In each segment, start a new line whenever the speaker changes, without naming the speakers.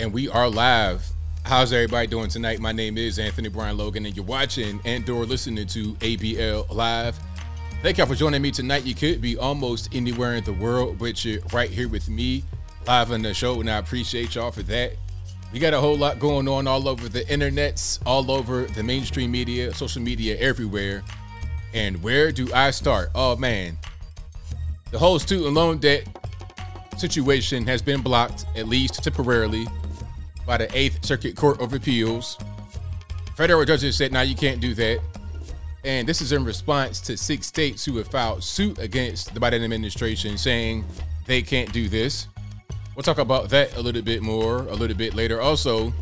and we are live. How's everybody doing tonight? My name is Anthony Brian Logan, and you're watching and or listening to ABL Live. Thank y'all for joining me tonight. You could be almost anywhere in the world, but you're right here with me live on the show, and I appreciate y'all for that. We got a whole lot going on all over the internets, all over the mainstream media, social media, everywhere. And where do I start? Oh man, the whole student loan debt situation has been blocked, at least temporarily, by the Eighth Circuit Court of Appeals. Federal judges said, now you can't do that. And this is in response to six states who have filed suit against the Biden administration saying they can't do this. We'll talk about that a little bit more a little bit later. Also,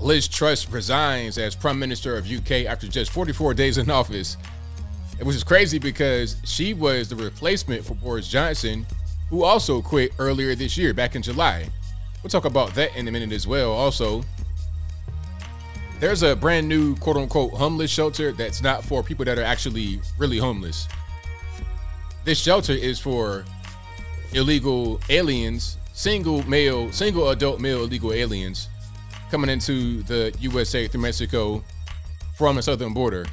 Liz Truss resigns as Prime Minister of UK after just 44 days in office. Which is crazy because she was the replacement for Boris Johnson, who also quit earlier this year, back in July. We'll talk about that in a minute as well. Also, there's a brand new quote unquote homeless shelter that's not for people that are actually really homeless. This shelter is for illegal aliens, single male, single adult male illegal aliens coming into the USA through Mexico from the southern border.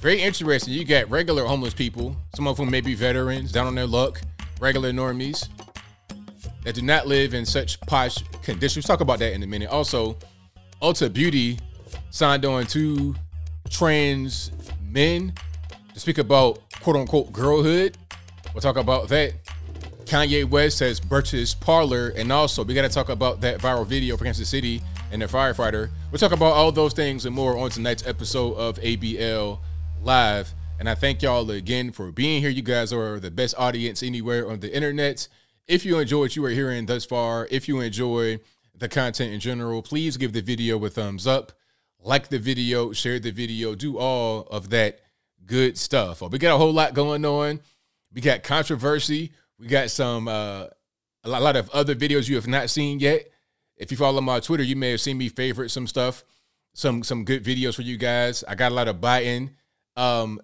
Very interesting. You got regular homeless people, some of whom may be veterans, down on their luck, regular normies that do not live in such posh conditions. We'll talk about that in a minute. Also, Ulta Beauty signed on two trans men to speak about quote unquote girlhood. We'll talk about that. Kanye West has Birch's Parler, and also we got to talk about that viral video for Kansas City and the firefighter. We'll talk about all those things and more on tonight's episode of ABL Live. And I thank y'all again for being here. You guys are the best audience anywhere on the internet. If you enjoy what you are hearing thus far, if you enjoy the content in general, please give the video a thumbs up, like the video, share the video, do all of that good stuff. We got a whole lot going on. We got controversy. We got some uh, a lot of other videos you have not seen yet. If you follow my Twitter, you may have seen me favorite some stuff, some some good videos for you guys. I got a lot of Biden, um,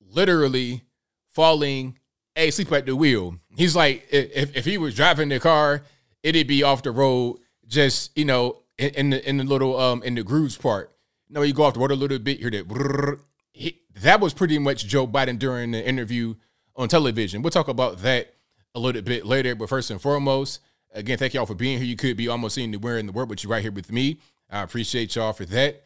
literally falling asleep at the wheel. He's like, if if he was driving the car, it'd be off the road just you know in, in the in the little um in the grooves part. You know, you go off the road a little bit, hear that. That was pretty much Joe Biden during the interview on television. We'll talk about that a little bit later. But first and foremost, again, thank y'all for being here. You could be almost anywhere in the world, but you're right here with me. I appreciate y'all for that.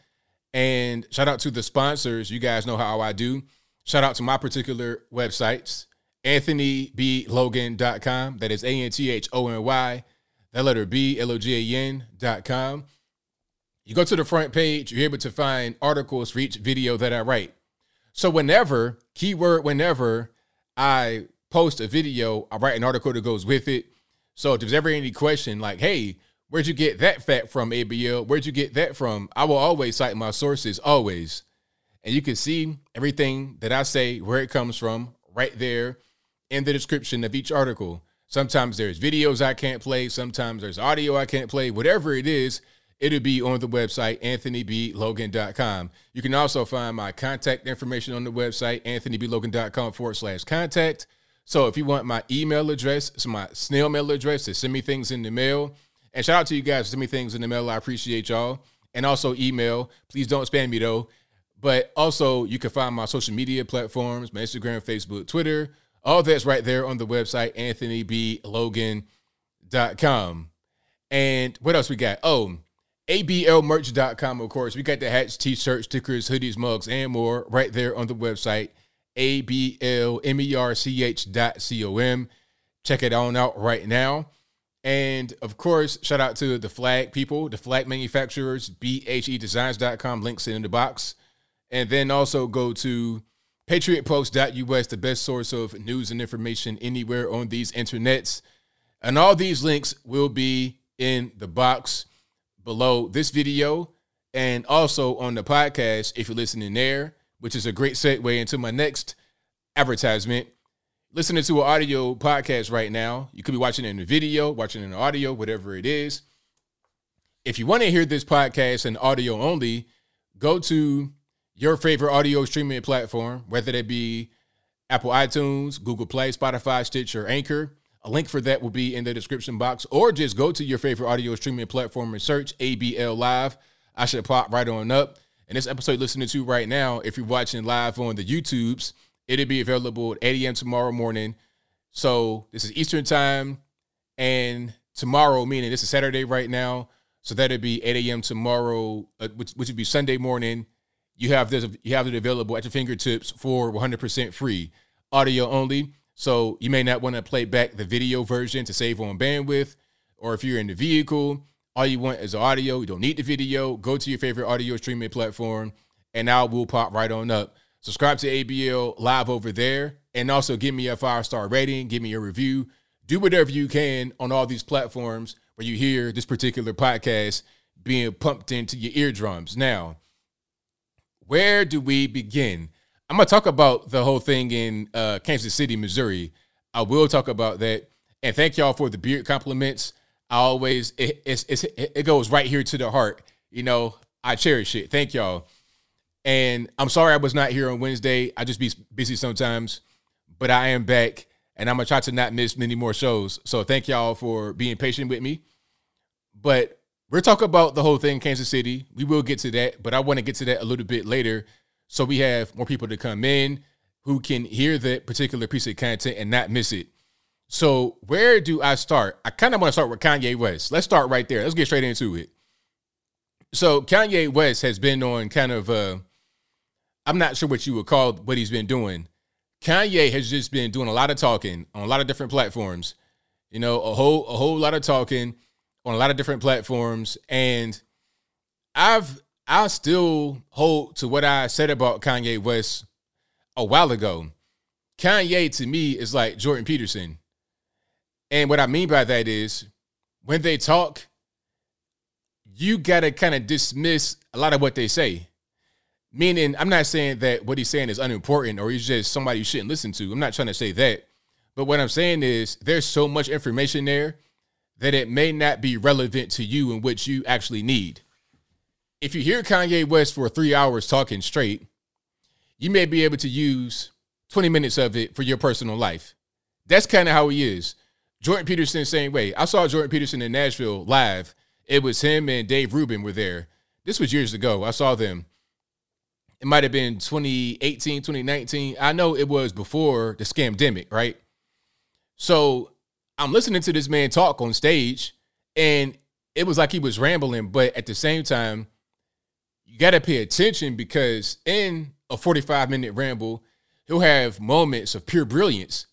And shout out to the sponsors. You guys know how I do. Shout out to my particular websites, anthonyblogan.com. That is A N T H O N Y that letter B, L O G A N dot com. You go to the front page, you're able to find articles for each video that I write. So whenever, keyword whenever I post a video, I write an article that goes with it. So if there's ever any question like, hey, where'd you get that fact from, ABL? Where'd you get that from? I will always cite my sources, always. And you can see everything that I say, where it comes from, right there in the description of each article. Sometimes there's videos I can't play. Sometimes there's audio I can't play. Whatever it is, it'll be on the website, anthonyblogan.com. You can also find my contact information on the website, anthonyblogan.com forward slash contact. So if you want my email address, it's my snail mail address to send me things in the mail. And shout out to you guys send me things in the mail. I appreciate y'all. And also email. Please don't spam me though. But also you can find my social media platforms, my Instagram, Facebook, Twitter, all that's right there on the website, anthonyblogan.com. And what else we got? Oh, ablmerch.com, of course. We got the hats, t-shirts, stickers, hoodies, mugs, and more right there on the website, ablmerch.com. Check it on out right now. And of course, shout out to the flag people, the flag manufacturers, bhedesigns.com, links in the box. And then also go to patriotpost.us, the best source of news and information anywhere on these internets. And all these links will be in the box below this video and also on the podcast if you're listening there, which is a great segue into my next advertisement. Listening to an audio podcast right now, you could be watching it in a video, watching it in audio, whatever it is. If you want to hear this podcast in audio only, go to your favorite audio streaming platform, whether it be Apple iTunes, Google Play, Spotify, Stitcher, Anchor. A link for that will be in the description box, or just go to your favorite audio streaming platform and search ABL Live. I should pop right on up. And this episode listening to right now, if you're watching live on the YouTubes, it'll be available at 8 a.m. tomorrow morning. So this is Eastern time, and tomorrow, meaning this is Saturday right now. So that'll be 8 a.m. tomorrow, uh, which, which would be Sunday morning. You have this, you have it available at your fingertips for 100% free, audio only. So you may not want to play back the video version to save on bandwidth, or if you're in the vehicle, all you want is audio. You don't need the video. Go to your favorite audio streaming platform, and now we'll pop right on up. Subscribe to ABL live over there, and also give me a five star rating. Give me a review. Do whatever you can on all these platforms where you hear this particular podcast being pumped into your eardrums. Now, where do we begin? I'm gonna talk about the whole thing in uh, Kansas City, Missouri. I will talk about that, and thank y'all for the beard compliments. I always it, it's, it's, it goes right here to the heart. You know, I cherish it. Thank y'all. And I'm sorry I was not here on Wednesday. I just be busy sometimes, but I am back, and I'm gonna try to not miss many more shows. So thank y'all for being patient with me. But we're talking about the whole thing, Kansas City. We will get to that, but I want to get to that a little bit later so we have more people to come in who can hear that particular piece of content and not miss it. So where do I start? I kind of want to start with Kanye West. Let's start right there. Let's get straight into it. So Kanye West has been on kind of uh I'm not sure what you would call what he's been doing. Kanye has just been doing a lot of talking on a lot of different platforms. You know, a whole a whole lot of talking on a lot of different platforms and I've I still hold to what I said about Kanye West a while ago. Kanye to me is like Jordan Peterson. And what I mean by that is when they talk, you got to kind of dismiss a lot of what they say. Meaning, I'm not saying that what he's saying is unimportant or he's just somebody you shouldn't listen to. I'm not trying to say that. But what I'm saying is there's so much information there that it may not be relevant to you and what you actually need if you hear Kanye West for three hours talking straight, you may be able to use 20 minutes of it for your personal life. That's kind of how he is. Jordan Peterson, same way. I saw Jordan Peterson in Nashville live. It was him and Dave Rubin were there. This was years ago. I saw them. It might have been 2018, 2019. I know it was before the scamdemic, right? So I'm listening to this man talk on stage, and it was like he was rambling, but at the same time, you got to pay attention because in a 45 minute ramble, he'll have moments of pure brilliance.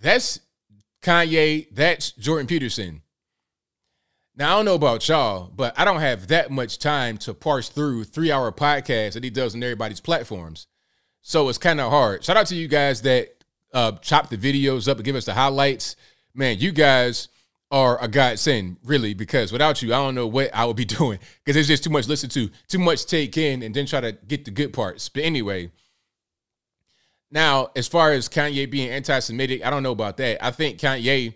That's Kanye, that's Jordan Peterson. Now, I don't know about y'all, but I don't have that much time to parse through three hour podcasts that he does on everybody's platforms. So it's kind of hard. Shout out to you guys that uh, chop the videos up and give us the highlights. Man, you guys are a godsend, really, because without you, I don't know what I would be doing because there's just too much listen to, too much take in, and then try to get the good parts. But anyway, now as far as Kanye being anti-Semitic, I don't know about that. I think Kanye,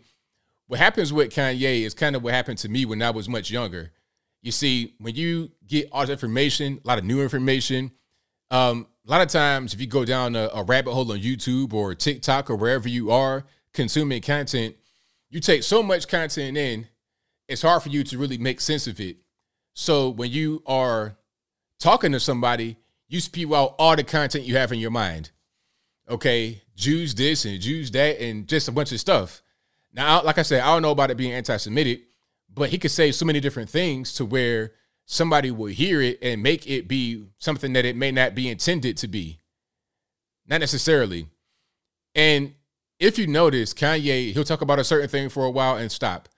what happens with Kanye is kind of what happened to me when I was much younger. You see, when you get all this information, a lot of new information, um, a lot of times if you go down a, a rabbit hole on YouTube or TikTok or wherever you are consuming content you take so much content in, it's hard for you to really make sense of it. So when you are talking to somebody, you spew out all the content you have in your mind. Okay, Jews this and Jews that, and just a bunch of stuff. Now, like I said, I don't know about it being anti-Semitic, but he could say so many different things to where somebody will hear it and make it be something that it may not be intended to be. Not necessarily. And if you notice, Kanye, he'll talk about a certain thing for a while and stop.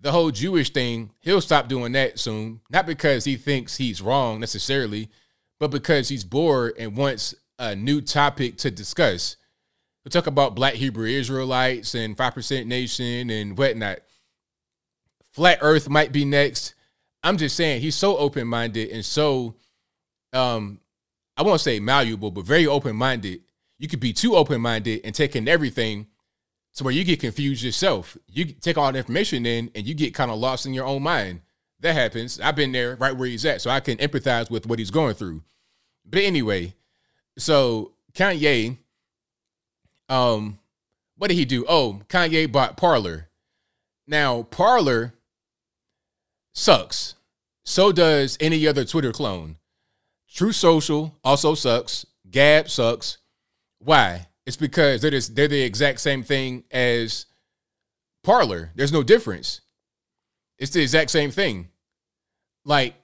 The whole Jewish thing, he'll stop doing that soon. Not because he thinks he's wrong necessarily, but because he's bored and wants a new topic to discuss. He'll talk about black Hebrew Israelites and 5% Nation and whatnot. Flat Earth might be next. I'm just saying he's so open minded and so, um, I won't say malleable, but very open minded you could be too open minded and taking everything to where you get confused yourself. You take all the information in and you get kind of lost in your own mind. That happens. I've been there right where he's at, so I can empathize with what he's going through. But anyway, so Kanye, um, what did he do? Oh, Kanye bought Parler. Now, Parler sucks. So does any other Twitter clone. Truth Social also sucks. Gab sucks. Why? It's because they're just, they're the exact same thing as Parler. There's no difference. It's the exact same thing. Like,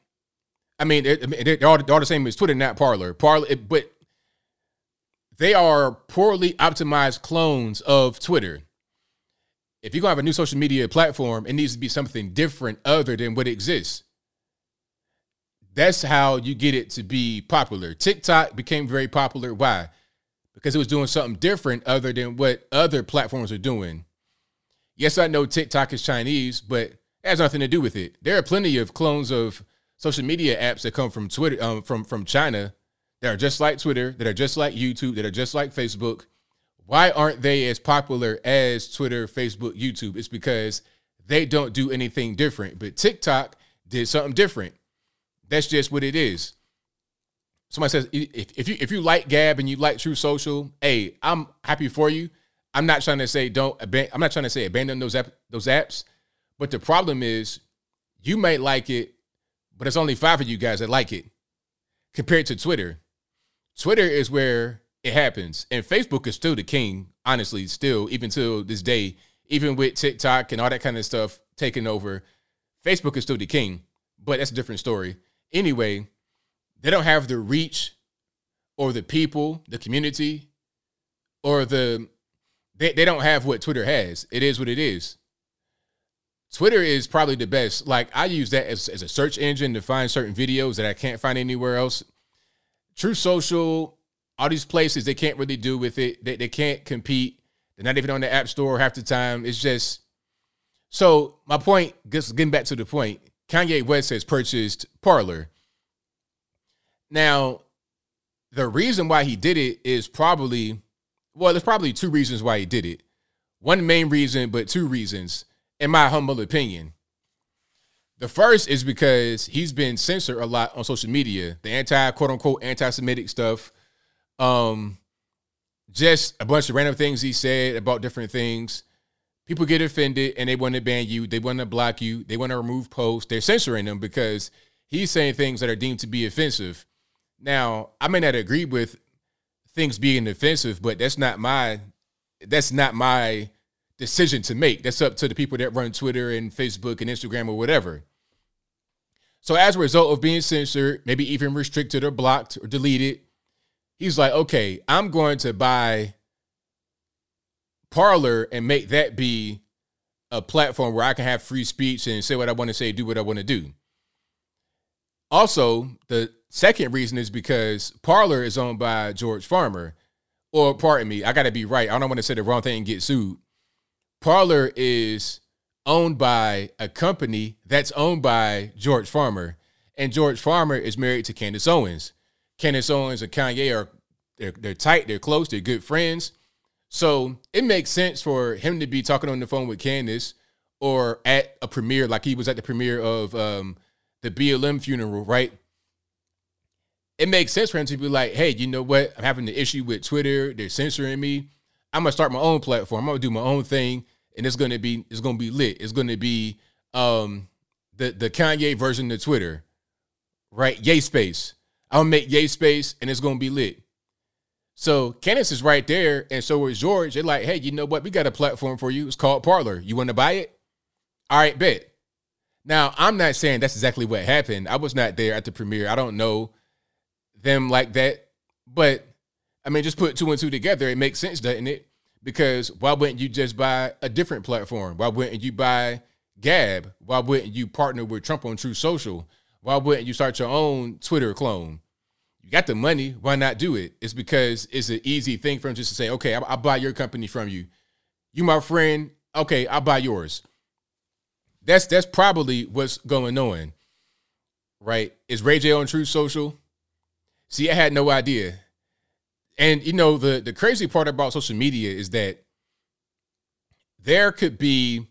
I mean, they're, they're, all, they're all the same as Twitter, not Parler. Parler, it, but they are poorly optimized clones of Twitter. If you're gonna have a new social media platform, it needs to be something different other than what exists. That's how you get it to be popular. TikTok became very popular. Why? Because it was doing something different other than what other platforms are doing. Yes, I know TikTok is Chinese, but it has nothing to do with it. There are plenty of clones of social media apps that come from Twitter, um, from from China that are just like Twitter, that are just like YouTube, that are just like Facebook. Why aren't they as popular as Twitter, Facebook, YouTube? It's because they don't do anything different. But TikTok did something different. That's just what it is. Somebody says if, if you if you like Gab and you like Truth Social, hey, I'm happy for you. I'm not trying to say don't I'm not trying to say abandon those app, those apps, but the problem is you might like it, but it's only five of you guys that like it compared to Twitter. Twitter is where it happens, and Facebook is still the king. Honestly, still even till this day, even with TikTok and all that kind of stuff taking over, Facebook is still the king. But that's a different story. Anyway, they don't have the reach or the people, the community, or the they, they don't have what Twitter has. It is what it is. Twitter is probably the best. Like I use that as, as a search engine to find certain videos that I can't find anywhere else. Truth Social, all these places they can't really do with it. They, they can't compete. They're not even on the app store half the time. It's just so my point, just getting back to the point, Kanye West has purchased Parler. Now, the reason why he did it is probably well, there's probably two reasons why he did it. One main reason, but two reasons, in my humble opinion. The first is because he's been censored a lot on social media, the anti quote unquote anti Semitic stuff. Um, just a bunch of random things he said about different things. People get offended and they want to ban you, they want to block you, they want to remove posts. They're censoring them because he's saying things that are deemed to be offensive. Now, I may not agree with things being offensive, but that's not my that's not my decision to make. That's up to the people that run Twitter and Facebook and Instagram or whatever. So as a result of being censored, maybe even restricted or blocked or deleted, he's like, okay, I'm going to buy Parler and make that be a platform where I can have free speech and say what I want to say, do what I want to do. Also, the second reason is because Parler is owned by George Farmer. Or pardon me, I gotta be right. I don't want to say the wrong thing and get sued. Parler is owned by a company that's owned by George Farmer, and George Farmer is married to Candace Owens. Candace Owens and Kanye are they're, they're tight, they're close, they're good friends. So it makes sense for him to be talking on the phone with Candace or at a premiere, like he was at the premiere of um, the BLM funeral, right? It makes sense for him to be like, hey, you know what? I'm having the issue with Twitter. They're censoring me. I'm gonna start my own platform. I'm gonna do my own thing and it's gonna be it's gonna be lit. It's gonna be um the the Kanye version of Twitter, right? Yay space. I'll make Yay space and it's gonna be lit. So Candace is right there, and so is George. They're like, hey, you know what? We got a platform for you. It's called Parler. You want to buy it? All right, bet. Now, I'm not saying that's exactly what happened. I was not there at the premiere. I don't know them like that. But I mean, just put two and two together. It makes sense, doesn't it? Because why wouldn't you just buy a different platform? Why wouldn't you buy Gab? Why wouldn't you partner with Trump on Truth Social? Why wouldn't you start your own Twitter clone? You got the money. Why not do it? It's because it's an easy thing for him just to say, okay, I'll, I'll buy your company from you. You my friend. Okay, I'll buy yours. That's that's probably what's going on, right? Is Ray J on Truth Social? See, I had no idea. And you know, the the crazy part about social media is that there could be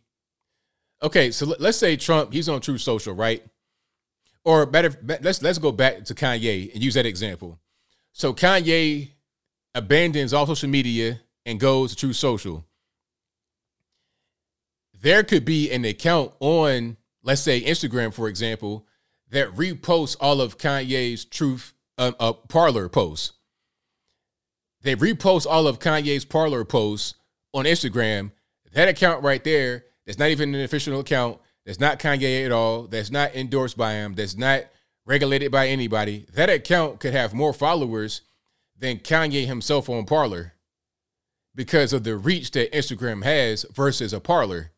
okay, so let's say Trump, he's on Truth Social, right? Or better, let's let's go back to Kanye and use that example. So Kanye abandons all social media and goes to Truth Social. There could be an account on, let's say Instagram, for example, that reposts all of Kanye's truth uh, uh, Parler posts. They repost all of Kanye's Parler posts on Instagram. That account right there, that's not even an official account. That's not Kanye at all. That's not endorsed by him. That's not regulated by anybody. That account could have more followers than Kanye himself on Parler because of the reach that Instagram has versus a Parler.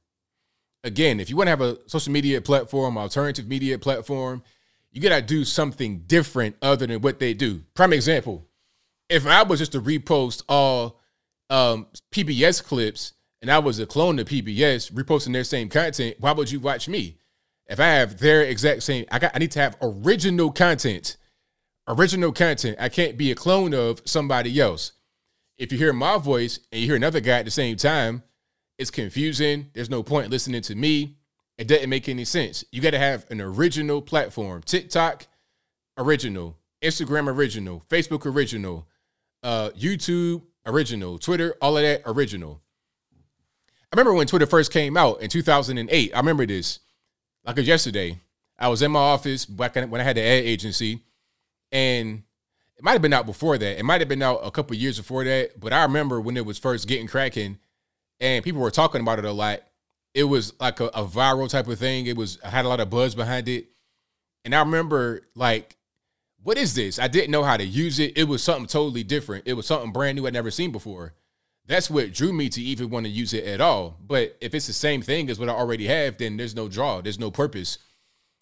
Again, if you want to have a social media platform, alternative media platform, you got to do something different other than what they do. Prime example, if I was just to repost all um, PBS clips and I was a clone of PBS reposting their same content, why would you watch me? If I have their exact same, I got I need to have original content. Original content. I can't be a clone of somebody else. If you hear my voice and you hear another guy at the same time, it's confusing. There's no point listening to me. It doesn't make any sense. You got to have an original platform. TikTok original, Instagram original, Facebook original, uh, YouTube original, Twitter, all of that original. I remember when Twitter first came out in 2008. I remember this like yesterday. I was in my office back when I had the ad agency, and it might have been out before that. It might have been out a couple years before that. But I remember when it was first getting cracking, and people were talking about it a lot. It was like a, a viral type of thing. It was had a lot of buzz behind it, and I remember like, what is this? I didn't know how to use it. It was something totally different. It was something brand new I'd never seen before. That's what drew me to even want to use it at all. But if it's the same thing as what I already have, then there's no draw, there's no purpose.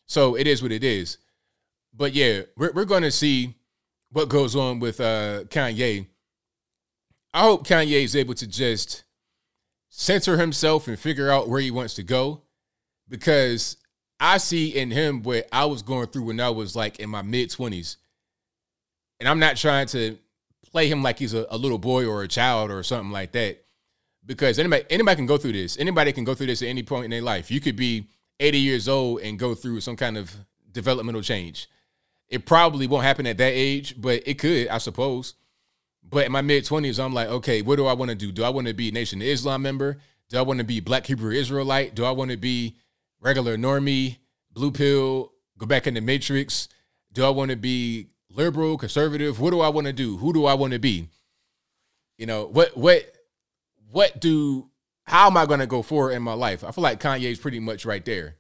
So it is what it is. But yeah, we're, we're going to see what goes on with uh, Kanye. I hope Kanye is able to just censor himself and figure out where he wants to go because I see in him what I was going through when I was like in my mid 20s. And I'm not trying to play him like he's a, a, little boy or a child or something like that. Because anybody anybody can go through this. Anybody can go through this at any point in their life. You could be 80 years old and go through some kind of developmental change. It probably won't happen at that age, but it could, I suppose. But in my mid 20s, I'm like, okay, what do I want to do? Do I want to be a Nation of Islam member? Do I want to be Black Hebrew Israelite? Do I want to be regular normie, blue pill, go back in the matrix? Do I want to be liberal, conservative? What do I want to do? Who do I want to be? You know, what what what do how am I going to go forward in my life? I feel like Kanye's pretty much right there.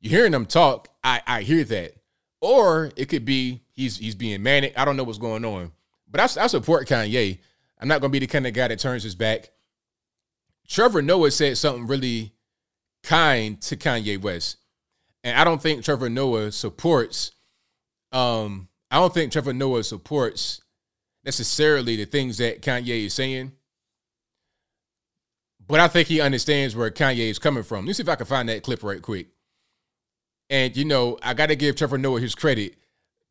You're hearing him talk, I I hear that. Or it could be he's he's being manic. I don't know what's going on. But I, I support Kanye. I'm not going to be the kind of guy that turns his back. Trevor Noah said something really kind to Kanye West. And I don't think Trevor Noah supports um I don't think Trevor Noah supports necessarily the things that Kanye is saying. But I think he understands where Kanye is coming from. Let me see if I can find that clip right quick. And you know, I got to give Trevor Noah his credit.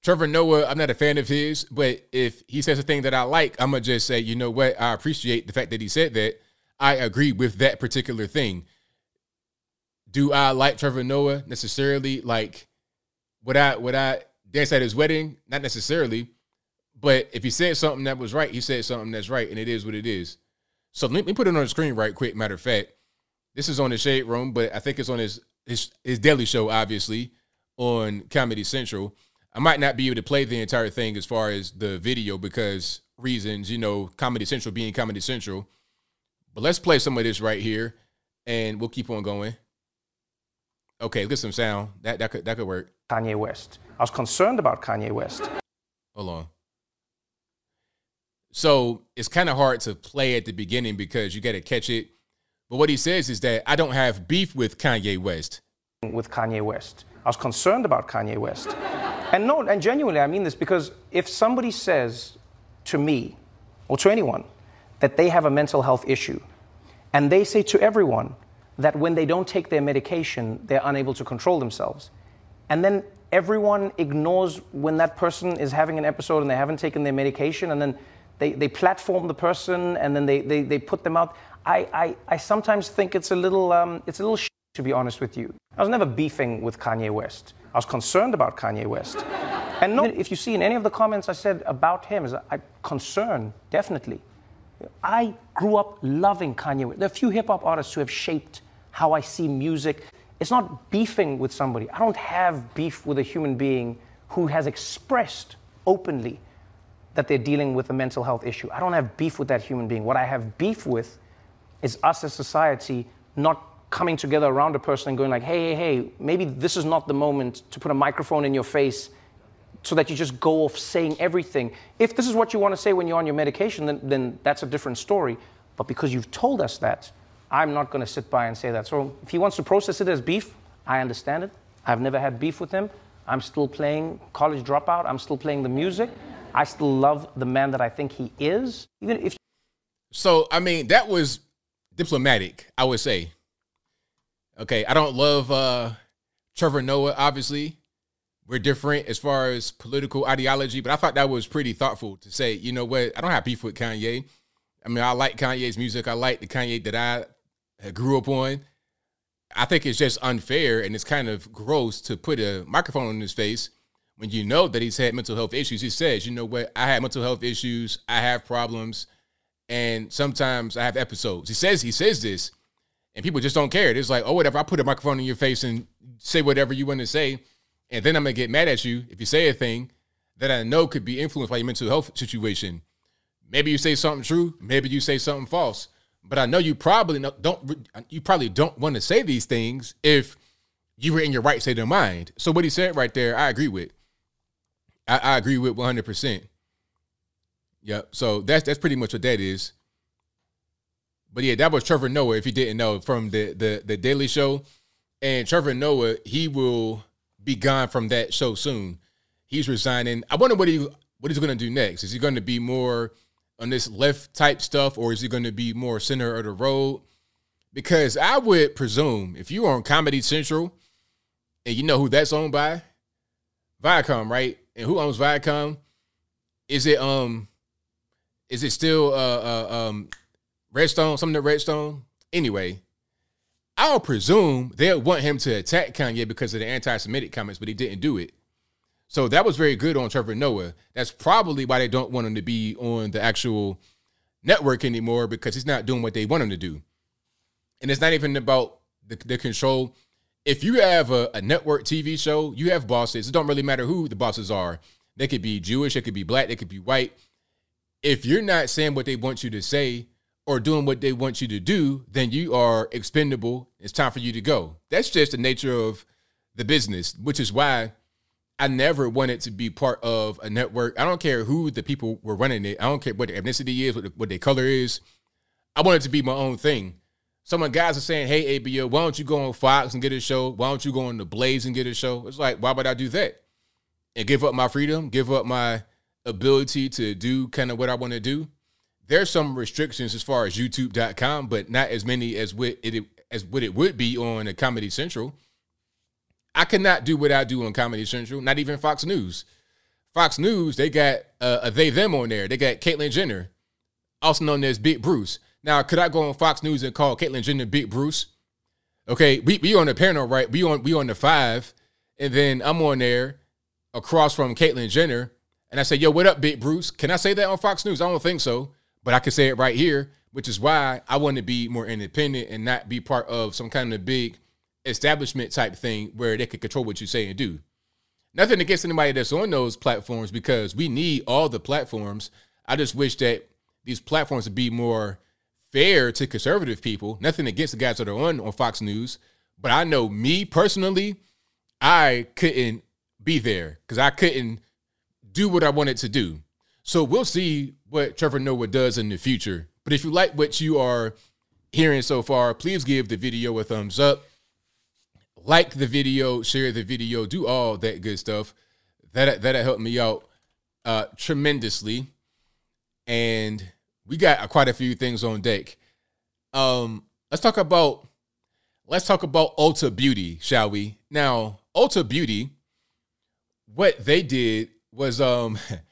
Trevor Noah, I'm not a fan of his, but if he says a thing that I like, I'm gonna just say, you know what? I appreciate the fact that he said that. I agree with that particular thing. Do I like Trevor Noah necessarily? Like, would I would I dance at his wedding? Not necessarily. But if he said something that was right, he said something that's right, and it is what it is. So let me put it on the screen right quick. Matter of fact, this is on the Shade Room, but I think it's on his his, his daily show, obviously, on Comedy Central. I might not be able to play the entire thing as far as the video because reasons, you know, Comedy Central being Comedy Central. But let's play some of this right here, and we'll keep on going. Okay, get some sound. That that could that could work.
Kanye West. I was concerned about Kanye West.
Hold on. So it's kind of hard to play at the beginning because you got to catch it. But what he says is that I don't have beef with Kanye West.
With Kanye West. I was concerned about Kanye West. And no, and genuinely, I mean this because if somebody says to me or to anyone that they have a mental health issue, and they say to everyone that when they don't take their medication, they're unable to control themselves, and then everyone ignores when that person is having an episode and they haven't taken their medication and then they, they platform the person and then they, they, they put them out. I, I, I sometimes think it's a little, um, it's a little sh- to be honest with you. I was never beefing with Kanye West. I was concerned about Kanye West. and no, if you see in any of the comments I said about him, is I concern, definitely. I grew up loving Kanye West. There are a few hip hop artists who have shaped how I see music. It's not beefing with somebody. I don't have beef with a human being who has expressed openly that they're dealing with a mental health issue. I don't have beef with that human being. What I have beef with is us as society not coming together around a person and going like, hey, hey, hey, maybe this is not the moment to put a microphone in your face so that you just go off saying everything. If this is what you want to say when you're on your medication, then, then that's a different story. But because you've told us that, I'm not going to sit by and say that. So if he wants to process it as beef, I understand it. I've never had beef with him. I'm still playing college dropout. I'm still playing the music. I still love the man that I think he is. Even if
So I mean, that was diplomatic, I would say. Okay, I don't love uh Trevor Noah, obviously. We're different as far as political ideology, but I thought that was pretty thoughtful to say, you know what, I don't have beef with Kanye. I mean, I like Kanye's music. I like the Kanye that I grew up on. I think it's just unfair and it's kind of gross to put a microphone on his face when you know that he's had mental health issues. He says, you know what, I have mental health issues, I have problems, and sometimes I have episodes. He says he says this, and people just don't care. It's like, oh, whatever, I put a microphone in your face and say whatever you want to say, and then I'm gonna get mad at you if you say a thing that I know could be influenced by your mental health situation. Maybe you say something true, maybe you say something false. But I know you probably don't you probably don't want to say these things if you were in your right state of mind. So what he said right there, I agree with. I, I agree with 100. percent Yep. So that's that's pretty much what that is. But yeah, that was Trevor Noah. If you didn't know from the the the Daily Show, and Trevor Noah, he will be gone from that show soon. He's resigning. I wonder what he what he's going to do next. Is he going to be more on this left type stuff, or is he going to be more center of the road? Because I would presume if you're on Comedy Central and you know who that's owned by, Viacom, right? And who owns Viacom? Is it um is it still uh, uh um Redstone, something to Redstone? Anyway, I'll presume they'll want him to attack Kanye because of the anti-Semitic comments, but he didn't do it. So that was very good on Trevor Noah. That's probably why they don't want him to be on the actual network anymore because he's not doing what they want him to do. And it's not even about the, the control. If you have a, a, network TV show, you have bosses. It don't really matter who the bosses are. They could be Jewish, they could be black, they could be white. If you're not saying what they want you to say or doing what they want you to do, then you are expendable. It's time for you to go. That's just the nature of the business, which is why I never wanted to be part of a network. I don't care who the people were running it. I don't care what their ethnicity is, what, the, what their color is. I wanted to be my own thing. Some of guys are saying, "Hey, ABL, why don't you go on Fox and get a show? Why don't you go on the Blaze and get a show?" It's like, why would I do that? And give up my freedom, give up my ability to do kind of what I want to do. There's some restrictions as far as YouTube.com, but not as many as what it as what it would be on a Comedy Central. I cannot do what I do on Comedy Central, not even Fox News. Fox News, they got uh, a they them on there. They got Caitlyn Jenner, also known as Big Bruce. Now, could I go on Fox News and call Caitlyn Jenner Big Bruce? Okay, we we on the panel, right? We on we on the five, and then I'm on there across from Caitlyn Jenner, and I say, "Yo, what up, Big Bruce?" Can I say that on Fox News? I don't think so, but I can say it right here, which is why I want to be more independent and not be part of some kind of big establishment type thing where they could control what you say and do. Nothing against anybody that's on those platforms because we need all the platforms. I just wish that these platforms would be more fair to conservative people. Nothing against the guys that are on on Fox News, but I know me personally, I couldn't be there because I couldn't do what I wanted to do. So we'll see what Trevor Noah does in the future. But if you like what you are hearing so far, please give the video a thumbs up like the video, share the video, do all that good stuff. That that helped me out uh, tremendously, and we got quite a few things on deck. Um, let's talk about let's talk about Ulta Beauty, shall we? Now, Ulta Beauty, what they did was um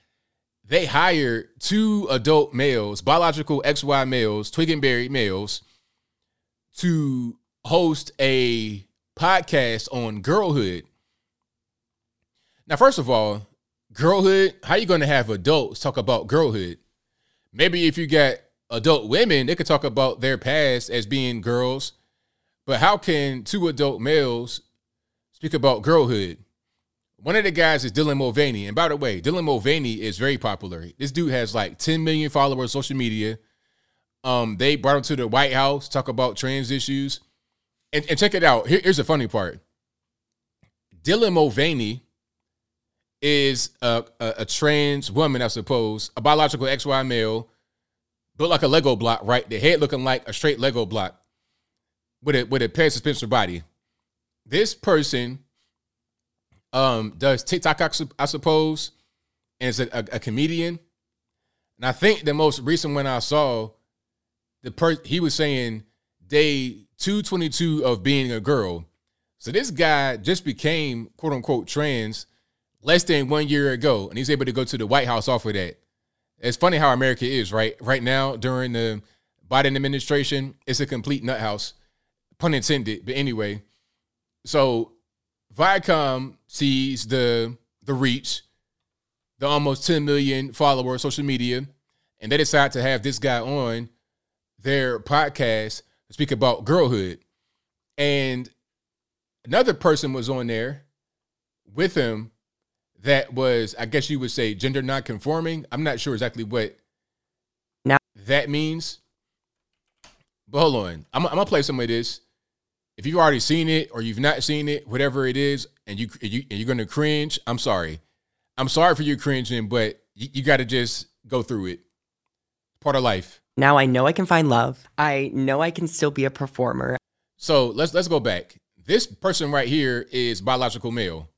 they hired two adult males, biological XY males, twig and berry males, to host a podcast on girlhood. Now, first of all, girlhood, how you going to have adults talk about girlhood? Maybe if you got adult women, they could talk about their past as being girls. But how can two adult males speak about girlhood? One of the guys is Dylan Mulvaney. And by the way, Dylan Mulvaney is very popular. This dude has like 10 million followers on social media. Um, they brought him to the White House, talk about trans issues. And, and check it out. Here, here's the funny part. Dylan Mulvaney is a, a, a, trans woman, I suppose, a biological XY male, built like a Lego block, right? The head looking like a straight Lego block with a with a pair suspension body. This person um does TikTok, I suppose, and is a, a, a comedian. And I think the most recent one I saw, the per he was saying day 222 of being a girl. So this guy just became quote unquote trans less than one year ago, and he's able to go to the White House off of that. It's funny how America is, right? Right now, during the Biden administration, it's a complete nut house, pun intended. But anyway, so Viacom sees the the reach, the almost 10 million followers social media, and they decide to have this guy on their podcast to speak about girlhood. And another person was on there with him that was, I guess you would say, gender non-conforming. I'm not sure exactly what now that means. But hold on, I'm, I'm gonna play some of this. If you've already seen it or you've not seen it, whatever it is, and you, you and you're gonna cringe, I'm sorry. I'm sorry for you cringing, but you, you got to just go through it. Part of life.
Now I know I can find love. I know I can still be a performer.
So let's let's go back. This person right here is biological male.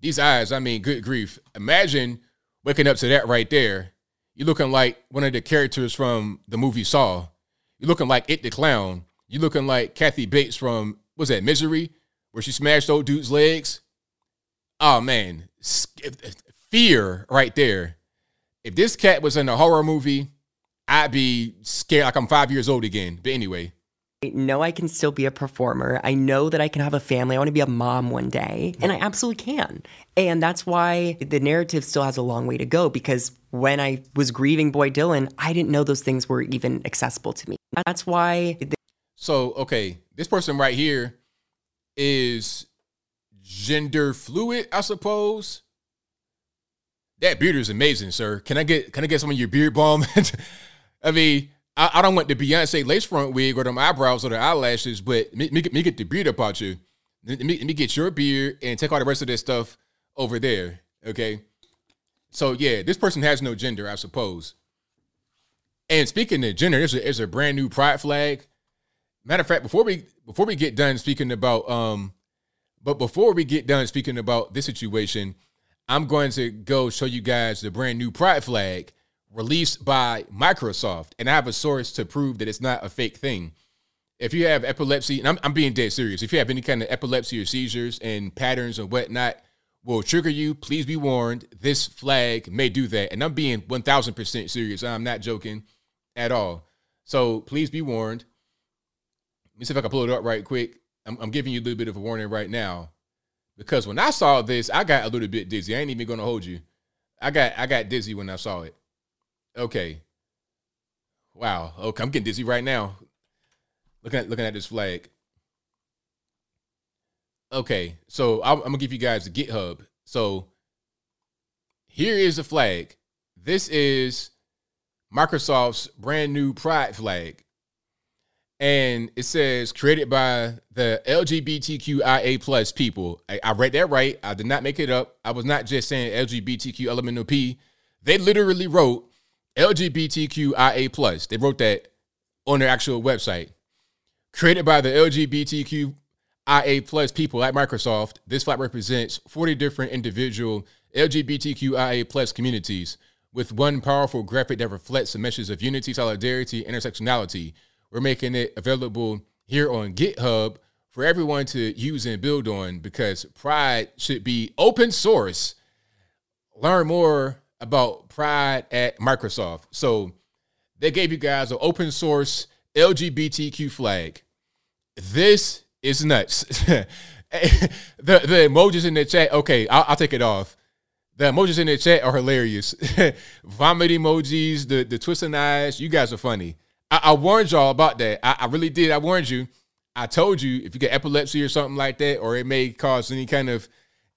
These eyes, I mean, good grief. Imagine waking up to that right there. You're looking like one of the characters from the movie Saw. You're looking like It the Clown. You're looking like Kathy Bates from, was that Misery, where she smashed old dude's legs? Oh, man. Fear right there. If this cat was in a horror movie, I'd be scared like I'm five years old again. But anyway.
I know I can still be a performer. I know that I can have a family. I want to be a mom one day, and I absolutely can. And that's why the narrative still has a long way to go because when I was grieving Boy Dylan, I didn't know those things were even accessible to me. That's why.
So, okay, this person right here is gender fluid, I suppose. That beard is amazing, sir. Can I get can I get some of your beard balm? I mean, I, I, don't want the Beyonce lace front wig or them eyebrows or the eyelashes, but me, me, me get the beard up out you. Let me, me get your beard and take all the rest of this stuff over there. Okay. So yeah, this person has no gender, I suppose. And speaking of gender, there's a, there's a brand new pride flag. Matter of fact, before we before we get done speaking about um, but before we get done speaking about this situation, I'm going to go show you guys the brand new pride flag released by Microsoft, and I have a source to prove that it's not a fake thing. If you have epilepsy, and I'm, I'm being dead serious, if you have any kind of epilepsy or seizures and patterns or whatnot will trigger you, please be warned. This flag may do that. And I'm being 1000% serious. I'm not joking at all. So please be warned. Me see if I can pull it up right quick. I'm, I'm giving you a little bit of a warning right now because when I saw this, I got a little bit dizzy. I ain't even gonna hold you. I got I got dizzy when I saw it. Okay. Wow. Okay, I'm getting dizzy right now. Looking at looking at this flag. Okay, so I'm, I'm gonna give you guys the GitHub. So here is the flag. This is Microsoft's brand new Pride flag. And it says created by the LGBTQIA plus people. I, I, read that right. I did not make it up. I was not just saying LGBTQ elemental P. They literally wrote LGBTQIA plus. They wrote that on their actual website. Created by the LGBTQIA plus people at Microsoft, this flag represents 40 different individual LGBTQIA plus communities with one powerful graphic that reflects the message of unity, solidarity, intersectionality. We're making it available here on GitHub for everyone to use and build on because Pride should be open source. Learn more about Pride at Microsoft. So they gave you guys an open source LGBTQ flag. This is nuts. the the emojis in the chat. Okay, I'll, I'll, take it off. The emojis in the chat are hilarious. Vomit emojis, the the twisting eyes. You guys are funny. I, I warned y'all about that. I, I, really did. I warned you. I told you if you get epilepsy or something like that, or it may cause any kind of,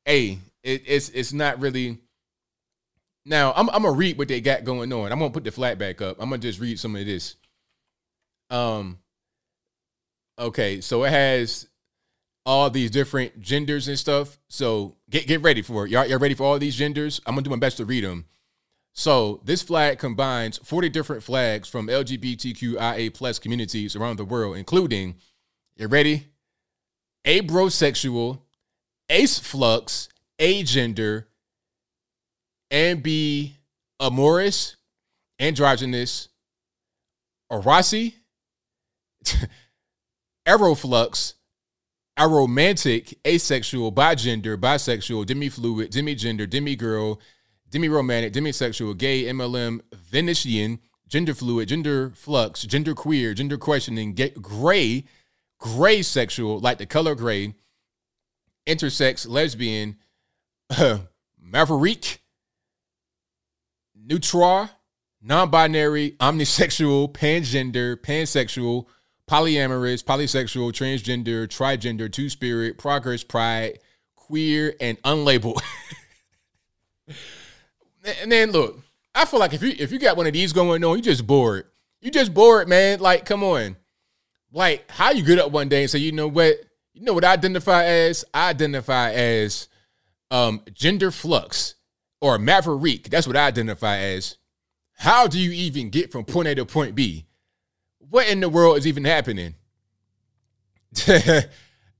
hey, it, it's it's not really. Now I'm I'm gonna read what they got going on. I'm gonna put the flat back up. I'm gonna just read some of this. Um. Okay, so it has all these different genders and stuff. So get get ready for it. Y'all, y'all ready for all these genders? I'm gonna do my best to read them. So this flag combines 40 different flags from LGBTQIA plus communities around the world, including, you ready? Abrosexual, ace flux, agender, and B amorous, androgynous, aroace, aroflux, aromantic, asexual, bigender, bisexual, demifluid, demigender, demigirl, demi-romantic, demisexual, gay, MLM, Vincian, gender fluid, gender flux, gender queer, gender questioning, gay, gray, gray sexual, like the color gray, intersex, lesbian, maverick, neutral, non-binary, omnisexual, pangender, pansexual, polyamorous, polysexual, transgender, trigender, two-spirit, progress, pride, queer, and unlabeled. And then look, I feel like if you if you got one of these going on, you just bored. You just bored, man. Like, come on. Like, how you get up one day and say, you know what? You know what I identify as? I identify as um gender flux or maverick. That's what I identify as. How do you even get from point A to point B? What in the world is even happening?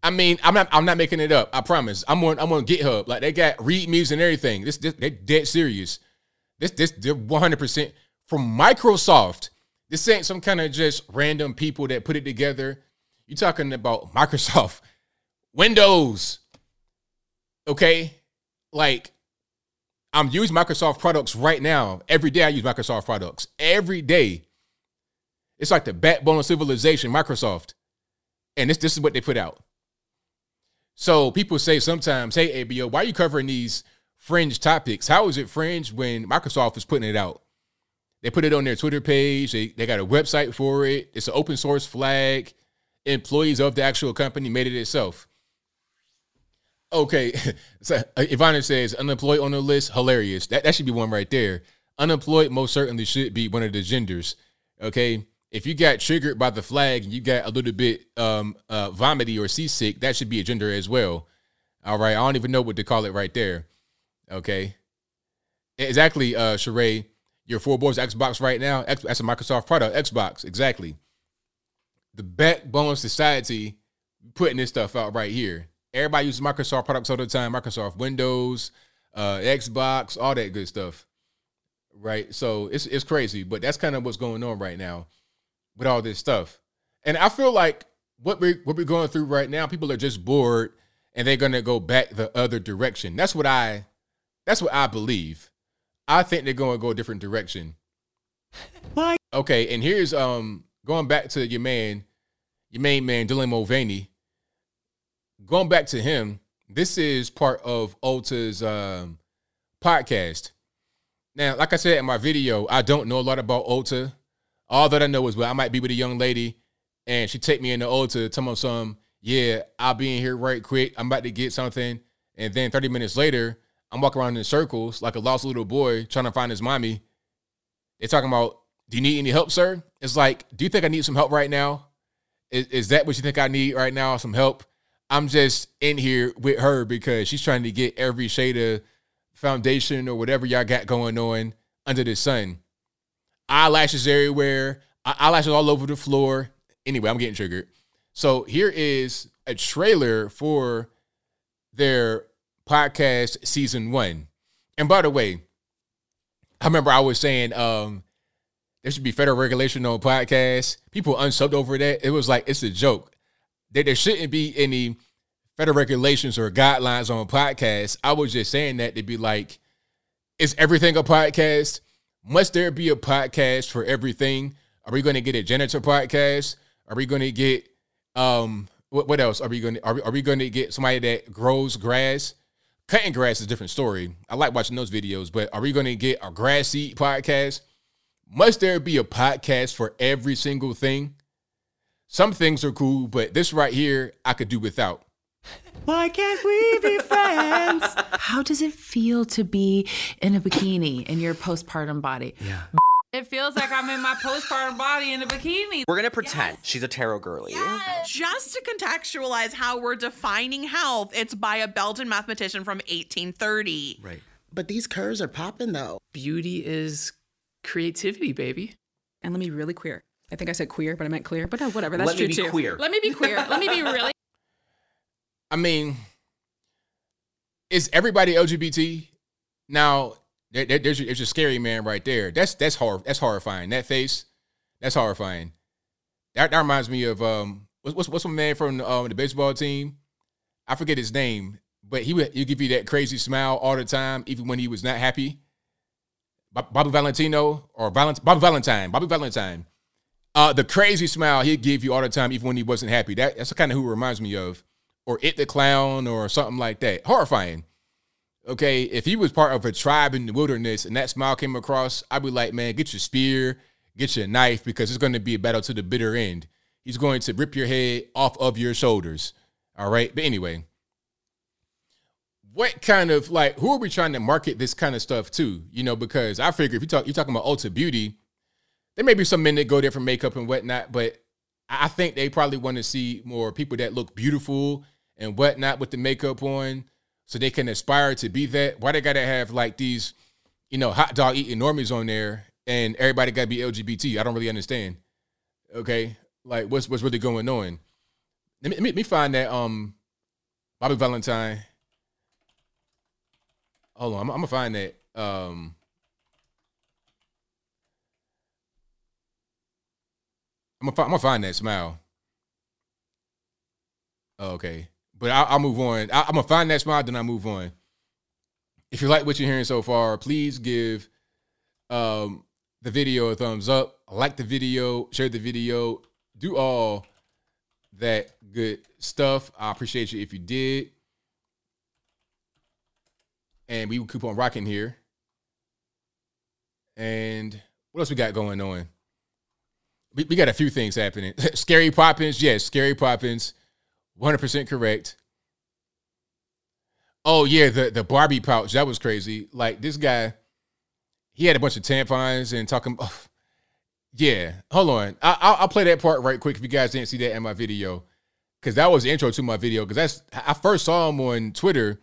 I mean, I'm not I'm not making it up. I promise. I'm on I'm on GitHub. Like they got read readmes and everything. This, this they dead serious. This this they're 100 percent from Microsoft. This ain't some kind of just random people that put it together. You're talking about Microsoft, Windows. Okay, like I'm using Microsoft products right now. Every day I use Microsoft products. Every day. It's like the backbone of civilization, Microsoft. And this this is what they put out. So people say sometimes, hey, ABO, why are you covering these fringe topics? How is it fringe when Microsoft is putting it out? They put it on their Twitter page. They, they got a website for it. It's an open source flag. Employees of the actual company made it itself. Okay. so uh, Ivana says, unemployed on the list, hilarious. That, that should be one right there. Unemployed most certainly should be one of the genders. Okay if you got triggered by the flag and you got a little bit um uh vomity or seasick, that should be a gender as well. All right. I don't even know what to call it right there. Okay. Exactly, uh Sheree. Your four boys Xbox right now. X, that's a Microsoft product. Xbox, exactly. The backbone society putting this stuff out right here. Everybody uses Microsoft products all the time. Microsoft Windows, uh, Xbox, all that good stuff. Right. So it's it's crazy, but that's kind of what's going on right now with all this stuff. And I feel like what we what we're going through right now, people are just bored and they're gonna go back the other direction. That's what I that's what I believe. I think they're gonna go a different direction. Why? Okay, and here's um going back to your man, your main man, Dylan Mulvaney. Going back to him, this is part of Ulta's um, podcast. Now, like I said in my video, I don't know a lot about Ulta. All that I know is well, I might be with a young lady and she take me in the old to tell me some, yeah, I'll be in here right quick. I'm about to get something. And then 30 minutes later, I'm walking around in circles like a lost little boy trying to find his mommy. They're talking about, do you need any help, sir? It's like, do you think I need some help right now? Is, is that what you think I need right now? Some help? I'm just in here with her because she's trying to get every shade of foundation or whatever y'all got going on under the sun eyelashes everywhere, eyelashes all over the floor. Anyway, I'm getting triggered. So here is a trailer for their podcast season one. And by the way, I remember I was saying um, there should be federal regulation on podcasts. People unsubbed over that. It was like it's a joke. There, there shouldn't be any federal regulations or guidelines on podcasts. I was just saying that to be like, is everything a podcast? Must there be a podcast for everything? Are we going to get a janitor podcast? Are we going to get um what, what else? Are we going to are we, are we going to get somebody that grows grass? Cutting grass is a different story. I like watching those videos, but are we going to get a grass seed podcast? Must there be a podcast for every single thing? Some things are cool, but this right here, I could do without.
Why can't we be friends?
How does it feel to be in a bikini in your postpartum body?
Yeah.
It feels like I'm in my postpartum body in a bikini.
We're gonna pretend she's a tarot girly. Yes.
Just to contextualize how we're defining health, it's by a Belgian mathematician from 1830.
Right.
But these curves are popping though.
Beauty is creativity, baby.
And let me be really queer. I think I said queer, but I meant clear. But no, whatever. That's
Let me
true
be
too.
queer.
Let me be queer. let me be really.
I mean, is everybody LGBT? Now, there, there- there's, there's your scary man right there. That's that's hor- that's horrifying. That face, that's horrifying. That, that reminds me of um, what's what's, what's my man from um, the baseball team? I forget his name, but he would he give you that crazy smile all the time, even when he was not happy. Bob- Bobby Valentino or Valent- Bobby Valentine, Bobby Valentine. Uh, the crazy smile he'd give you all the time, even when he wasn't happy. That, that's kind of who it reminds me of. Or It the Clown or something like that. Horrifying. Okay, if he was part of a tribe in the wilderness and that smile came across, I'd be like, man, get your spear, get your knife, because it's going to be a battle to the bitter end. He's going to rip your head off of your shoulders. All right. But anyway, what kind of like who are we trying to market this kind of stuff to? You know, because I figure if you talk you're talking about Ulta Beauty, there may be some men that go there for makeup and whatnot, but I I think they probably want to see more people that look beautiful and whatnot with the makeup on, so they can aspire to be that. Why they gotta have like these, you know, hot dog eating normies on there, and everybody gotta be LGBT? I don't really understand. Okay, like what's what's really going on? Let me, let me, find that um Bobby Valentine. Hold on, I'm, I'm gonna find that. Um, I'm gonna, fi- I'm gonna find that smile. Oh, okay, but I'll, I'll move on. I, I'm gonna find that smile, then I move on. If you like what you're hearing so far, please give um, the video a thumbs up. Like the video, share the video, do all that good stuff. I appreciate you if you did and we will keep on rocking here. And what else we got going on? We, we got a few things happening. Scary Poppins, yes, Scary Poppins, 100% correct. Oh yeah, the the Barbie pouch that was crazy. Like this guy, he had a bunch of tampons and talking. Oh, yeah, hold on, I, I'll, I'll play that part right quick if you guys didn't see that in my video, because that was the intro to my video. Because that's I first saw him on Twitter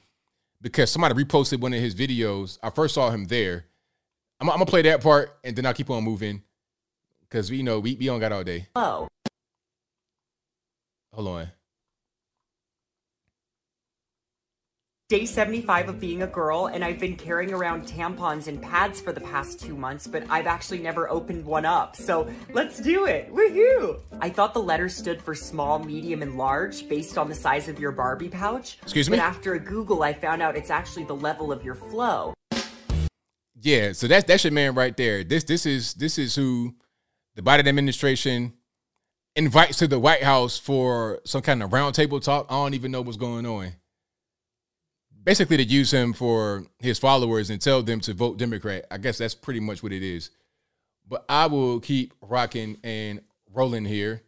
because somebody reposted one of his videos. I first saw him there. I'm, I'm gonna play that part and then I'll keep on moving because we know we we don't got all day.
Oh.
Hold on.
Day 75 of being a girl, and I've been carrying around tampons and pads for the past two months, but I've actually never opened one up. So let's do it. Woohoo! I thought the letters stood for small, medium, and large based on the size of your Barbie pouch.
Excuse me?
But after a Google, I found out it's actually the level of your flow.
Yeah, so that's that's your man right there. This this is this is who the Biden administration invites to the White House for some kind of roundtable talk. I don't even know what's going on. Basically, to use him for his followers and tell them to vote Democrat. I guess that's pretty much what it is. But I will keep rocking and rolling here.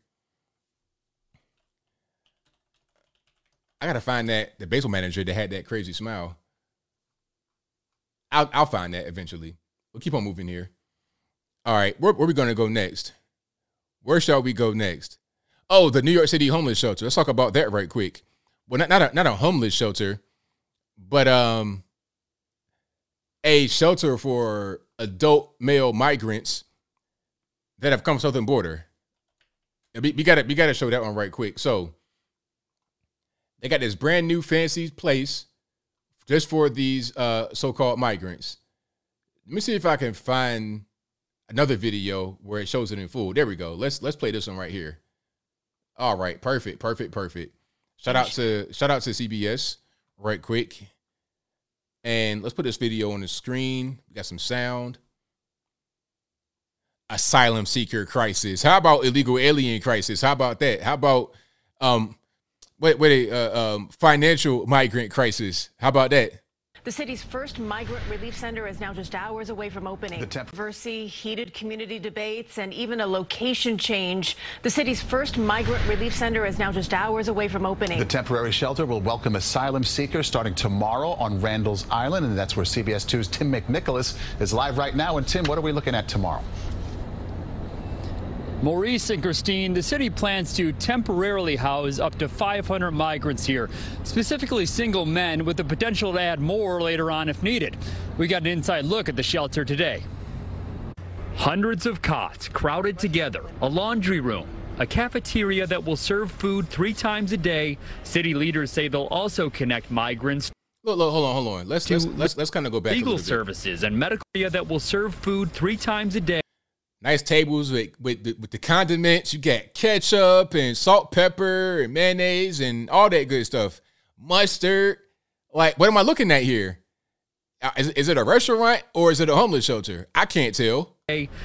I gotta find that the baseball manager that had that crazy smile. I'll I'll find that eventually. We'll keep on moving here. All right, where, where are we gonna go next? Where shall we go next? Oh, the New York City homeless shelter. Let's talk about that right quick. Well, not not a, not a homeless shelter, but um, a shelter for adult male migrants that have come southern border. We, we gotta we gotta show that one right quick. So they got this brand new fancy place just for these uh, so-called migrants. Let me see if I can find another video where it shows it in full. There we go. Let's let's play this one right here. All right, perfect, perfect, perfect. Shout out to shout out to CBS right quick. And let's put this video on the screen. We got some sound. Asylum seeker crisis. How about illegal alien crisis? How about that? How about um wait wait uh, um financial migrant crisis? How about that?
The city's first migrant relief center is now just hours away from opening.
The
Controversy, heated community debates, and even a location change. The city's first migrant relief center is now just hours away from opening.
The temporary shelter will welcome asylum seekers starting tomorrow on Randall's Island, and that's where CBS 2's Tim McNicholas is live right now. And Tim, what are we looking at tomorrow?
Maurice and Christine, the city plans to temporarily house up to 500 migrants here, specifically single men with the potential to add more later on if needed. We got an inside look at the shelter today. Hundreds of cots crowded together, a laundry room, a cafeteria that will serve food three times a day. City leaders say they'll also connect migrants
Look, look, hold on, hold on. Let's let's let's, let's kind of go back.
legal services and medical area that will serve food three times a day.
Nice tables with with the, with the condiments. You got ketchup and salt, pepper, and mayonnaise, and all that good stuff. Mustard. Like, what am I looking at here? Uh, Is, is it a restaurant or is it a homeless shelter? I can't tell.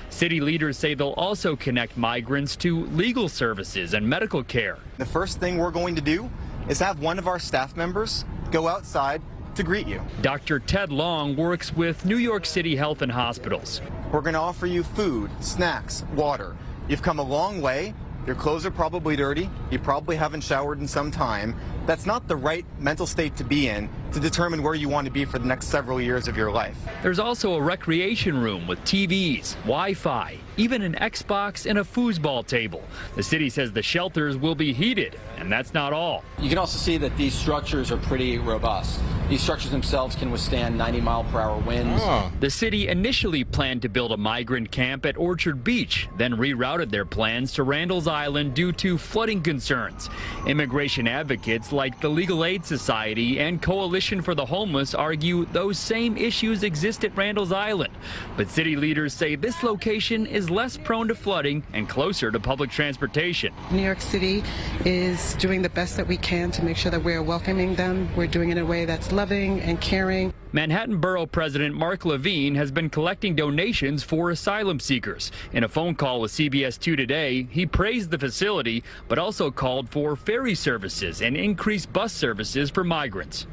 City leaders say they'll also connect migrants to legal services and medical care.
The first thing we're going to do is have one of our staff members go outside to greet you.
Dr. Ted Long works with New York City Health and Hospitals.
We're going to offer you food, snacks, water. You've come a long way. Your clothes are probably dirty. You probably haven't showered in some time. That's not the right mental state to be in to determine where you want to be for the next several years of your life.
There's also a recreation room with TVs, Wi Fi, even an Xbox and a foosball table. The city says the shelters will be heated, and that's not all.
You can also see that these structures are pretty robust. These structures themselves can withstand 90 mile per hour winds. Ah.
The city initially planned to build a migrant camp at Orchard Beach, then rerouted their plans to Randall's Island due to flooding concerns. Immigration advocates like the Legal Aid Society and Coalition for the Homeless argue those same issues exist at Randall's Island. But city leaders say this location is less prone to flooding and closer to public transportation.
New York City is doing the best that we can to make sure that we're welcoming them. We're doing it in a way that's loving and caring.
Manhattan Borough President Mark Levine has been collecting donations for asylum seekers. In a phone call with CBS 2 today, he praised the facility, but also called for ferry services and increased bus services for migrants.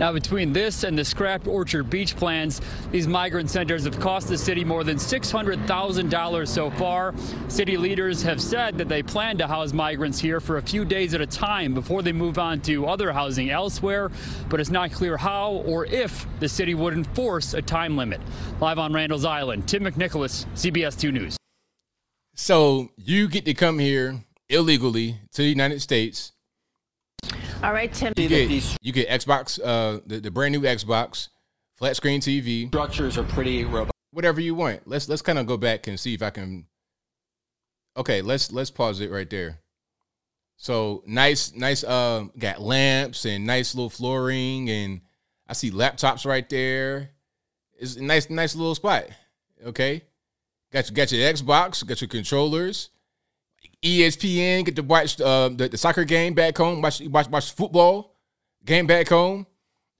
Now, between this and the scrapped Orchard Beach plans, these migrant centers have cost the city more than $600,000 so far. City leaders have said that they plan to house migrants here for a few days at a time before they move on to other housing elsewhere, but it's not clear how or if the city would enforce a time limit. Live on Randall's Island, Tim McNicholas, CBS 2 News.
So you get to come here illegally to the United States.
All right, Tim.
You get, you get Xbox, uh, the, the brand new Xbox, flat screen TV.
Structures are pretty robust.
Whatever you want. Let's let's kind of go back and see if I can. Okay, let's let's pause it right there. So nice, nice. Uh, got lamps and nice little flooring, and I see laptops right there. It's a nice, nice little spot. Okay, got you, got your Xbox, got your controllers. ESPN, get to watch uh, the, the soccer game back home, watch, watch watch football game back home.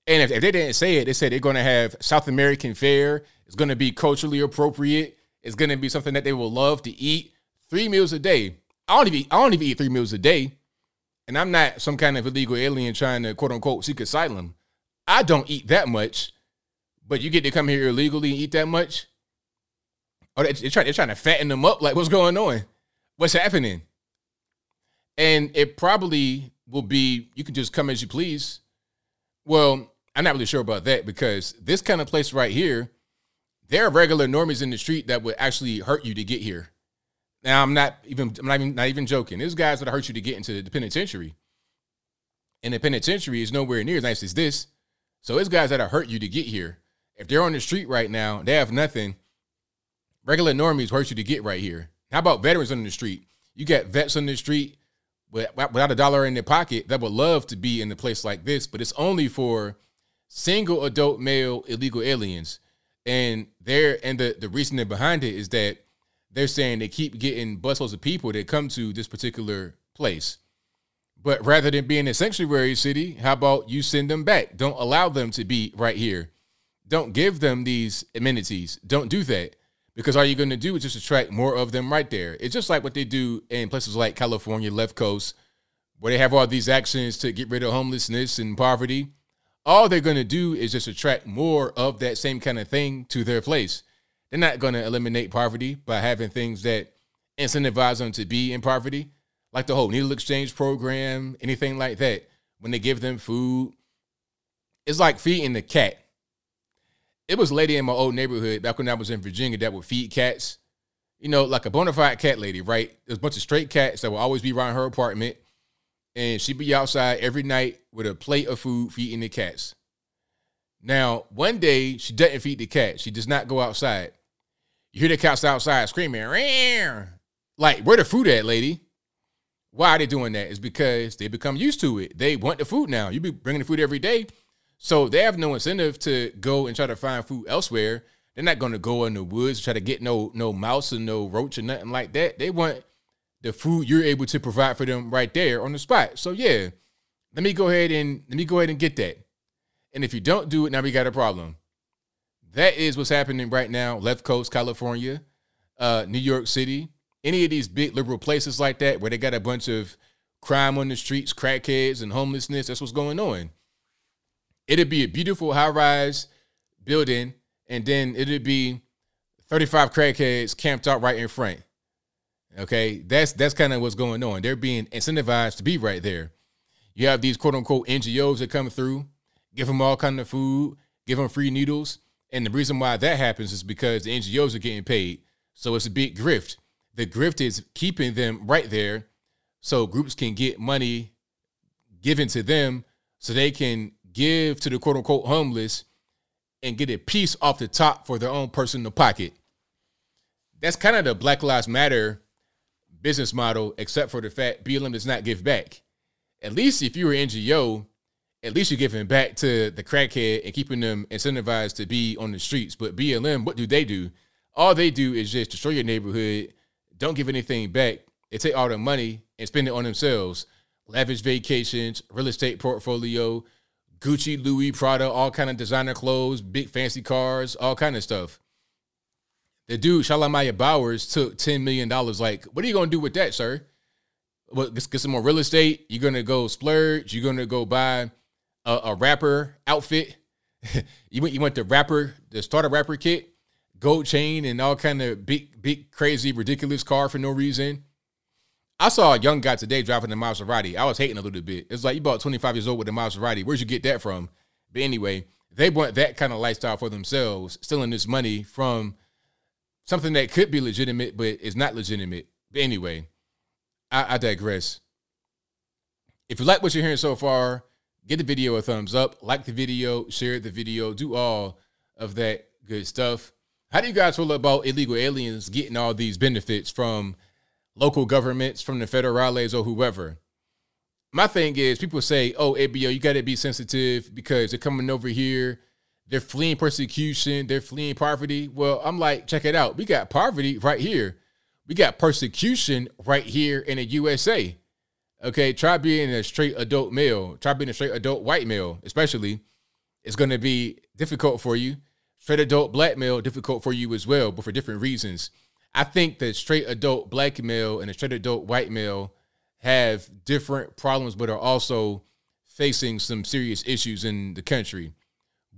And if, if they didn't say it, they said they're going to have South American fare. It's going to be culturally appropriate. It's going to be something that they will love to eat. Three meals a day. I don't even I don't even eat three meals a day, and I'm not some kind of illegal alien trying to quote unquote seek asylum. I don't eat that much, but you get to come here illegally and eat that much. Oh, they- they're trying, they're trying to fatten them up. Like, what's going on? What's happening? And it probably will be you can just come as you please. Well, I'm not really sure about that because this kind of place right here, there are regular normies in the street that would actually hurt you to get here. Now I'm not even I'm not even not even joking. There's guys that hurt you to get into the penitentiary. And the penitentiary is nowhere near as nice as this. So it's guys that hurt you to get here. If they're on the street right now, they have nothing. Regular normies hurt you to get right here. How about veterans on the street? You got vets on the street with- without a dollar in their pocket that would love to be in a place like this, but it's only for single adult male illegal aliens. And they're and the, the reasoning behind it is that they're saying they keep getting busloads of people that come to this particular place. But rather than being a sanctuary city, how about you send them back? Don't allow them to be right here. Don't give them these amenities. Don't do that. Because all you're going to do is just attract more of them right there. It's just like what they do in places like California, left coast, where they have all these actions to get rid of homelessness and poverty. all they're going to do is just attract more of that same kind of thing to their place. They're not going to eliminate poverty by having things that incentivize them to be in poverty, like the whole needle exchange program, anything like that. When they give them food, it's like feeding the cat. It was a lady in my old neighborhood back when I was in Virginia that would feed cats. You know, like a bona fide cat lady, right? There's a bunch of straight cats that will always be around her apartment. And she'd be outside every night with a plate of food feeding the cats. Now, one day she doesn't feed the cat. She does not go outside. You hear the cats outside screaming, like, where the food at, lady? Why are they doing that? It's because they become used to it. They want the food now. You be bringing the food every day. So they have no incentive to go and try to find food elsewhere. They're not going to go in the woods try to get no no mouse or no roach or nothing like that. They want the food you're able to provide for them right there on the spot. So yeah, let me go ahead and let me go ahead and get that. And if you don't do it, now we got a problem. That is what's happening right now. Left Coast, California, uh, New York City, any of these big liberal places like that where they got a bunch of crime on the streets, crackheads, and homelessness. That's what's going on. It'd be a beautiful high rise building, and then it'd be 35 crackheads camped out right in front. Okay, that's that's kind of what's going on. They're being incentivized to be right there. You have these quote unquote NGOs that come through, give them all kind of food, give them free needles, and the reason why that happens is because the NGOs are getting paid. So it's a big grift. The grift is keeping them right there, so groups can get money given to them, so they can give to the quote unquote homeless and get a piece off the top for their own personal pocket. That's kind of the Black Lives Matter business model, except for the fact BLM does not give back. At least if you're an NGO, at least you're giving back to the crackhead and keeping them incentivized to be on the streets. But BLM, what do they do? All they do is just destroy your neighborhood, don't give anything back. They take all the money and spend it on themselves. Lavish vacations, real estate portfolio, Gucci, Louis, Prada, all kind of designer clothes, big fancy cars, all kind of stuff. The dude, Shalomyah Bowers, took $10 million. Like, what are you going to do with that, sir? What, get some more real estate? You're going to go splurge? You're going to go buy a, a rapper outfit? you, went, you went the rapper, the starter rapper kit, gold chain, and all kind of big, big, crazy, ridiculous car for no reason. I saw a young guy today driving a Maserati. I was hating a little bit. It's like you bought 25 years old with a Maserati. Where'd you get that from? But anyway, they want that kind of lifestyle for themselves, stealing this money from something that could be legitimate, but is not legitimate. But anyway, I, I digress. If you like what you're hearing so far, give the video a thumbs up, like the video, share the video, do all of that good stuff. How do you guys feel about illegal aliens getting all these benefits from local governments, from the federales or whoever? My thing is, people say, "Oh, ABO, you got to be sensitive because they're coming over here they're fleeing persecution. They're fleeing poverty. Well, I'm like, check it out. We got poverty right here. We got persecution right here in the USA. Okay, try being a straight adult male. Try being a straight adult white male, especially. It's going to be difficult for you. Straight adult black male, difficult for you as well, but for different reasons. I think the straight adult black male and the straight adult white male have different problems, but are also facing some serious issues in the country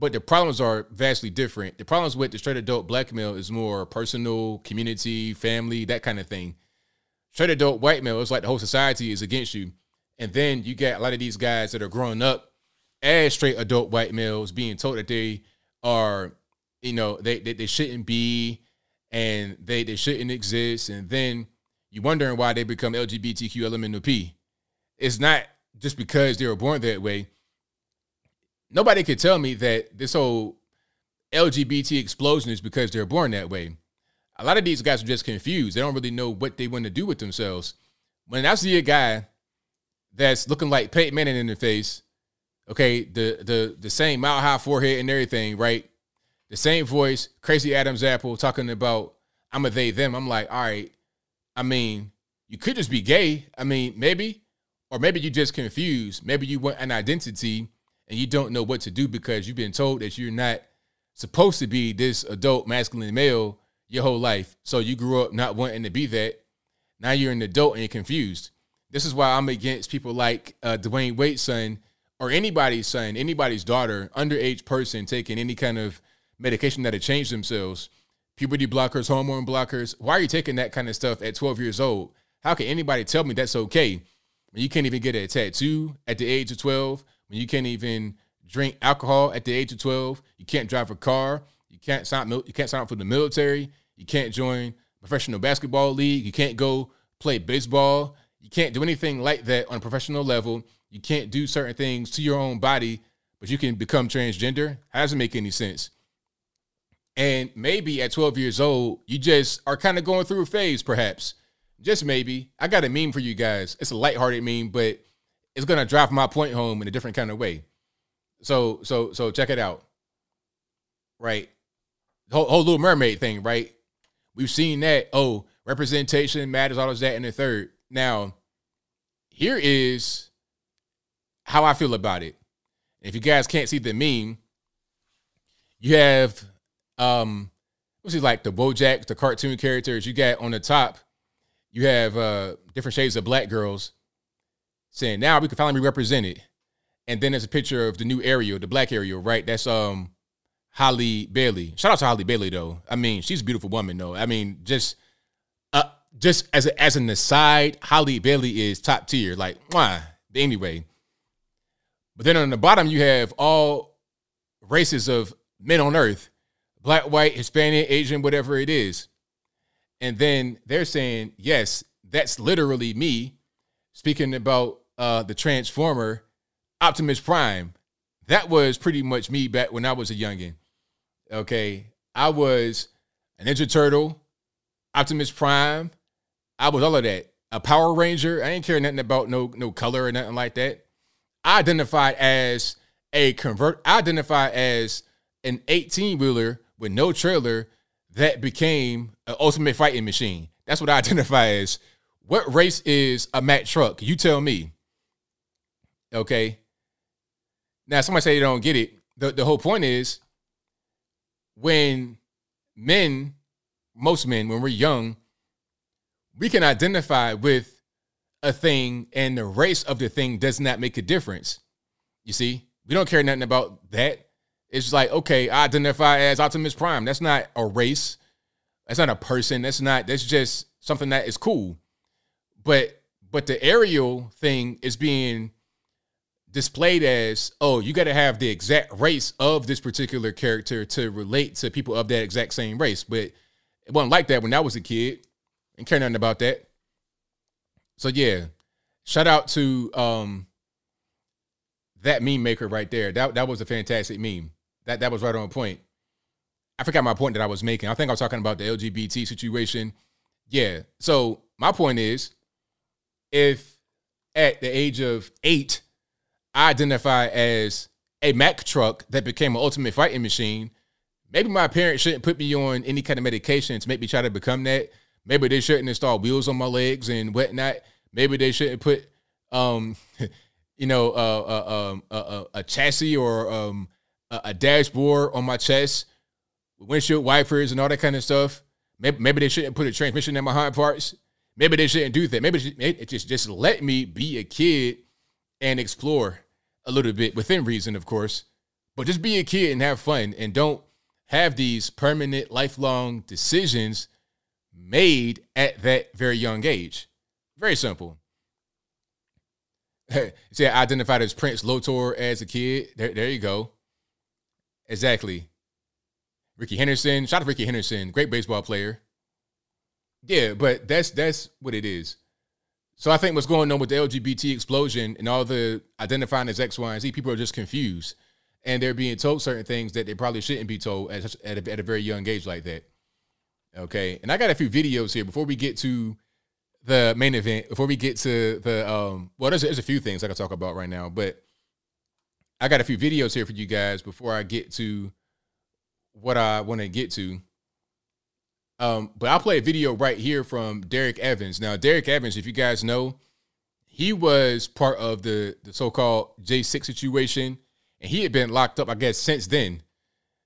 but the problems are vastly different. The problems with the straight adult black male is more personal, community, family, that kind of thing. Straight adult white male is like the whole society is against you. And then you got a lot of these guys that are growing up as straight adult white males being told that they are, you know, they they, they shouldn't be and they, they shouldn't exist. And then you're wondering why they become LGBTQ LMNOP. It's not just because they were born that way nobody could tell me that this whole LGBT explosion is because they're born that way. A lot of these guys are just confused. They don't really know what they want to do with themselves. When I see a guy that's looking like Peyton Manning in the face, okay, the the the same mile high forehead and everything, right? The same voice, crazy Adam's apple talking about I'm a they them. I'm like, all right. I mean, you could just be gay. I mean, maybe, or maybe you just confused. Maybe you want an identity and you don't know what to do because you've been told that you're not supposed to be this adult masculine male your whole life. So you grew up not wanting to be that. Now you're an adult and you're confused. This is why I'm against people like uh, Dwyane Wade's son, or anybody's son, anybody's daughter, underage person taking any kind of medication that have changed themselves, puberty blockers, hormone blockers, why are you taking that kind of stuff at 12 years old? How can anybody tell me that's okay when you can't even get a tattoo at the age of 12, when you can't even drink alcohol at the age of 12, you can't drive a car, you can't sign you can't sign up for the military, you can't join professional basketball league, you can't go play baseball, you can't do anything like that on a professional level. You can't do certain things to your own body, but you can become transgender. How does it make any sense? And maybe at 12 years old, you just are kind of going through a phase, perhaps. Just maybe. I got a meme for you guys. It's a lighthearted meme, but it's gonna drive my point home in a different kind of way. So, so, so check it out. Right, whole, whole Little Mermaid thing. Right, we've seen that. Oh, representation matters. All of that in the third. Now, here is how I feel about it. If you guys can't see the meme, you have um what's he like the Bojack, the cartoon characters. You got on the top, you have uh different shades of black girls saying now we can finally be represented. And then there's a picture of the new Ariel, the black Ariel, right? That's um Halle Bailey. Shout out to Halle Bailey though. I mean, she's a beautiful woman though. I mean, just uh just as a, as an aside, Halle Bailey is top tier. Like, why? Anyway. But then on the bottom, you have all races of men on earth black, white, Hispanic, Asian, whatever it is. And then they're saying, yes, that's literally me speaking about uh, the Transformer Optimus Prime. That was pretty much me back when I was a youngin'. Okay. I was a Ninja Turtle, Optimus Prime. I was all of that. A Power Ranger. I ain't care nothing about no no color or nothing like that. I identified as a convert. I identify as an 18 wheeler with no trailer that became an ultimate fighting machine. That's what I identify as. What race is a Mack truck? You tell me. Okay. Now, somebody say they don't get it. The, the whole point is when men, most men, when we're young, we can identify with a thing and the race of the thing does not make a difference. You see, we don't care nothing about that. It's like, okay, I identify as Optimus Prime. That's not a race. That's not a person. That's not, that's just something that is cool. But but the Ariel thing is being displayed as, oh, you got to have the exact race of this particular character to relate to people of that exact same race. But it wasn't like that when I was a kid. Didn't care nothing about that. So yeah, shout out to um that meme maker right there. That that was a fantastic meme. That that was right on point. I forgot my point that I was making. I think I was talking about the LGBT situation. Yeah. So my point is, if at the age of eight, I identify as a Mack truck that became an ultimate fighting machine, maybe my parents shouldn't put me on any kind of medication to make me try to become that. Maybe they shouldn't install wheels on my legs and whatnot. Maybe they shouldn't put, um, you know, uh, uh, um, uh, a chassis or um, a, a dashboard on my chest, windshield wipers and all that kind of stuff. Maybe, maybe they shouldn't put a transmission in my hind parts. Maybe they shouldn't do that. Maybe it just just let me be a kid and explore a little bit within reason, of course. But just be a kid and have fun, and don't have these permanent, lifelong decisions made at that very young age. Very simple. See, I identified as Prince Lotor as a kid. There, there you go. Exactly. Rickey Henderson. Shout out to Rickey Henderson. Great baseball player. Yeah, but that's that's what it is. So I think what's going on with the LGBT explosion and all the identifying as X, Y, and Z, people are just confused, and they're being told certain things that they probably shouldn't be told at at a, at a very young age like that. Okay, and I got a few videos here before we get to the main event. Before we get to the um, well, there's there's a few things I can talk about right now, but I got a few videos here for you guys before I get to what I want to get to. Um, but I'll play a video right here from Derrick Evans. Now, Derrick Evans, if you guys know, he was part of the, the so-called J6 situation, and he had been locked up, I guess, since then.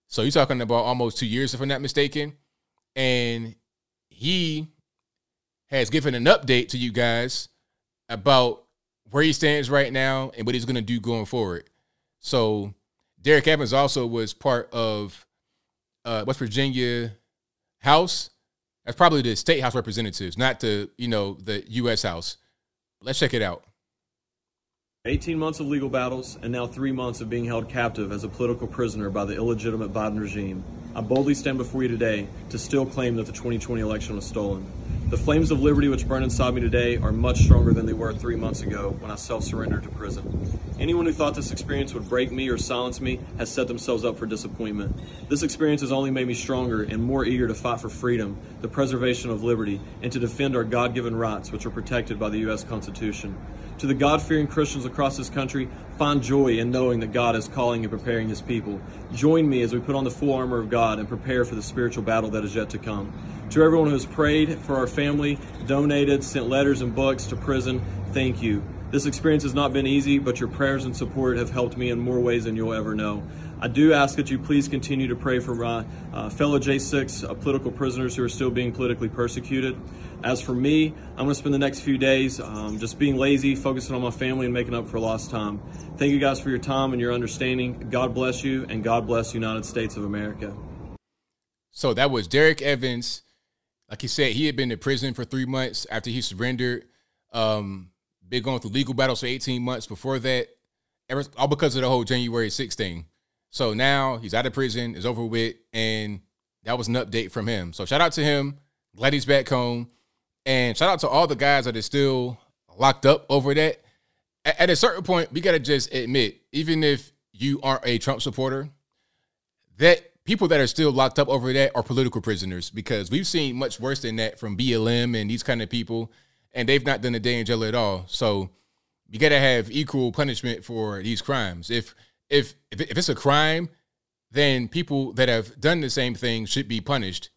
So you're talking about almost two years, if I'm not mistaken. And he has given an update to you guys about where he stands right now and what he's going to do going forward. So Derrick Evans also was part of uh, West Virginia House. That's probably the state House representatives, not the you know the U.S. House. Let's check it out.
18 months of legal battles, and now three months of being held captive as a political prisoner by the illegitimate Biden regime. I boldly stand before you today to still claim that the 2020 election was stolen. The flames of liberty which burn inside me today are much stronger than they were three months ago when I self surrendered to prison. Anyone who thought this experience would break me or silence me has set themselves up for disappointment. This experience has only made me stronger and more eager to fight for freedom, the preservation of liberty, and to defend our God given rights which are protected by the U.S. Constitution. To the God fearing Christians across this country, find joy in knowing that God is calling and preparing his people. Join me as we put on the full armor of God and prepare for the spiritual battle that is yet to come. To everyone who has prayed for our family, donated, sent letters and books to prison, thank you. This experience has not been easy, but your prayers and support have helped me in more ways than you'll ever know. I do ask that you please continue to pray for my uh, fellow J6 uh, political prisoners who are still being politically persecuted. As for me, I'm going to spend the next few days um, just being lazy, focusing on my family, and making up for lost time. Thank you guys for your time and your understanding. God bless you, and God bless United States of America.
So that was Derrick Evans. Like he said, he had been in prison for three months after he surrendered. Um, been going through legal battles for 18 months before that, all because of the whole January 16. So now he's out of prison, is over with, and that was an update from him. So shout out to him. Glad he's back home. And shout out to all the guys that are still locked up over that. At a certain point, we got to just admit, even if you aren't a Trump supporter, that people that are still locked up over that are political prisoners because we've seen much worse than that from BLM and these kind of people, and they've not done a day in jail at all. So you got to have equal punishment for these crimes. If if if it's a crime, then people that have done the same thing should be punished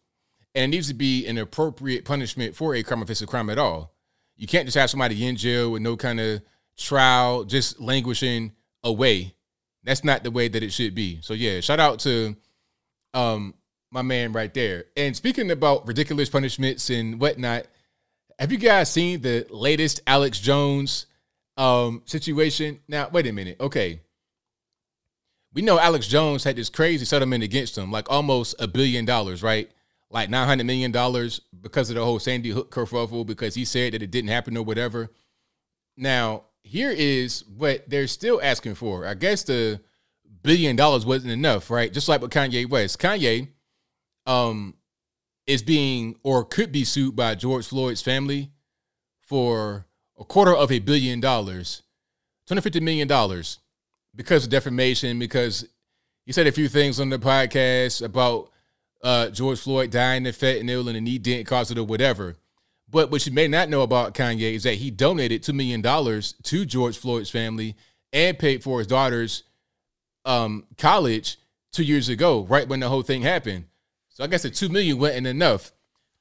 and it needs to be an appropriate punishment for a crime if it's a crime at all. You can't just have somebody in jail with no kind of trial, just languishing away. That's not the way that it should be. So yeah, shout out to um my man right there. And speaking about ridiculous punishments and whatnot, have you guys seen the latest Alex Jones um situation? Now, wait a minute. Okay. We know Alex Jones had this crazy settlement against him, like almost a billion dollars, right? like nine hundred million dollars because of the whole Sandy Hook kerfuffle because he said that it didn't happen or whatever. Now here is what they're still asking for. I guess the billion dollars wasn't enough, right? Just like with Kanye West. Kanye um is being or could be sued by George Floyd's family for a quarter of a billion dollars, $250 million because of defamation, because he said a few things on the podcast about uh, George Floyd dying of fentanyl and he didn't cause it or whatever. But what you may not know about Kanye is that he donated $2 million to George Floyd's family and paid for his daughter's um, college two years ago, right when the whole thing happened. So I guess the 2 million wasn't enough.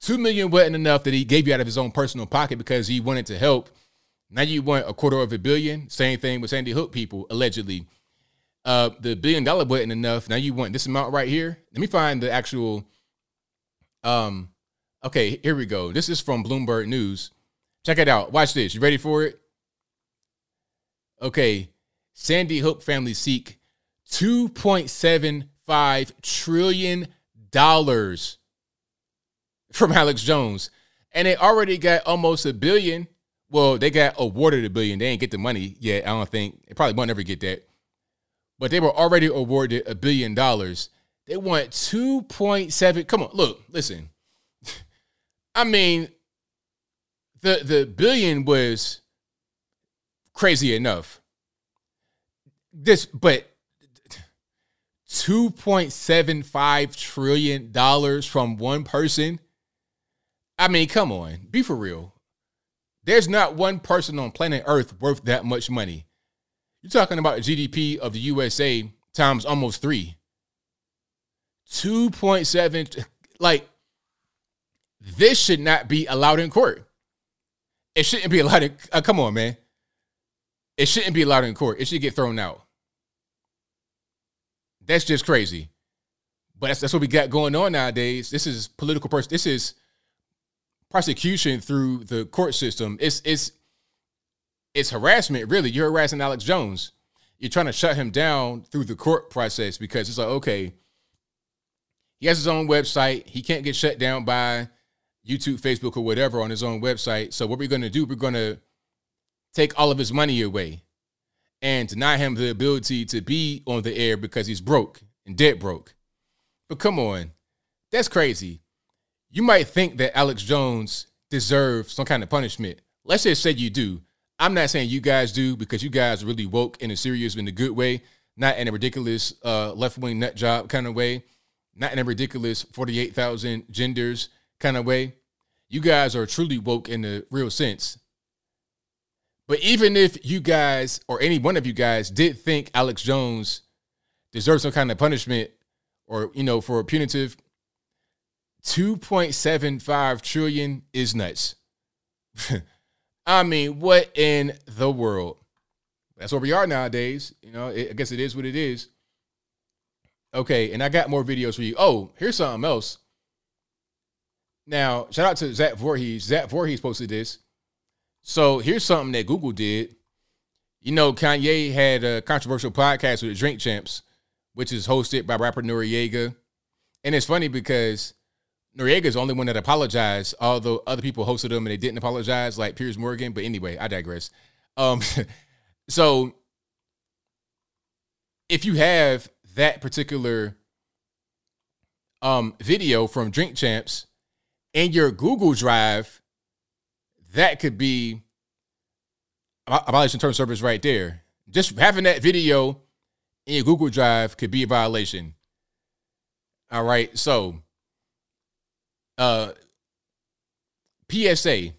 2 million wasn't enough that he gave you out of his own personal pocket because he wanted to help. Now you want a quarter of a billion. Same thing with Sandy Hook people, allegedly uh, the billion dollar wasn't enough. Now you want this amount right here. Let me find the actual. Um, okay, here we go. This is from Bloomberg News. Check it out. Watch this. You ready for it? Okay, Sandy Hook family seek two point seven five trillion dollars from Alex Jones, and they already got almost a billion. Well, they got awarded a billion. They ain't get the money yet. I don't think. They probably won't ever get that but they were already awarded a billion dollars. They want 2.7. Come on, look, listen. I mean, the the billion was crazy enough. This, but 2.75 trillion dollars from one person. I mean, come on, be for real. There's not one person on planet Earth worth that much money. You're talking about GDP of the USA times almost three. 2.7, like, this should not be allowed in court. It shouldn't be allowed in, uh, come on, man. It shouldn't be allowed in court. It should get thrown out. That's just crazy. But that's, that's what we got going on nowadays. This is political person. This is prosecution through the court system. It's it's it's harassment, really. You're harassing Alex Jones. You're trying to shut him down through the court process because it's like, okay, he has his own website. He can't get shut down by YouTube, Facebook, or whatever on his own website. So what we're going to do, we're going to take all of his money away and deny him the ability to be on the air because he's broke and dead broke. But come on, that's crazy. You might think that Alex Jones deserves some kind of punishment. Let's just say you do. I'm not saying you guys do because you guys are really woke in a serious, in a good way, not in a ridiculous uh, left wing nut job kind of way, not in a ridiculous 48,000 genders kind of way. You guys are truly woke in the real sense. But even if you guys or any one of you guys did think Alex Jones deserves some kind of punishment or, you know, for a punitive 2.75 trillion is nuts. I mean, what in the world? That's where we are nowadays. You know, it, I guess it is what it is. Okay, and I got more videos for you. Oh, here's something else. Now, shout out to Zach Vorhies. Zach Vorhies posted this. So here's something that Google did. You know, Kanye had a controversial podcast with the Drink Champs, which is hosted by rapper Noreaga. And it's funny because Noreaga's the only one that apologized, although other people hosted them and they didn't apologize, like Piers Morgan. But anyway, I digress. Um, so if you have that particular um video from Drink Champs in your Google Drive, that could be a violation of term service right there. Just having that video in Google Drive could be a violation. All right, so uh, PSA: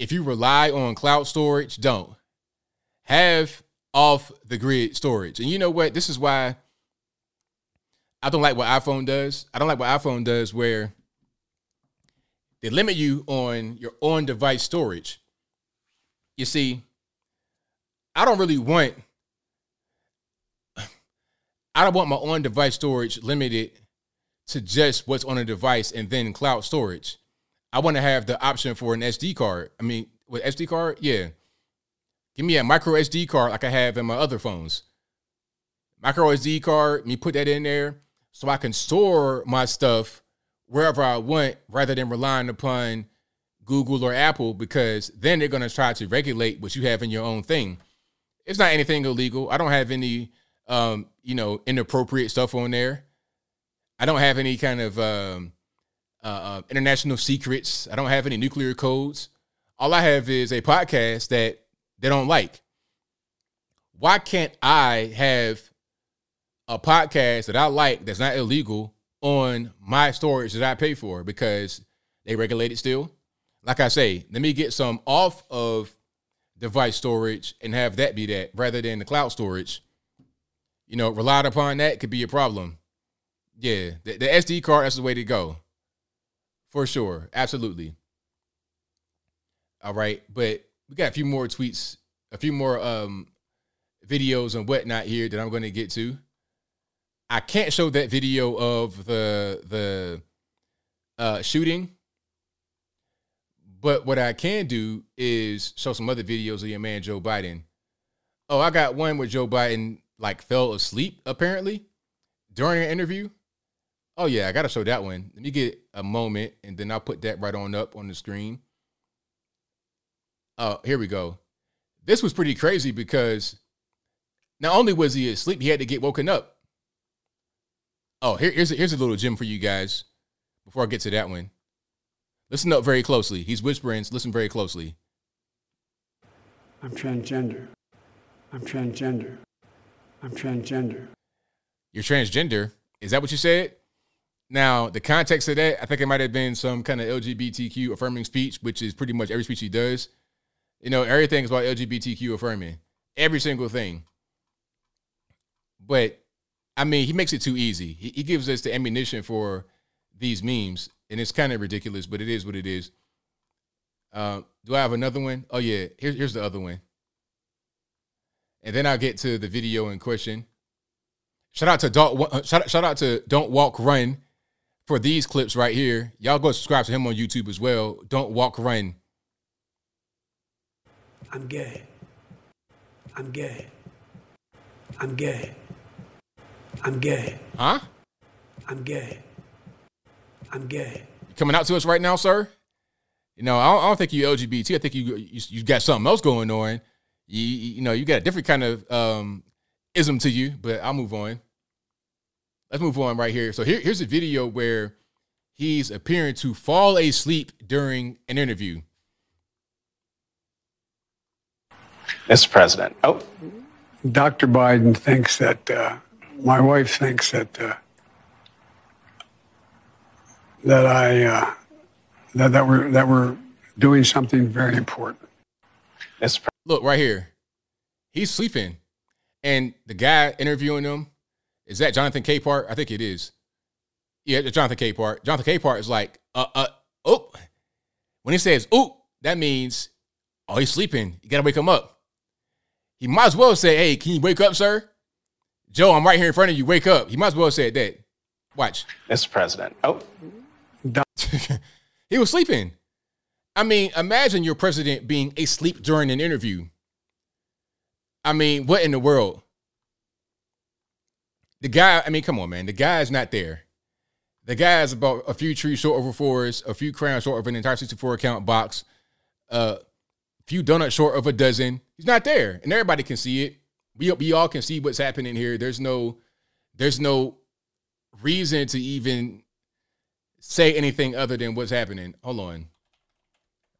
If you rely on cloud storage, don't have off the grid storage. And you know what? This is why I don't like what iPhone does. I don't like what iPhone does, where they limit you on your on device storage. You see, I don't really want I don't want my on device storage limited just what's on a device and then cloud storage. I want to have the option for an SD card. I mean, with SD card, yeah. Give me a micro SD card like I have in my other phones. Micro SD card, me put that in there so I can store my stuff wherever I want rather than relying upon Google or Apple because then they're going to try to regulate what you have in your own thing. It's not anything illegal. I don't have any um, you know, inappropriate stuff on there. I don't have any kind of um, uh, uh, international secrets. I don't have any nuclear codes. All I have is a podcast that they don't like. Why can't I have a podcast that I like that's not illegal on my storage that I pay for because they regulate it still? Like I say, let me get some off of device storage and have that be that rather than the cloud storage. You know, relied upon that could be a problem. Yeah, the, the SD card, that's the way to go. For sure. Absolutely. All right. But we got a few more tweets, a few more um videos and whatnot here that I'm going to get to. I can't show that video of the the uh shooting. But what I can do is show some other videos of your man Joe Biden. Oh, I got one where Joe Biden like fell asleep apparently during an interview. Oh yeah, I gotta show that one. Let me get a moment, and then I'll put that right on up on the screen. Oh, here we go. This was pretty crazy because not only was he asleep, he had to get woken up. Oh, here, here's a, here's a little gem for you guys. Before I get to that one, listen up very closely. He's whispering. Listen very closely.
I'm transgender. I'm transgender. I'm transgender.
You're transgender. Is that what you said? Now, the context of that, I think it might have been some kind of LGBTQ affirming speech, which is pretty much every speech he does. You know, everything is about LGBTQ affirming, every single thing. But I mean, he makes it too easy. He, he gives us the ammunition for these memes, and it's kind of ridiculous, but it is what it is. Uh, do I have another one? Oh yeah, here's here's the other one, and then I'll get to the video in question. Shout out to don't shout, shout out to Don't Walk Run for these clips right here. Y'all go subscribe to him on YouTube as well. Don't walk, run.
I'm gay. I'm gay. I'm gay. I'm gay.
Huh?
I'm gay. I'm gay.
You coming out to us right now, sir? You know, I don't, I don't think you LGBT. I think you, you you got something else going on. You you know, you got a different kind of um ism to you. But I'll move on. Let's move on right here. So here, here's a video where he's appearing to fall asleep during an interview.
Mr. President.
Oh. Dr. Biden thinks that, uh, my wife thinks that, uh, that I, uh, that, that we're, that we're doing something very important.
Mr. Pre-
Look right here. He's sleeping. And the guy interviewing him, is that Jonathan Capehart? I think it is. Yeah, Jonathan Capehart. Jonathan Capehart is like, uh, uh, oh. When he says, oh, that means, oh, he's sleeping. You got to wake him up. He might as well say, hey, can you wake up, sir? Joe, I'm right here in front of you. Wake up. He might as well say that. Watch.
Mr. President. Oh.
he was sleeping. I mean, imagine your president being asleep during an interview. I mean, what in the world? The guy, I mean, come on, man. The guy is not there. The guy is about a few trees short of a forest, a few crowns short of an entire 64 account box, a few donuts short of a dozen. He's not there. And everybody can see it. We, we all can see what's happening here. There's no, there's no reason to even say anything other than what's happening. Hold on.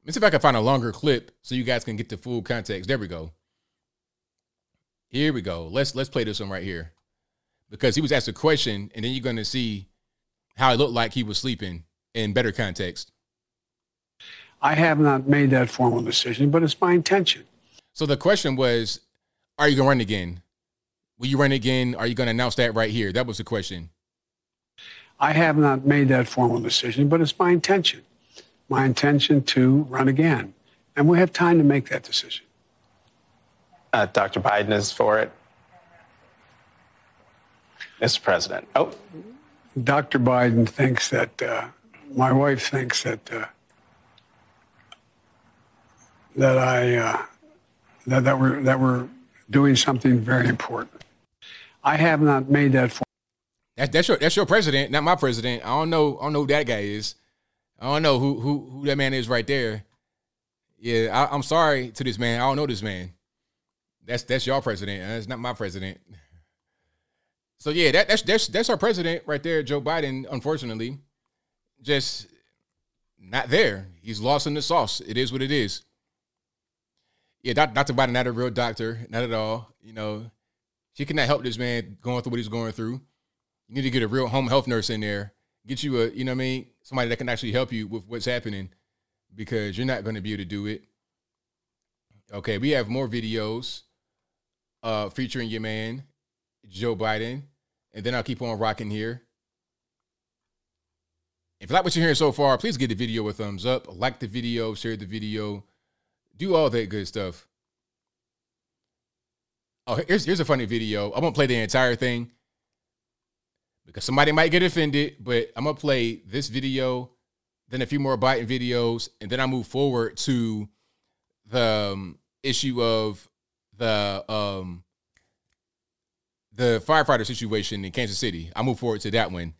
Let's see if I can find a longer clip so you guys can get the full context. There we go. Here we go. Let's let's play this one right here. Because he was asked a question, and then you're gonna see how it looked like he was sleeping in better context.
I have not made that formal decision, but it's my intention.
So the question was, are you gonna run again? Will you run again? Are you gonna announce that right here? That was the question.
I have not made that formal decision, but it's my intention. My intention to run again. And we have time to make that decision.
Uh, Dr. Biden is for it. Mr. President. Oh.
Dr. Biden thinks that, uh, my wife thinks that, uh, that I, uh, that, that we're, that we're doing something very important. I have not made that formal
That's that's your that's your president, not my president. I don't know. I don't know who that guy is. I don't know who who who that man is right there. Yeah, I, I'm sorry to this man. I don't know this man. That's that's your president. That's not my president. So yeah, that that's that's that's our president right there, Joe Biden. Unfortunately, just not there. He's lost in the sauce. It is what it is. Yeah, Dr. Biden not a real doctor, not at all. You know, she cannot help this man going through what he's going through. You need to get a real home health nurse in there. Get you a, you know what I mean, somebody that can actually help you with what's happening because you're not going to be able to do it. Okay, we have more videos uh featuring your man, Joe Biden. And then I'll keep on rocking here. If you like what you're hearing so far, please give the video a thumbs up, like the video, share the video, do all that good stuff. Oh, here's here's a funny video. I won't play the entire thing because somebody might get offended, but I'm gonna play this video, then a few more Biden videos, and then I move forward to the um, issue of the um the firefighter situation in Kansas City. I move forward to that one.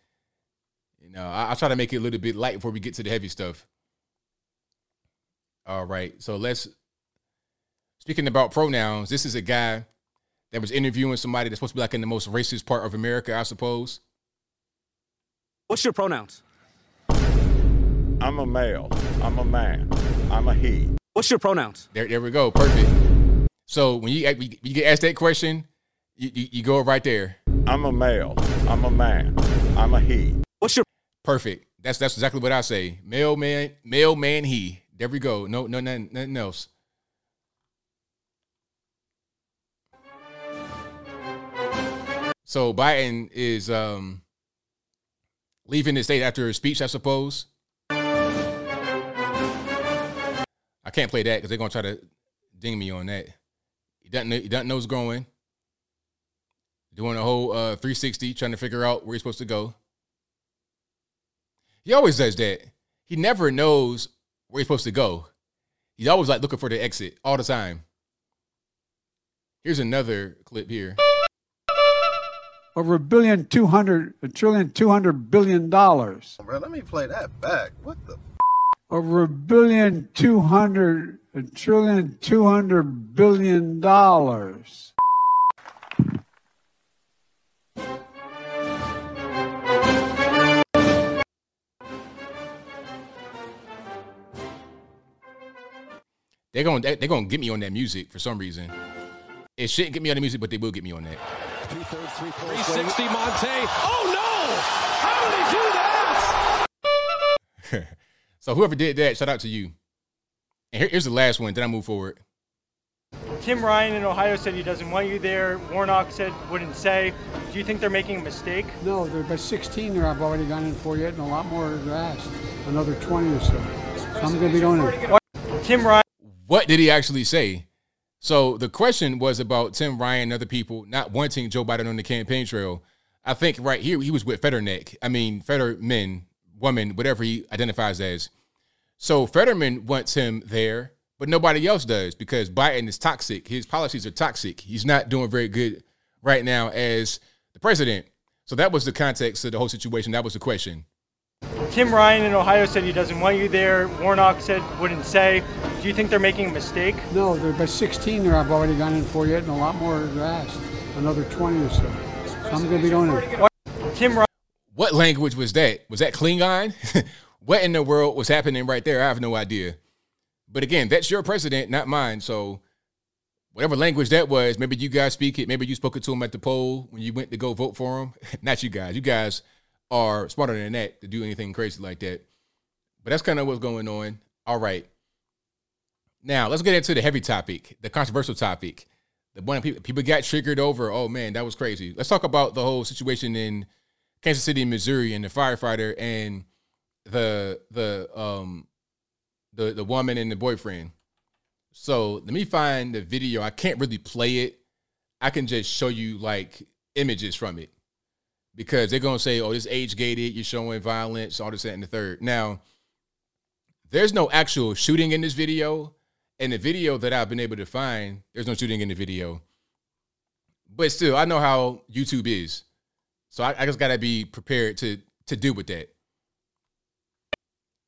You know, I, will try to make it a little bit light before we get to the heavy stuff. All right, so let's. Speaking about pronouns, this is a guy that was interviewing somebody that's supposed to be like in the most racist part of America, I suppose.
What's your pronouns?
I'm a male. I'm a man. I'm a he.
What's your pronouns?
There, there we go. Perfect. So when you when you get asked that question, you, you, you go right there.
I'm a male. I'm a man. I'm a he.
What's your
perfect? That's that's exactly what I say. Male man, male man, he. There we go. No, no, nothing, nothing else. So Biden is um, leaving the state after his speech, I suppose. I can't play that because they're gonna try to ding me on that. He doesn't. He doesn't know what's going. Doing a whole uh, 360, trying to figure out where he's supposed to go. He always does that. He never knows where he's supposed to go. He's always like looking for the exit all the time. Here's another clip here.
Over a billion, two hundred, a trillion, two hundred billion dollars.
Bro, let me play that back. What the?
Over a billion, two hundred, a trillion, two hundred billion dollars.
They're going to they're going to get me on that music for some reason. It shouldn't get me on the music, but they will get me on that.
360 Monte. Oh no! How did he do that?
so whoever did that, shout out to you. And here, here's the last one. Then I move forward.
Tim Ryan in Ohio said he doesn't want you there. Warnock said wouldn't say. Do you think they're making a mistake?
No, they're by 16 there I've already gone in for yet, and a lot more are asked. Another 20 or so. So I'm going to be going in.
Tim Ryan.
What did he actually say? So the question was about Tim Ryan and other people not wanting Joe Biden on the campaign trail. I think right here he was with Fetterneck. I mean Fetterman, woman, whatever he identifies as. So Fetterman wants him there, but nobody else does because Biden is toxic. His policies are toxic. He's not doing very good right now as the president. So that was the context of the whole situation. That was the question.
Tim Ryan in Ohio said he doesn't want you there. Warnock said wouldn't say. Do you think they're making a mistake?
No, they're by 16 there I've already gone in for yet, and a lot more are asked. Another 20 or so. So I'm going to be going in.
Tim Ryan.
What language was that? Was that Klingon? what in the world was happening right there? I have no idea. But again, that's your president, not mine. So whatever language that was, maybe you guys speak it. Maybe you spoke it to him at the poll when you went to go vote for him. not you guys. You guys are smarter than that to do anything crazy like that. But that's kind of what's going on. All right. Now let's get into the heavy topic, the controversial topic. The one people people got triggered over. Oh man, that was crazy. Let's talk about the whole situation in Kansas City, Missouri, and the firefighter and the the um the the woman and the boyfriend. So let me find the video. I can't really play it. I can just show you like images from it because they're gonna say, "Oh, this age gated. You're showing violence, all this that, and the third. Now, there's no actual shooting in this video. In the video that I've been able to find, there's no shooting in the video. But still, I know how YouTube is, so I, I just gotta be prepared to to deal with that.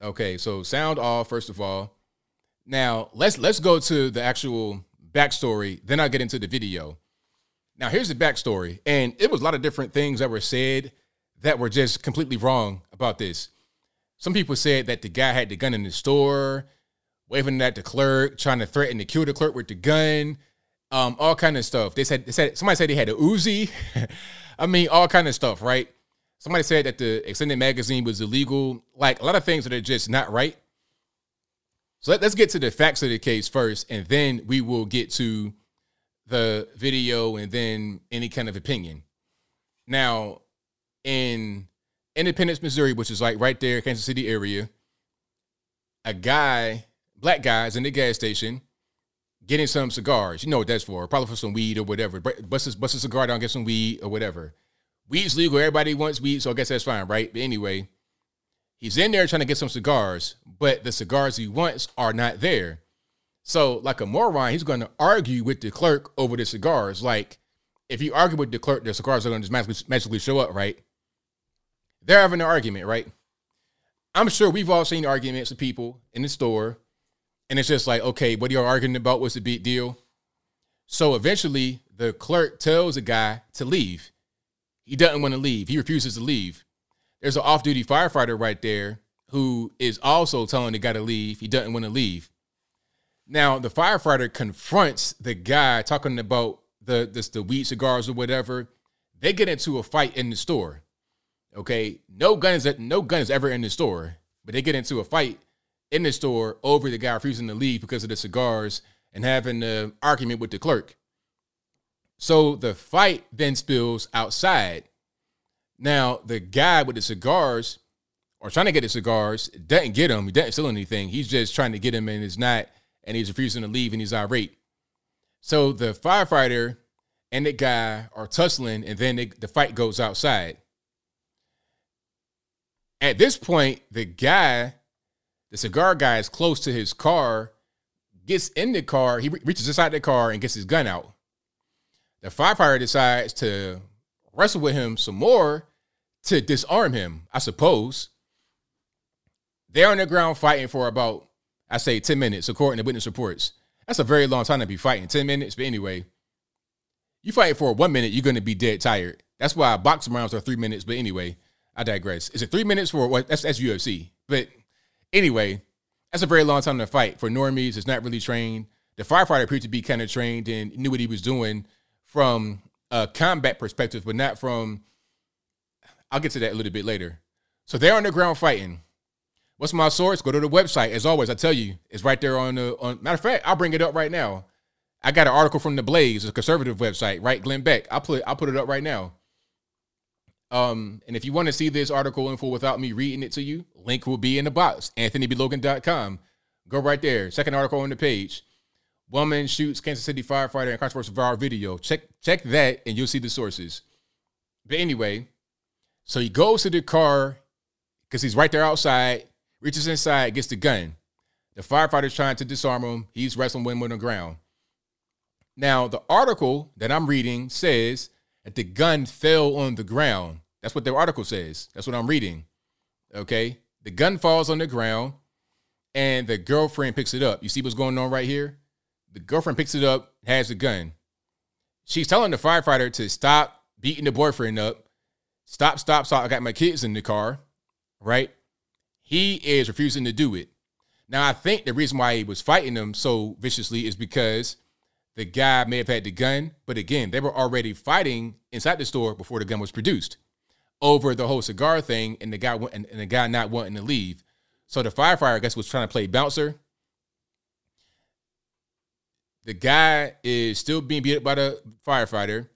Okay, so sound off first of all. Now let's let's go to the actual backstory. Then I'll get into the video. Now, here's the backstory. And it was a lot of different things that were said that were just completely wrong about this. Some people said that the guy had the gun in the store, waving it at the clerk, trying to threaten to kill the clerk with the gun, um, all kind of stuff. They said, they said somebody said they had a Uzi. I mean, all kind of stuff, right? Somebody said that the extended magazine was illegal. Like a lot of things that are just not right. So let, us get to the facts of the case first, and then we will get to the video and then any kind of opinion. Now, in Independence, Missouri, which is like right there, Kansas City area, a guy, black guys in the gas station, getting some cigars. You know what that's for? Probably for some weed or whatever. Bust a, bust a cigar down, get some weed or whatever. Weed's legal. Everybody wants weed, so I guess that's fine, right? But anyway, he's in there trying to get some cigars, but the cigars he wants are not there. So, like a moron, he's going to argue with the clerk over the cigars. Like, if you argue with the clerk, the cigars are going to just magically, magically show up, right? They're having an argument, right? I'm sure we've all seen arguments with people in the store, and it's just like, okay, what are you arguing about? What's the big deal? So eventually, the clerk tells the guy to leave. He doesn't want to leave. He refuses to leave. There's an off-duty firefighter right there who is also telling the guy to leave. He doesn't want to leave. Now the firefighter confronts the guy talking about the this, the weed cigars or whatever. They get into a fight in the store. Okay, no guns no guns ever in the store, but they get into a fight in the store over the guy refusing to leave because of the cigars and having an argument with the clerk. So the fight then spills outside. Now the guy with the cigars or trying to get the cigars doesn't get them. He doesn't steal anything. He's just trying to get him and is not and he's refusing to leave and he's irate. So the firefighter and the guy are tussling, and then they, the fight goes outside. At this point, the guy, the cigar guy, is close to his car, gets in the car, he re- reaches inside the car and gets his gun out. The firefighter decides to wrestle with him some more to disarm him, I suppose. They're on the ground fighting for about, I say, 10 minutes, according to witness reports. That's a very long time to be fighting, 10 minutes. But anyway, you fight for one minute, you're going to be dead tired. That's why boxing rounds are three minutes. But anyway, I digress. Is it three minutes for what? That's, that's UFC. But anyway, that's a very long time to fight. For normies, it's not really trained. The firefighter appeared to be kind of trained and knew what he was doing from a combat perspective, but not from. I'll get to that a little bit later. So they're on the ground fighting. What's my source? Go to the website. As always, I tell you, it's right there on the. On, matter of fact, I'll bring it up right now. I got an article from the Blaze, a conservative website, right? Glenn Beck. I'll put I'll put it up right now. Um, and if you want to see this article info without me reading it to you, link will be in the box. AnthonyBLogan.com. Go right there. Second article on the page. Woman shoots Kansas City firefighter in controversial viral video. Check check that and you'll see the sources. But anyway, so he goes to the car because he's right there outside, reaches inside, gets the gun. The firefighter's trying to disarm him. He's wrestling with him on the ground. Now, the article that I'm reading says that the gun fell on the ground. That's what the article says. That's what I'm reading. Okay. The gun falls on the ground and the girlfriend picks it up. You see what's going on right here? The girlfriend picks it up, has the gun. She's telling the firefighter to stop beating the boyfriend up. Stop, stop, stop. I got my kids in the car, right? He is refusing to do it. Now, I think the reason why he was fighting them so viciously is because the guy may have had the gun, but again, they were already fighting inside the store before the gun was produced over the whole cigar thing and the guy and, the guy not wanting to leave. So the firefighter, I guess, was trying to play bouncer the guy is still being beat up by the firefighter.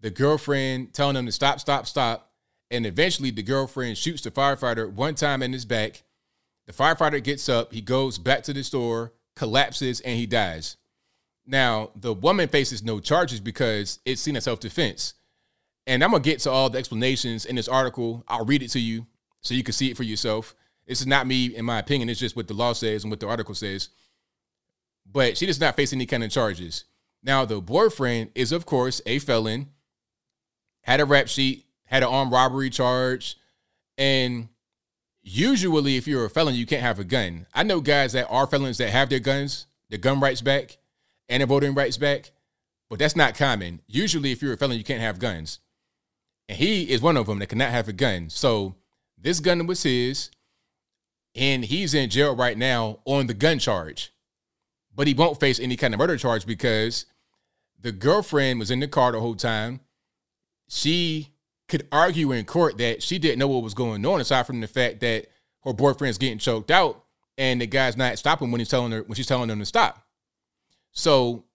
The girlfriend telling him to stop, stop, stop. And eventually the girlfriend shoots the firefighter one time in his back. The firefighter gets up, he goes back to the store, collapses, and he dies. Now, the woman faces no charges because it's seen as self defense. And I'm going to get to all the explanations in this article. I'll read it to you so you can see it for yourself. This is not me, in my opinion. It's just what the law says and what the article says but she does not face any kind of charges. Now, the boyfriend is, of course, a felon, had a rap sheet, had an armed robbery charge, and usually, if you're a felon, you can't have a gun. I know guys that are felons that have their guns, their gun rights back, and their voting rights back, but that's not common. Usually, if you're a felon, you can't have guns. And he is one of them that cannot have a gun. So this gun was his, and he's in jail right now on the gun charge but he won't face any kind of murder charge because the girlfriend was in the car the whole time. She could argue in court that she didn't know what was going on, aside from the fact that her boyfriend's getting choked out and the guy's not stopping when he's telling her when she's telling him to stop. So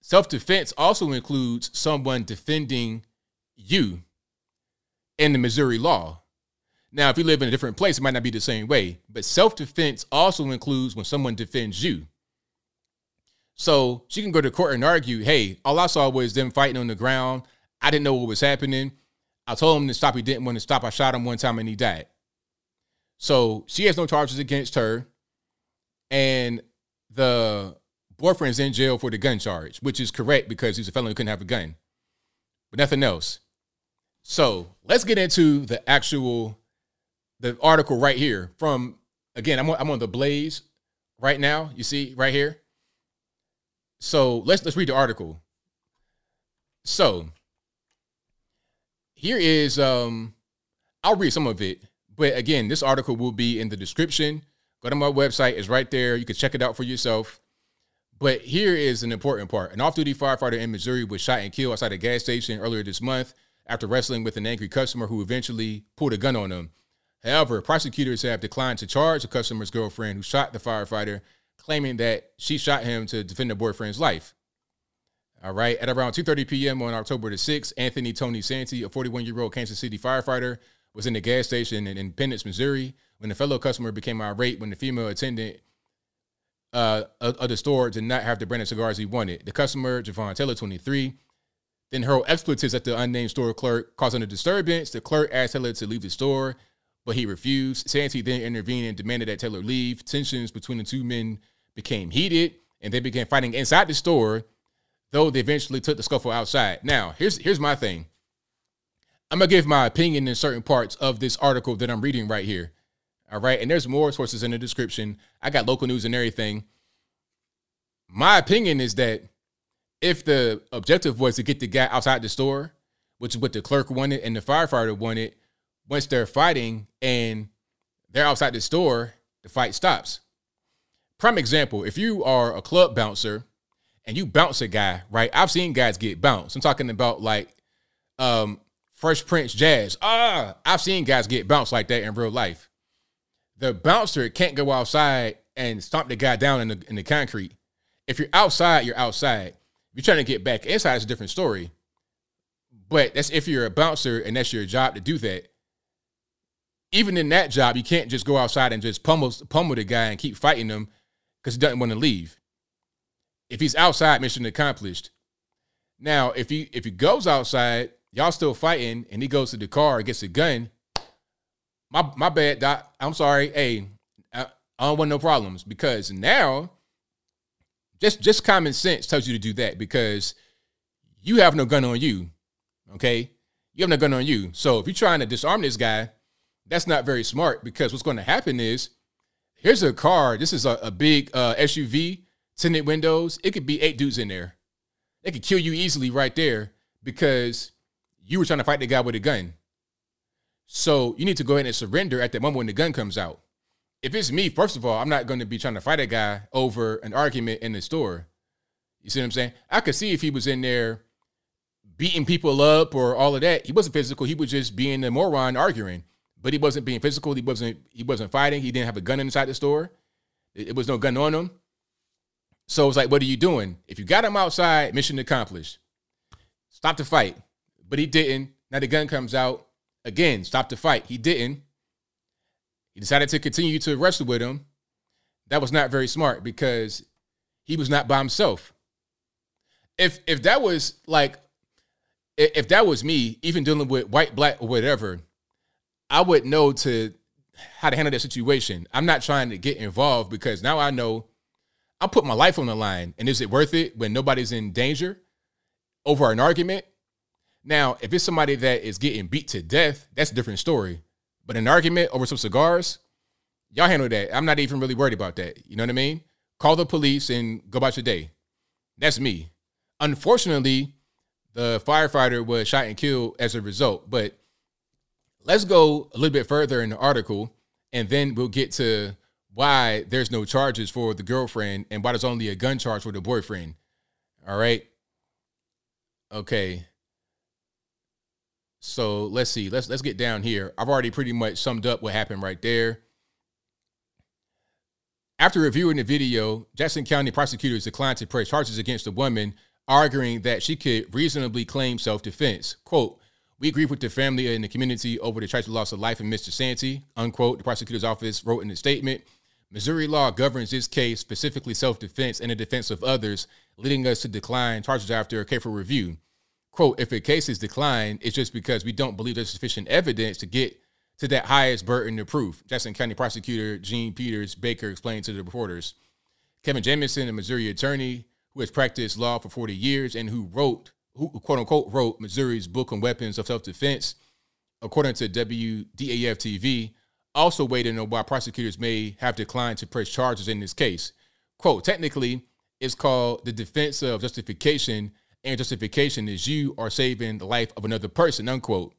self-defense also includes someone defending you in the Missouri law. Now, if you live in a different place, it might not be the same way, but self-defense also includes when someone defends you. So she can go to court and argue, hey, all I saw was them fighting on the ground. I didn't know what was happening. I told him to stop. He didn't want to stop. I shot him one time and he died. So she has no charges against her. And the boyfriend's in jail for the gun charge, which is correct because he's a felon who couldn't have a gun, but nothing else. So let's get into the actual the article right here from again. I'm on, I'm on the Blaze right now. You see right here. So let's let's read the article. So here is um I'll read some of it, but again, this article will be in the description. Go to my website, it's right there. You can check it out for yourself. But here is an important part. An off-duty firefighter in Missouri was shot and killed outside a gas station earlier this month after wrestling with an angry customer who eventually pulled a gun on him. However, prosecutors have declined to charge the customer's girlfriend who shot the firefighter claiming that she shot him to defend her boyfriend's life. All right. At around 2:30 p.m. on October the 6th, Anthony Tony Santee, a 41-year-old Kansas City firefighter, was in the gas station in Independence, Missouri, when a fellow customer became irate when the female attendant uh, of the store did not have the brand of cigars he wanted. The customer, Javon Taylor, 23, then hurled expletives at the unnamed store clerk, causing a disturbance. The clerk asked Taylor to leave the store, but he refused. Santee then intervened and demanded that Taylor leave. Tensions between the two men became heated and they began fighting inside the store. Though they eventually took the scuffle outside. Now, here's here's my thing. I'm gonna give my opinion in certain parts of this article that I'm reading right here. All right, and there's more sources in the description. I got local news and everything. My opinion is that if the objective was to get the guy outside the store, which is what the clerk wanted and the firefighter wanted, once they're fighting and they're outside the store, the fight stops. Prime example, if you are a club bouncer and you bounce a guy, right? I've seen guys get bounced. I'm talking about like um Fresh Prince Jazz. Ah, I've seen guys get bounced like that in real life. The bouncer can't go outside and stomp the guy down in the in the concrete. If you're outside, you're outside. If you're trying to get back inside, it's a different story. But that's if you're a bouncer and that's your job to do that. Even in that job, you can't just go outside and just pummel pummel the guy and keep fighting him because he doesn't want to leave. If he's outside, mission accomplished. Now, if he if he goes outside, y'all still fighting, and he goes to the car and gets a gun. My my bad, doc. I'm sorry. Hey, I, I don't want no problems because now, just just common sense tells you to do that because you have no gun on you. Okay, you have no gun on you. So if you're trying to disarm this guy, that's not very smart because what's going to happen is here's a car. This is a, a big uh, SUV, tinted windows. It could be eight dudes in there. They could kill you easily right there because you were trying to fight the guy with a gun. So you need to go ahead and surrender at that moment when the gun comes out. If it's me, first of all, I'm not going to be trying to fight a guy over an argument in the store. You see what I'm saying? I could see if he was in there beating people up or all of that. He wasn't physical. He was just being a moron arguing. But he wasn't being physical. He wasn't he wasn't fighting. He didn't have a gun inside the store. It, it was no gun on him. So it's like, what are you doing? If you got him outside, mission accomplished. Stop the fight. But he didn't. Now the gun comes out. Again, stop the fight. He didn't. He decided to continue to wrestle with him. That was not very smart because he was not by himself. If if that was like if that was me, even dealing with white, black, or whatever, I would know to how to handle that situation. I'm not trying to get involved because now I know I'll put my life on the line. And is it worth it when nobody's in danger over an argument? Now, if it's somebody that is getting beat to death, that's a different story. But an argument over some cigars, y'all handle that. I'm not even really worried about that. You know what I mean? Call the police and go about your day. That's me. Unfortunately, the firefighter was shot and killed as a result. But let's go a little bit further in the article, and then we'll get to why there's no charges for the girlfriend and why there's only a gun charge for the boyfriend. All right. Okay. So let's see. Let's let's get down here. I've already pretty much summed up what happened right there. After reviewing the video, Jackson County prosecutors declined to press charges against the woman, arguing that she could reasonably claim self-defense. Quote, we agree with the family and the community over the tragic loss of life in Mr. Santee, unquote. The prosecutor's office wrote in a statement. Missouri law governs this case, specifically self-defense and the defense of others, leading us to decline charges after a careful review quote, if a case is declined, it's just because we don't believe there's sufficient evidence to get to that highest burden of proof. Jackson County Prosecutor Jean Peters Baker explained to the reporters. Kevin Jamison, a Missouri attorney who has practiced law for 40 years and who wrote, who quote unquote wrote Missouri's book on weapons of self-defense, according to WDAF TV, also weighed in on why prosecutors may have declined to press charges in this case. Quote, technically, it's called the defense of justification and justification is you are saving the life of another person, unquote.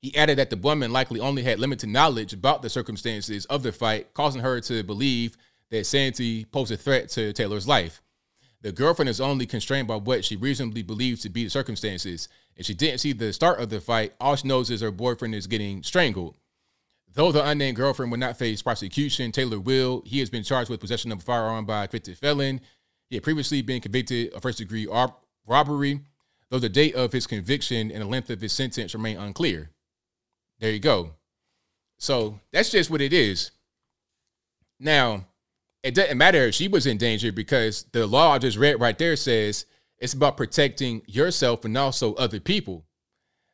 He added that the woman likely only had limited knowledge about the circumstances of the fight, causing her to believe that Santee posed a threat to Taylor's life. The girlfriend is only constrained by what she reasonably believes to be the circumstances. If she didn't see the start of the fight, all she knows is her boyfriend is getting strangled. Though the unnamed girlfriend will not face prosecution, Taylor will. He has been charged with possession of a firearm by a convicted felon. He had previously been convicted of first degree robbery, though the date of his conviction and the length of his sentence remain unclear. There you go. So that's just what it is. Now, it doesn't matter if she was in danger because the law I just read right there says it's about protecting yourself and also other people.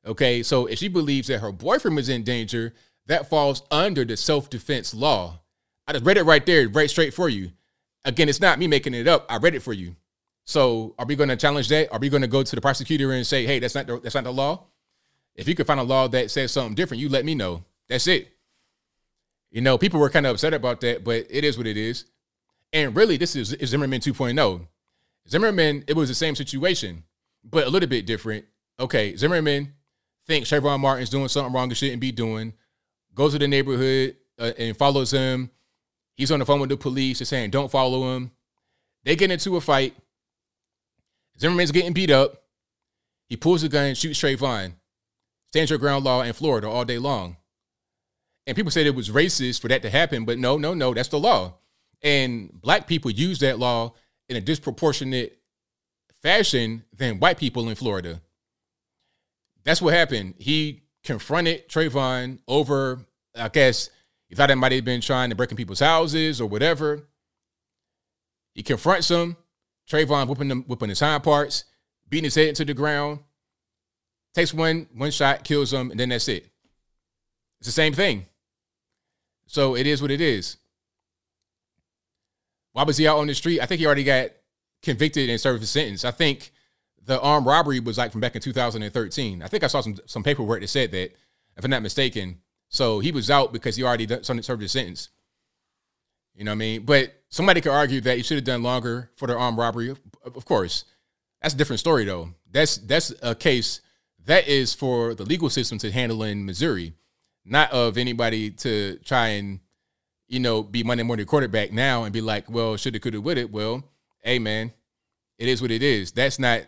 Okay, so if she believes that her boyfriend was in danger, that falls under the self defense law. I just read it right there, right straight for you. Again, it's not me making it up. I read it for you. So are we going to challenge that? Are we going to go to the prosecutor and say, "Hey, that's not the, that's not the law"? If you could find a law that says something different, you let me know. That's it. You know, people were kind of upset about that, but it is what it is. And really, this is, is Zimmerman 2.0. Zimmerman, it was the same situation, but a little bit different. Okay, Zimmerman thinks Trayvon Martin's doing something wrong and shouldn't be doing, goes to the neighborhood uh, and follows him. He's on the phone with the police and saying, don't follow him. They get into a fight. Zimmerman's getting beat up. He pulls a gun, and shoots Trayvon. Stands your ground law in Florida all day long. And people said it was racist for that to happen, but no, no, no, that's the law. And black people use that law in a disproportionate fashion than white people in Florida. That's what happened. He confronted Trayvon over, I guess, he thought it might have been trying to break in people's houses or whatever. He confronts him. Trayvon whipping him, whipping his hind parts, beating his head into the ground. Takes one one shot, kills him, and then that's it. It's the same thing. So it is what it is. Why was he out on the street? I think he already got convicted and served his sentence. I think the armed robbery was like from back in 2013. I think I saw some some paperwork that said that, if I'm not mistaken. So he was out because he already done, served his sentence. You know what I mean? But somebody could argue that he should have done longer for the armed robbery. Of course, that's a different story though. That's that's a case that is for the legal system to handle in Missouri, not of anybody to try and you know be Monday morning quarterback now and be like, well, should have, could have, would it? Well, hey man, it is what it is. That's not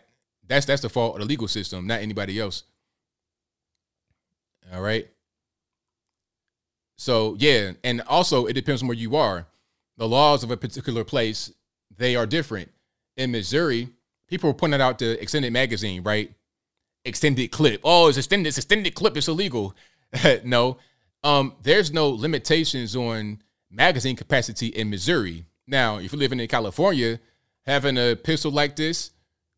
that's that's the fault of the legal system, not anybody else. All right. So yeah, and also it depends on where you are. The laws of a particular place they are different. In Missouri, people were pointing out the extended magazine, right? Extended clip. Oh, it's extended. It's extended clip. It's illegal. no, um, there's no limitations on magazine capacity in Missouri. Now, if you're living in California, having a pistol like this,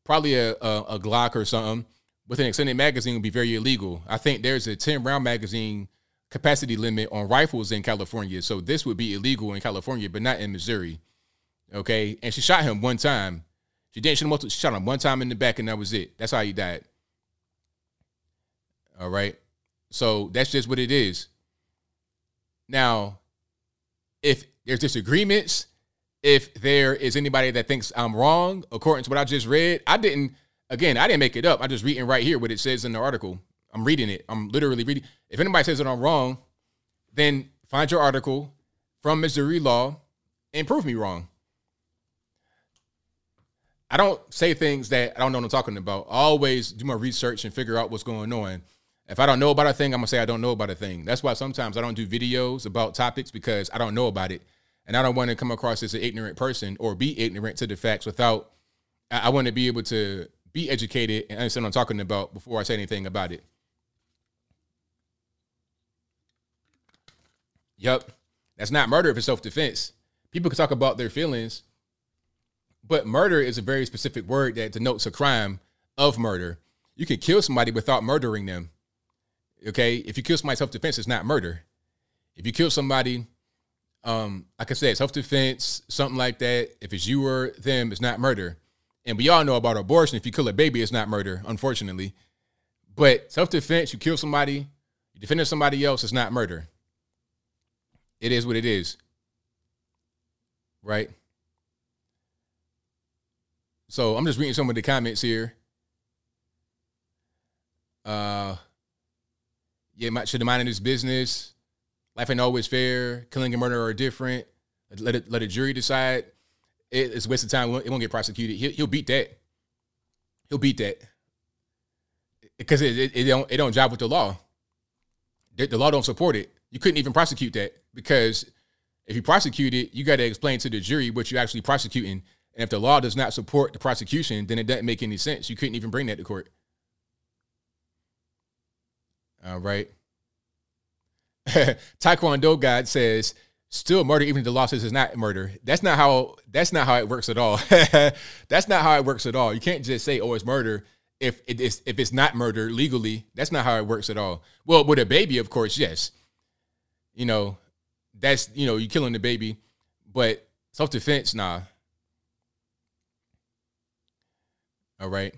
probably a, a, a Glock or something with an extended magazine would be very illegal. I think there's a 10 round magazine capacity limit on rifles in California. So this would be illegal in California, but not in Missouri. Okay. And she shot him one time. She didn't shoot him multiple, she shot him one time in the back, and that was it. That's how he died. All right. So that's just what it is. Now, if there's disagreements, if there is anybody that thinks I'm wrong, according to what I just read, I didn't, again, I didn't make it up. I'm just reading right here what it says in the article. I'm reading it. I'm literally reading. If anybody says that I'm wrong, then find your article from Missouri law and prove me wrong. I don't say things that I don't know what I'm talking about. I always do my research and figure out what's going on. If I don't know about a thing, I'm gonna say I don't know about a thing. That's why sometimes I don't do videos about topics because I don't know about it, and I don't want to come across as an ignorant person or be ignorant to the facts. Without, I, want to be able to be educated and understand what I'm talking about before I say anything about it. Yep, that's not murder if it's self defense. People can talk about their feelings, but murder is a very specific word that denotes a crime of murder. You can kill somebody without murdering them. Okay, if you kill somebody self defense, it's not murder. If you kill somebody, um, like I said, self defense, something like that. If it's you or them, it's not murder. And we all know about abortion. If you kill a baby, it's not murder, unfortunately. But self defense, you kill somebody, you defend somebody else, it's not murder. It is what it is. Right? So I'm just reading some of the comments here. Uh yeah, should have minded his business. Life ain't always fair. Killing and murder are different. Let it let a jury decide. It, it's waste of time. It won't get prosecuted. He'll, he'll beat that. He'll beat that because it, it, it, don't it don't jive with the law. The, the law don't support it. You couldn't even prosecute that because if you prosecute it, you got to explain to the jury what you're actually prosecuting. And if the law does not support the prosecution, then it doesn't make any sense. You couldn't even bring that to court. All right. Taekwondo God says, still murder, even if the law it's not murder. That's not how that's not how it works at all. that's not how it works at all. You can't just say, oh, it's murder if it is if it's not murder legally. That's not how it works at all. Well, with a baby, of course, yes. You know, that's you know, you're killing the baby, but self-defense, nah. All right.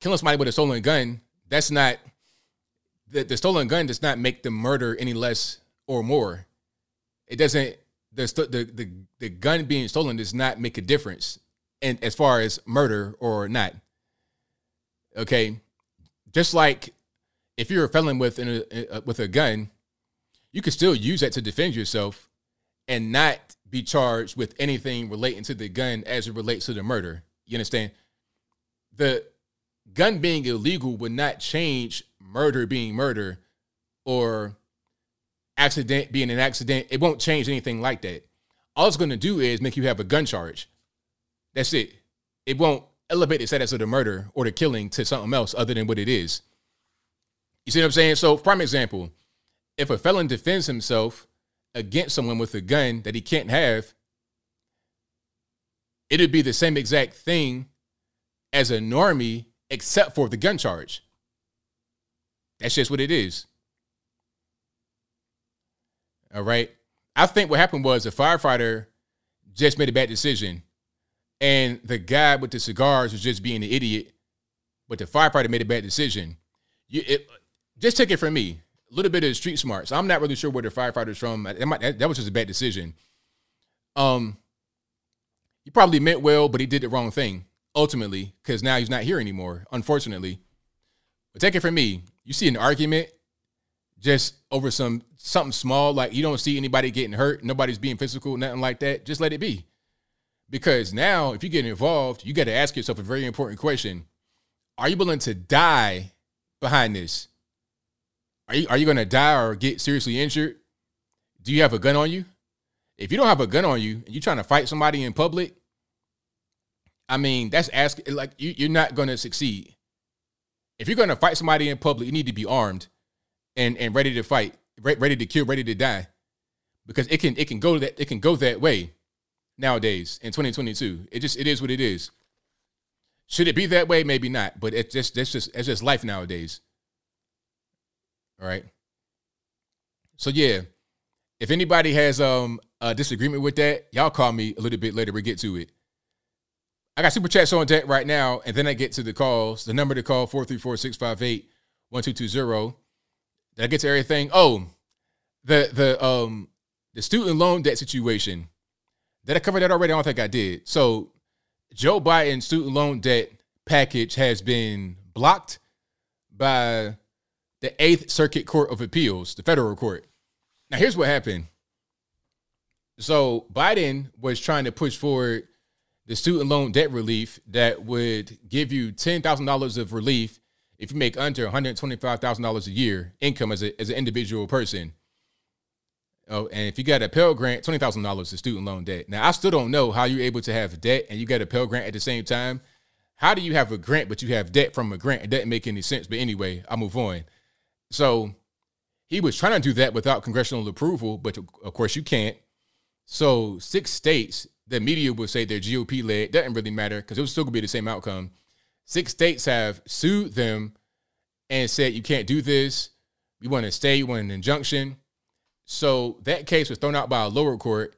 Killing somebody with a stolen gun, that's not the, the stolen gun does not make the murder any less or more. It doesn't the, the the the gun being stolen does not make a difference and as far as murder or not. Okay, just like if you're a felon with an, a, with a gun, you can still use that to defend yourself and not be charged with anything relating to the gun as it relates to the murder. You understand? The gun being illegal would not change murder being murder or accident being an accident. It won't change anything like that. All it's going to do is make you have a gun charge. That's it. It won't elevate the status of the murder or the killing to something else other than what it is. You see what I'm saying? So, prime example, if a felon defends himself against someone with a gun that he can't have, it'd be the same exact thing as a normie, except for the gun charge. That's just what it is. All right. I think what happened was the firefighter just made a bad decision, and the guy with the cigars was just being an idiot, but the firefighter made a bad decision. You, it, just take it from me, a little bit of street smarts. I'm not really sure where the firefighter's from. Might, that was just a bad decision. Um, he probably meant well, but he did the wrong thing ultimately because now he's not here anymore, unfortunately. But take it from me, you see an argument just over some something small, like you don't see anybody getting hurt, nobody's being physical, nothing like that, just let it be. Because now, if you get involved, you got to ask yourself a very important question: Are you willing to die behind this? Are you are you going to die or get seriously injured? Do you have a gun on you? If you don't have a gun on you and you're trying to fight somebody in public, I mean, that's asking like you, you're not going to succeed. If you're going to fight somebody in public, you need to be armed and and ready to fight, ready to kill, ready to die, because it can it can go that it can go that way nowadays in 2022. It just it is what it is. Should it be that way? Maybe not, but it's just that's just it's just life nowadays. All right. So yeah, if anybody has um a disagreement with that, y'all call me a little bit later. We get to it. I got super chats on deck right now, and then I get to the calls. The number to call 434-658-1220. Did I get to everything? Oh, the the um the student loan debt situation. Did I cover that already? I don't think I did. So Joe Biden's student loan debt package has been blocked by the Eighth Circuit Court of Appeals, the federal court. Now, here's what happened. So Biden was trying to push forward the student loan debt relief that would give you $10,000 of relief if you make under $125,000 a year income as, a, as an individual person. Oh, and if you got a Pell Grant, $20,000 is student loan debt. Now, I still don't know how you're able to have debt and you got a Pell Grant at the same time. How do you have a grant, but you have debt from a grant? It doesn't make any sense. But anyway, I'll move on. So he was trying to do that without congressional approval, but of course you can't. So six states the media would say they're GOP led. Doesn't really matter because it was still gonna be the same outcome. Six states have sued them and said you can't do this. We want to stay. You want an injunction. So that case was thrown out by a lower court.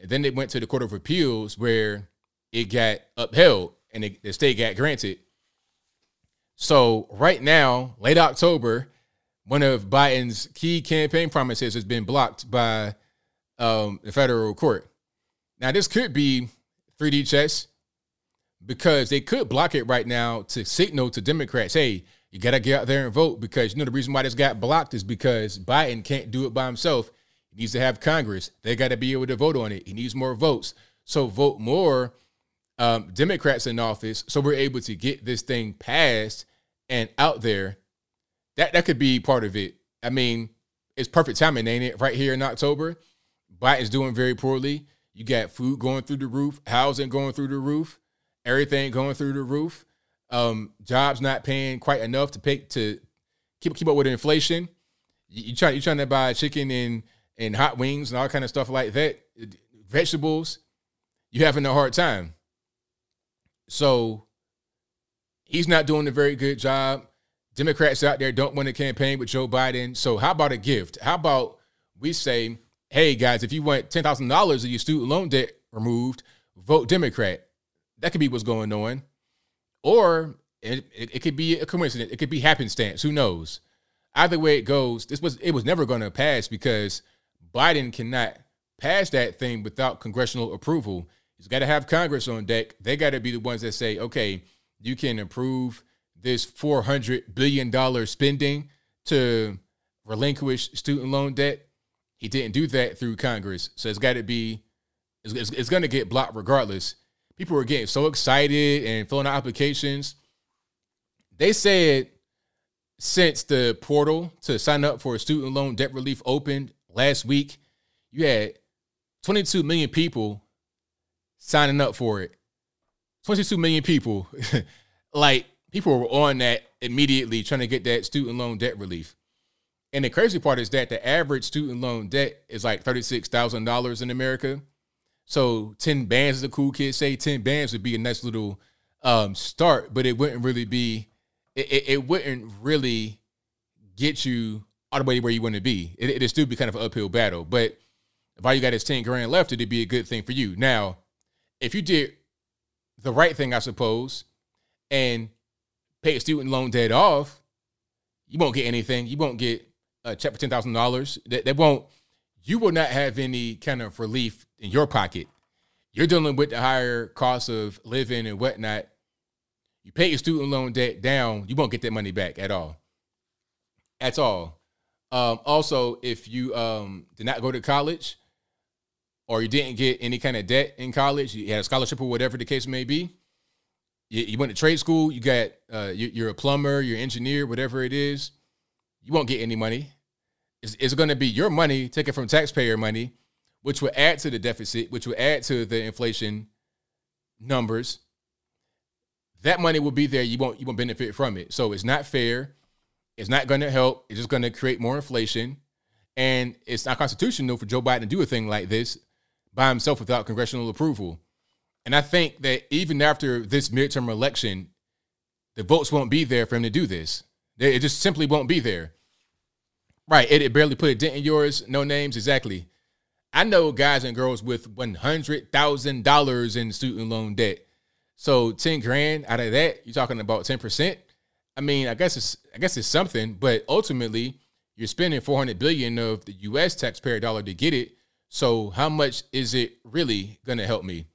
And then it went to the Court of Appeals where it got upheld and it, the state got granted. So right now, late October, one of Biden's key campaign promises has been blocked by um, the federal court. Now, this could be 3D chess because they could block it right now to signal to Democrats, hey, you got to get out there and vote because you know the reason why this got blocked is because Biden can't do it by himself. He needs to have Congress. They got to be able to vote on it. He needs more votes. So vote more um, Democrats in office so we're able to get this thing passed and out there. That that could be part of it. I mean, it's perfect timing, ain't it? Right here in October, Biden's doing very poorly. You got food going through the roof, housing going through the roof, everything going through the roof. Um, jobs not paying quite enough to pay to keep keep up with inflation. You, you try you trying to buy chicken and and hot wings and all kind of stuff like that. Vegetables, you having a hard time. So he's not doing a very good job. Democrats out there don't want to campaign with Joe Biden. So how about a gift? How about we say hey guys, if you want ten thousand dollars of your student loan debt removed, vote Democrat. That could be what's going on. or it, it, it could be a coincidence. It could be happenstance. Who knows? Either way it goes, this was it was never going to pass because Biden cannot pass that thing without congressional approval. He's got to have Congress on deck. They got to be the ones that say, okay, you can approve this four hundred billion dollar spending to relinquish student loan debt. He didn't do that through Congress, so it's got to be. It's, it's, it's going to get blocked regardless. People were getting so excited and filling out applications. They said since the portal to sign up for student loan debt relief opened last week, you had 22 million people signing up for it. 22 million people. like people were on that immediately trying to get that student loan debt relief. And the crazy part is that the average student loan debt is like $36,000 in America. So 10 bands, as the cool kids say, 10 bands would be a nice little um, start, but it wouldn't really be, it, it, it wouldn't really get you all the way where you want to be. It, it'd still be kind of an uphill battle. But if all you got is 10 grand left, it'd be a good thing for you. Now, if you did the right thing, I suppose, and pay student loan debt off, you won't get anything. You won't get a check for ten thousand dollars. That they won't. You will not have any kind of relief in your pocket. You're dealing with the higher cost of living and whatnot. You pay your student loan debt down, you won't get that money back at all. At all. Um, also, if you um, did not go to college or you didn't get any kind of debt in college, you had a scholarship or whatever the case may be, you, you went to trade school, you got uh, you, you're a plumber, you're an engineer, whatever it is, you won't get any money. It's, it's going to be your money taken from taxpayer money, which will add to the deficit, which will add to the inflation numbers. That money will be there. You won't you won't benefit from it. So it's not fair. It's not going to help. It's just going to create more inflation. And it's not constitutional for Joe Biden to do a thing like this by himself without congressional approval. And I think that even after this midterm election, the votes won't be there for him to do this. It just simply won't be there. Right. It, it barely put a dent in yours. No names. Exactly. I know guys and girls with $100,000 in student loan debt. So 10 grand out of that, you're talking about 10%. I mean, I guess it's I guess it's something, but ultimately you're spending 400 billion of the US taxpayer dollar to get it. So how much is it really going to help me?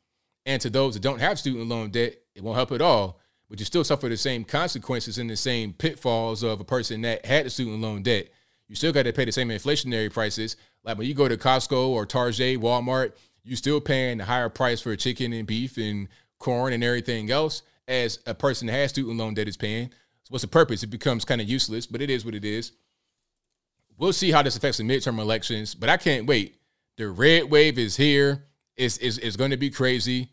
And to those that don't have student loan debt, it won't help at all. But you still suffer the same consequences and the same pitfalls of a person that had a student loan debt. You still got to pay the same inflationary prices. Like when you go to Costco or Target, Walmart, you still paying the higher price for chicken and beef and corn and everything else as a person that has student loan debt is paying. So what's the purpose? It becomes kind of useless, but it is what it is. We'll see how this affects the midterm elections, but I can't wait. The red wave is here. It's, it's, it's going to be crazy.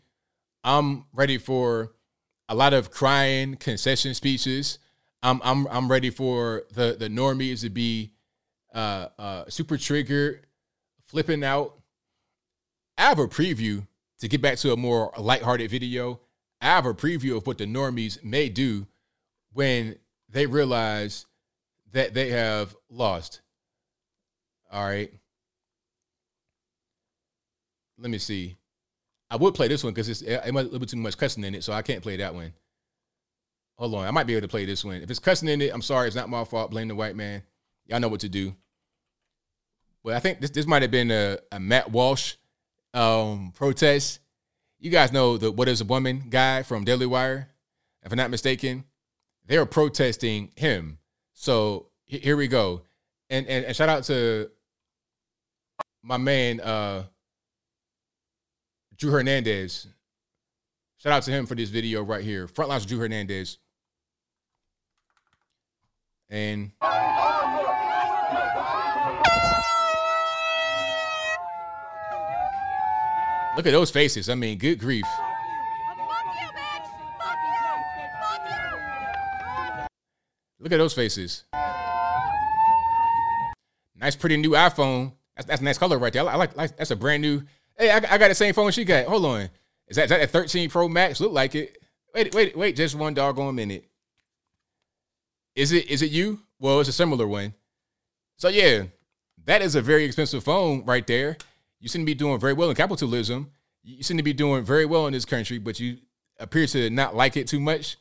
I'm ready for a lot of crying concession speeches. I'm I'm I'm ready for the the normies to be uh uh super triggered, flipping out. I have a preview to get back to a more lighthearted video. I have a preview of what the normies may do when they realize that they have lost. All right. Let me see. I would play this one because it's it might a little bit too much cussing in it, so I can't play that one. Hold on, I might be able to play this one. If it's cussing in it, I'm sorry, it's not my fault. Blame the white man. Y'all know what to do. But I think this this might have been a, a Matt Walsh um, protest. You guys know the what is a woman guy from Daily Wire, if I'm not mistaken. They are protesting him. So here we go. And, and and shout out to my man uh Drew Hernandez. Shout out to him for this video right here. Frontlines Drew Hernandez. And look at those faces. I mean, good grief. Look at those faces. Nice, pretty new iPhone. That's, that's a nice color right there. I like, like that's a brand new Hey, I, I got the same phone she got. Hold on. Is that, is that a 13 Pro Max? Look like it. Wait, wait, wait, just one doggone minute. Is it is it you? Well, it's a similar one. So yeah, that is a very expensive phone right there. You seem to be doing very well in capitalism. You seem to be doing very well in this country, but you appear to not like it too much.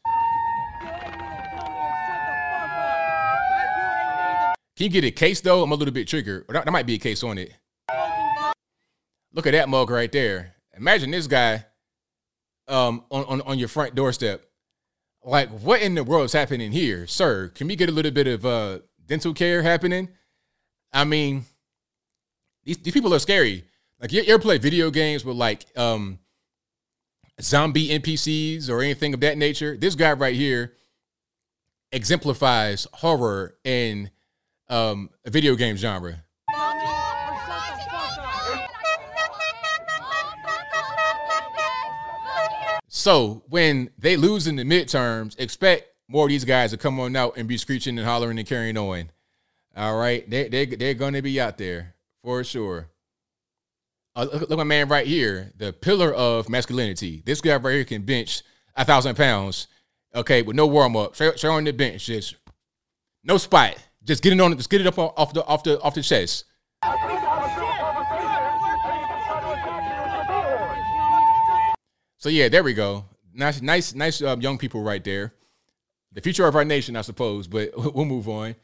Can you get a case though? I'm a little bit triggered. Or that, might be a case on it. Look at that mug right there. Imagine this guy um, on, on, on your front doorstep. Like, what in the world is happening here, sir? Can we get a little bit of uh, dental care happening? I mean, these, these people are scary. Like, you, ever play video games with like um, zombie NPCs or anything of that nature? This guy right here exemplifies horror in um, a video game genre. So when they lose in the midterms, expect more of these guys to come on out and be screeching and hollering and carrying on. All right, they they they're gonna be out there for sure. Uh, look, look, my man right here, the pillar of masculinity. This guy right here can bench a thousand pounds, okay, with no warm up, straight, straight on the bench, just no spot, just get it on, just get it up off the off the off the chest. So yeah, there we go. Nice, nice, nice um, young people right there. The future of our nation, I suppose. But we'll move on.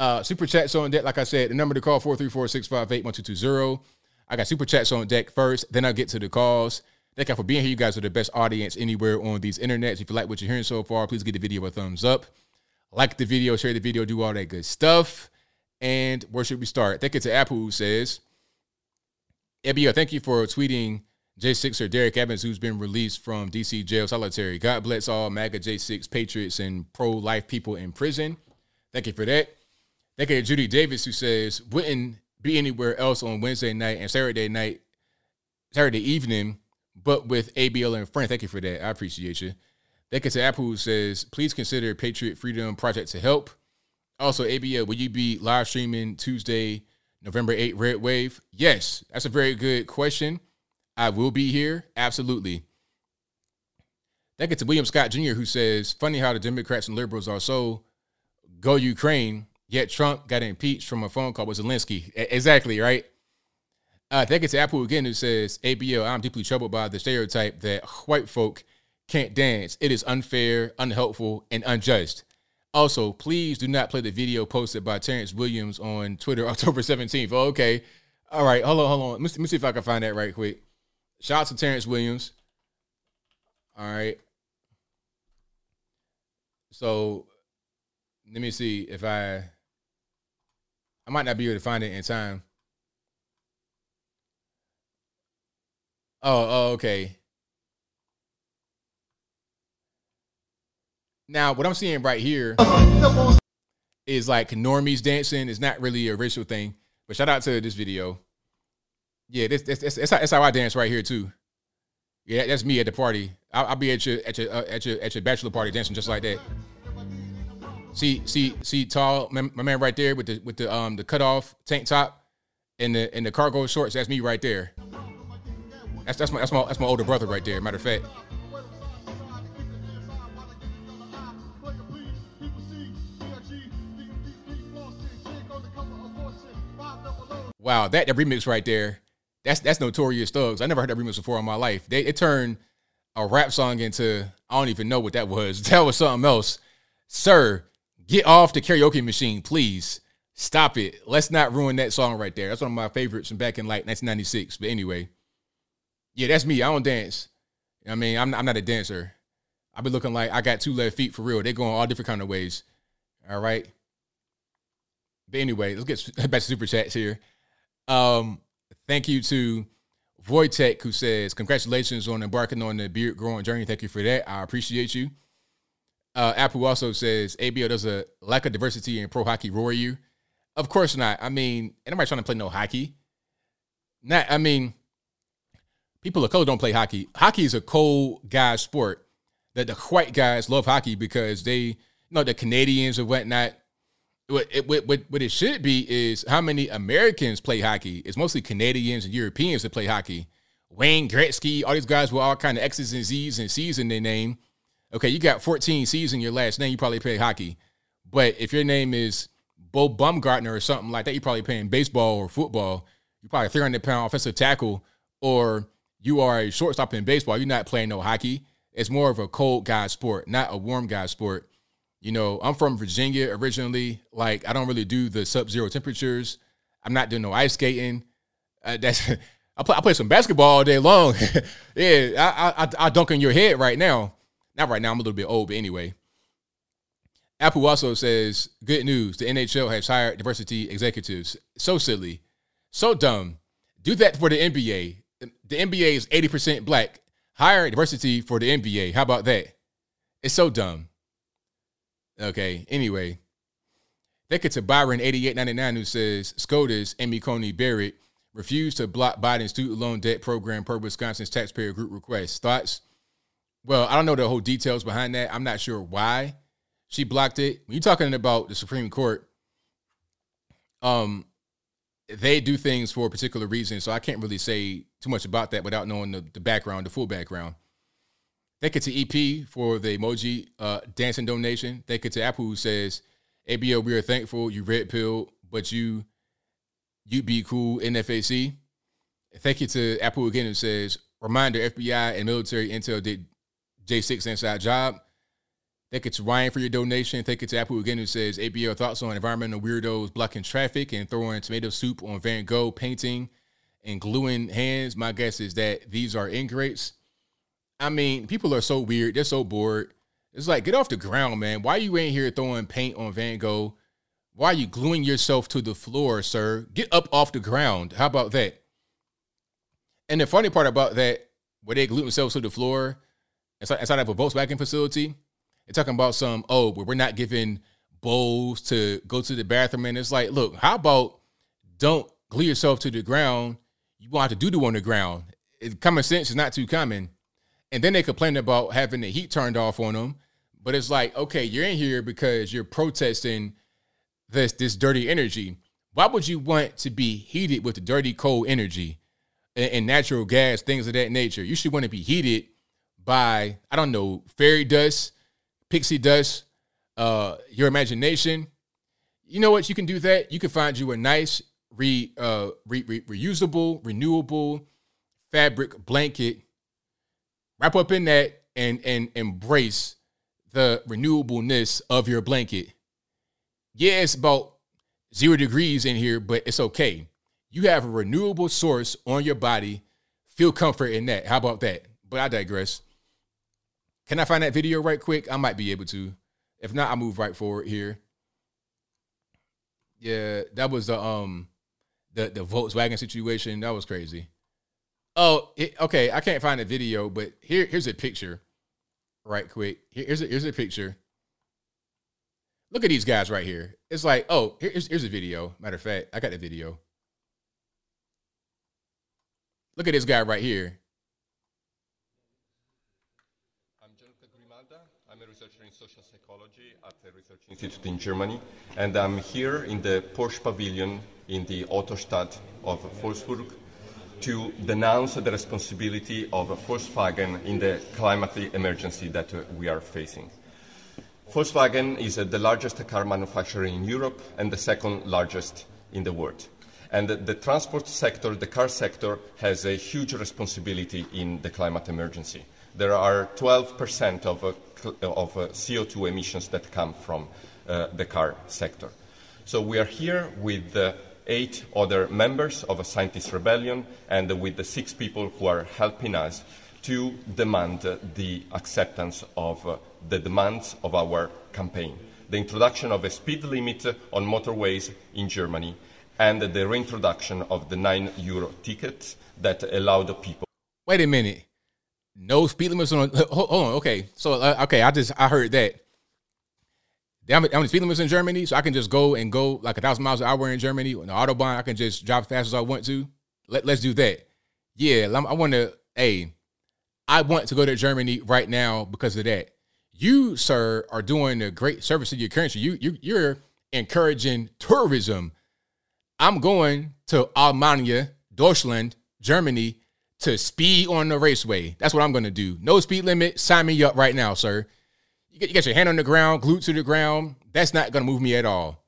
Uh, super chats on deck. Like I said, the number to call 434-658-1220. I got super chats on deck first. Then I'll get to the calls. Thank you for being here. You guys are the best audience anywhere on these internets. If you like what you're hearing so far, please give the video a thumbs up. Like the video, share the video, do all that good stuff. And where should we start? Thank you to Apple who says, ABL, thank you for tweeting J6 or Derrick Evans, who's been released from DC jail solitary. God bless all MAGA J6 patriots and pro life people in prison. Thank you for that. Thank you to Judy Davis, who says, wouldn't be anywhere else on Wednesday night and Saturday night, Saturday evening, but with ABL and friends. Thank you for that. I appreciate you. Thank you to Apple, who says, please consider Patriot Freedom Project to help. Also, ABL, will you be live streaming Tuesday, November 8th, Red Wave? Yes, that's a very good question. I will be here. Absolutely. Thank you to William Scott Jr., who says, funny how the Democrats and liberals are so go Ukraine, yet Trump got impeached from a phone call with Zelensky. exactly, right? Uh, thank you to Apple again, who says, ABL, I'm deeply troubled by the stereotype that white folk can't dance. It is unfair, unhelpful, and unjust. Also, please do not play the video posted by Terrence Williams on Twitter October 17th. Oh, okay. All right. Hold on. Hold on. Let me see if I can find that right quick. Shout out to Terrence Williams. All right. So let me see if I I might not be able to find it in time. Oh, oh, okay. Now, what I'm seeing right here is like normies dancing. It's not really a racial thing, but shout out to this video. Yeah, this, that's, how, that's how I dance right here too. Yeah, that's me at the party. I'll, I'll be at your at your uh, at your at your bachelor party dancing just like that. See, see, see, tall my, man right there with the with the um the cut off tank top and the and the cargo shorts. That's me right there. That's that's my that's my that's my older brother right there. Matter of fact. Wow, that, that remix right there that's that's Notorious Thugs. I never heard that remix before in my life. They it turned a rap song into I don't even know what that was. That was something else. Sir, get off the karaoke machine, please. Stop it. Let's not ruin that song right there. That's one of my favorites from back in like 1996. But anyway, yeah, that's me. I don't dance. I mean, I'm I'm not a dancer. I be looking like I got two left feet for real. They're going all different kind of ways. All right. But anyway, let's get back to super chats here. Um, Thank you to Voitech, who says, Congratulations on embarking on the beard growing journey. Thank you for that. I appreciate you. Uh, Apple also says, ABL does a lack of diversity in pro hockey roar you. Of course not. I mean, anybody trying to play no hockey. Not, I mean, people of color don't play hockey. Hockey is a cold guy sport that the white guys love hockey because they, you know, the Canadians and whatnot, what it, what, what it should be is how many Americans play hockey. It's mostly Canadians and Europeans that play hockey. Wayne Gretzky, all these guys with all kind of X's and Z's and C's in their name. Okay, you got 14 C's in your last name, you probably play hockey. But if your name is Bo Bumgarner or something like that, you're probably playing baseball or football. You're probably a 300 pound offensive tackle, or you are a shortstop in baseball. You're not playing no hockey. It's more of a cold guy sport, not a warm guy sport. You know, I'm from Virginia originally. Like, I don't really do the sub-zero temperatures. I'm not doing no ice skating. Uh, that's I play, I play some basketball all day long. yeah, I, I I dunk in your head right now. Not right now. I'm a little bit old, but anyway. Apple also says, good news. The NHL has hired diversity executives. So silly. So dumb. Do that for the NBA. The NBA is 80% black. Hire diversity for the NBA. How about that? It's so dumb. Okay, anyway. Thank you to Byron8899 who says SCOTUS, Amy Coney Barrett, refused to block Biden's student loan debt program per Wisconsin's taxpayer group request. Thoughts? Well, I don't know the whole details behind that. I'm not sure why she blocked it. When you're talking about the Supreme Court, um, they do things for a particular reason, so I can't really say too much about that without knowing the, the background, the full background. Thank you to EP for the emoji uh, dancing donation. Thank you to Apple who says, ABL, we are thankful you red pill, but you you be cool NFAC. Thank you to Apple again who says, reminder FBI and military intel did J6 inside job. Thank you to Ryan for your donation. Thank you to Apple again who says ABL thoughts on environmental weirdos blocking traffic and throwing tomato soup on Van Gogh painting and gluing hands. My guess is that these are ingrates. I mean, people are so weird. They're so bored. It's like, get off the ground, man. Why you in here throwing paint on Van Gogh? Why are you gluing yourself to the floor, sir? Get up off the ground. How about that? And the funny part about that, where they glue themselves to the floor inside, of a Volkswagen facility, they're talking about some, oh, but we're not giving bowls to go to the bathroom. And it's like, look, how about don't glue yourself to the ground? You have to do the on the ground. It, common sense is not too common. And then they complain about having the heat turned off on them. But it's like, okay, you're in here because you're protesting this this dirty energy. Why would you want to be heated with the dirty cold energy and, and natural gas, things of that nature? You should want to be heated by, I don't know, fairy dust, pixie dust, uh, your imagination. You know what? You can do that. You can find you a nice, re, uh, re, re, reusable, renewable fabric blanket. Wrap up in that and and embrace the renewableness of your blanket. Yeah, it's about zero degrees in here, but it's okay. You have a renewable source on your body. Feel comfort in that. How about that? But I digress. Can I find that video right quick? I might be able to. If not, I'll move right forward here. Yeah, that was the um the the Volkswagen situation. That was crazy. Oh, it, okay. I can't find the video, but here here's a picture. Right quick. Here, here's a here's a picture. Look at these guys right here. It's like, oh, here's here's a video. Matter of fact, I got the video. Look at this guy right here.
I'm a researcher in social psychology at the Research Institute in Germany, and I'm here in the Porsche Pavilion in the Autostadt of Wolfsburg to denounce the responsibility of Volkswagen in the climate emergency that we are facing. Volkswagen is uh, the largest car manufacturer in Europe and the second largest in the world. And the, transport sector, the car sector, has a huge responsibility in the climate emergency. There are 12% of, uh, of uh, CO2 emissions that come from the car sector. So we are here with uh, eight other members of a scientist rebellion and with the six people who are helping us to demand uh, the acceptance of uh, the demands of our campaign. The introduction of a speed limit on motorways in Germany and the reintroduction of the 9 euro tickets that allow the people.
Wait a minute. No speed limits on. Hold on. Okay. So, uh, okay. I just, I heard that. How many speed limits in Germany? So I can just go and go like a thousand miles an hour in Germany on the Autobahn. I can just drive as fast as I want to. Let, let's do that. Yeah. I want to, hey, I want to go to Germany right now because of that. You, sir, are doing a great service to your country. You, you, you're encouraging tourism. I'm going to Almania, Deutschland, Germany to speed on the raceway. That's what I'm going to do. No speed limit. Sign me up right now, sir. You get, you get your hand on the ground, glued to the ground. That's not going to move me at all.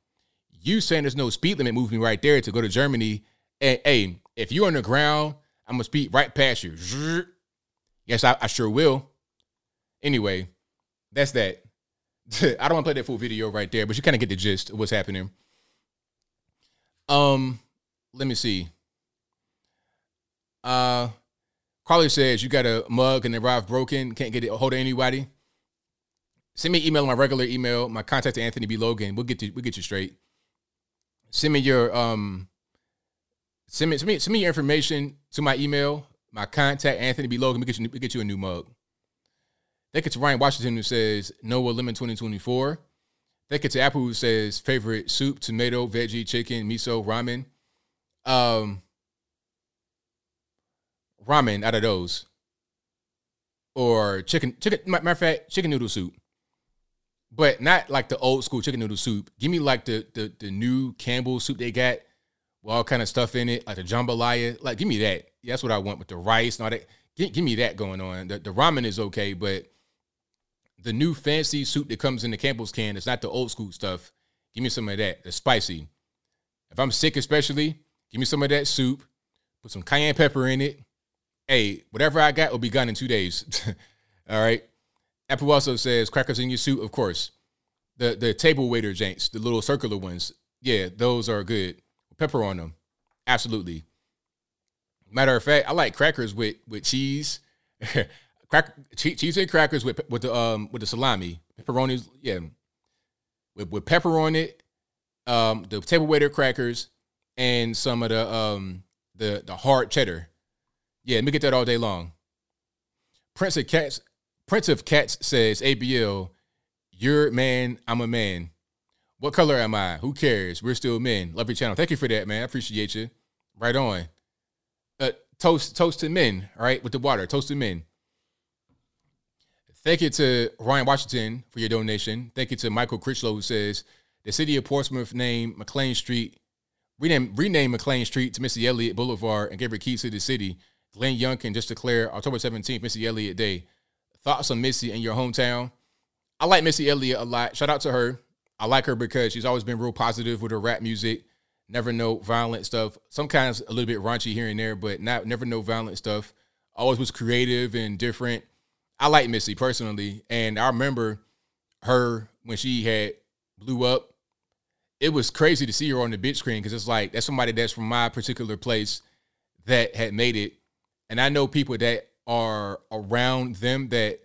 You saying there's no speed limit moves me right there to go to Germany. And hey, if you're on the ground, I'm going to speed right past you. Yes, I, I sure will. Anyway, that's that. I don't want to play that full video right there, but you kind of get the gist of what's happening. Um, let me see. Uh, Carly says you got a mug and the arrived broken, can't get it hold of anybody. Send me an email, my regular email, my contact to Anthony B. Logan. We'll get you, we'll get you straight. Send me your um send me send me send me your information to my email, my contact, Anthony B. Logan. We get you we get you a new mug. Thank you to Ryan Washington who says Noah Lemon 2024. Thank you to Apple who says favorite soup, tomato, veggie, chicken, miso, ramen. Um ramen out of those. Or chicken, chicken, matter of fact, chicken noodle soup. But not like the old school chicken noodle soup. Give me like the the, the new Campbell soup they got with all kind of stuff in it, like the jambalaya. Like, give me that. That's what I want with the rice and all that. Give, give me that going on. The, the ramen is okay, but the new fancy soup that comes in the Campbell's can, it's not the old school stuff. Give me some of that. The spicy. If I'm sick, especially, give me some of that soup. Put some cayenne pepper in it. Hey, whatever I got will be gone in two days. all right. Apple also says crackers in your soup, of course. The the Table Water janks, the little circular ones. Yeah, those are good. Pepper on them. Absolutely. Matter of fact, I like crackers with with cheese. Crack cheese and crackers with with the um with the salami. Pepperonis, yeah. With with pepper on it. Um the Table Water crackers and some of the um the the hard cheddar. Yeah, let me get that all day long. Prince of Cats Prince of Cats says, ABL, you're man, I'm a man. What color am I? Who cares? We're still men. Love your channel. Thank you for that, man. I appreciate you. Right on. Uh, toast, toast to men, all right, with the water. Toast to men. Thank you to Ryan Washington for your donation. Thank you to Michael Critchlow who says the city of Portsmouth named McLean Street, rename rename McLean Street to Missy Elliott Boulevard and gave her keys to the city. Glenn Youngkin just declared October 17th Missy Elliott Day. Thoughts on Missy in your hometown? I like Missy Elliott a lot. Shout out to her. I like her because she's always been real positive with her rap music. Never no violent stuff. Sometimes a little bit raunchy here and there, but not never no violent stuff. Always was creative and different. I like Missy personally, and I remember her when she had blew up. It was crazy to see her on the big screen because it's like that's somebody that's from my particular place that had made it, and I know people that are around them that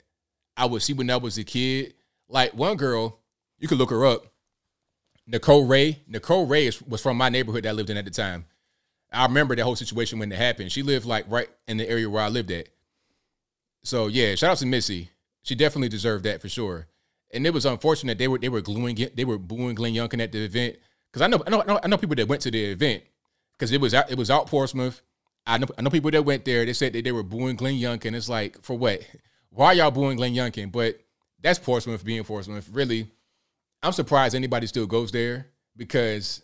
I would see when I was a kid. Like one girl, you could look her up. Nicole Wray. Nicole Wray was from my neighborhood that I lived in at the time. I remember that whole situation when it happened. She lived like right in the area where I lived at. So yeah, shout out to Missy. She definitely deserved that for sure. And it was unfortunate they were they were gluing they were booing Glenn Youngkin at the event because I know I know I know people that went to the event because it was out it was out Portsmouth. I know I know people that went there. They said that they were booing Glenn Youngkin. It's like for what? Why y'all booing Glenn Youngkin? But that's Portsmouth being Portsmouth. Really, I'm surprised anybody still goes there because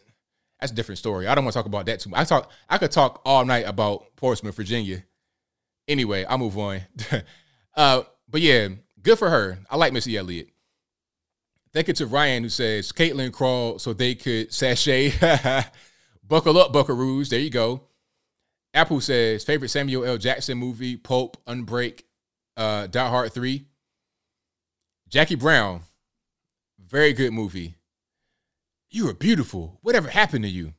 that's a different story. I don't want to talk about that too much. I talk I could talk all night about Portsmouth, Virginia. Anyway, I'll move on. uh, but yeah, good for her. I like Missy Elliott. Thank you to Ryan who says Caitlyn crawled so they could sashay. Buckle up, Buckaroos. There you go. Apple says favorite Samuel L. Jackson movie: Pulp, Unbreak, uh, Die Hard Three. Jackie Brown, very good movie. You were beautiful. Whatever happened to you?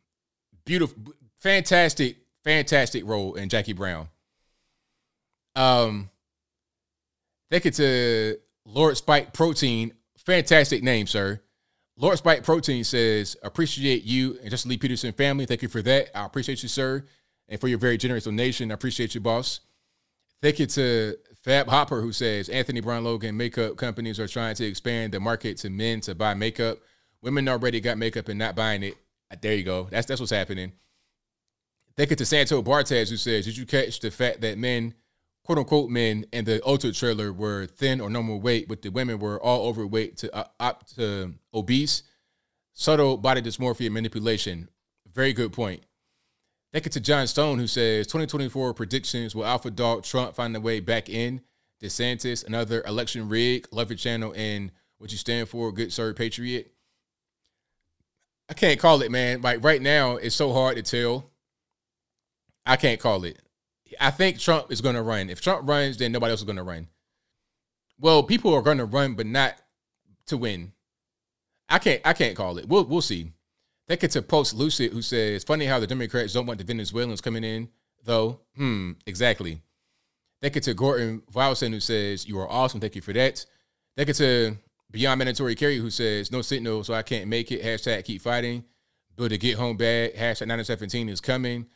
Beautiful, fantastic, fantastic role in Jackie Brown. Um, thank you to Lord Spike Protein. Fantastic name, sir. Lord Spike Protein says, appreciate you and Justin Lee Peterson family. Thank you for that. I appreciate you, sir, and for your very generous donation. I appreciate you, boss. Thank you to Fab Hopper, who says Anthony Brown Logan makeup companies are trying to expand the market to men to buy makeup. Women already got makeup and not buying it. There you go. That's that's what's happening. Thank you to Santo Bartez, who says, Did you catch the fact that men, quote unquote men, in the Ultra trailer were thin or normal weight, but the women were all overweight to uh, up to obese? Subtle body dysmorphia manipulation. Very good point. Thank you to John Stone, who says 2024 predictions will Alpha Dog Trump find a way back in? DeSantis, another election rig. Love your channel and what you stand for, good sir, patriot. I can't call it, man. Like right now, it's so hard to tell. I can't call it. I think Trump is going to run. If Trump runs, then nobody else is going to run. Well, people are going to run, but not to win. I can't I can't call it. We'll we'll see. Thank you to Post Lucid who says, funny how the Democrats don't want the Venezuelans coming in, though. Hmm, exactly. Thank you to Gordon Vilson who says, You are awesome. Thank you for that. Thank you to Beyond Mandatory Carry who says, No signal, so I can't make it. Hashtag keep fighting. Build a get home bag. Hashtag 917 is coming.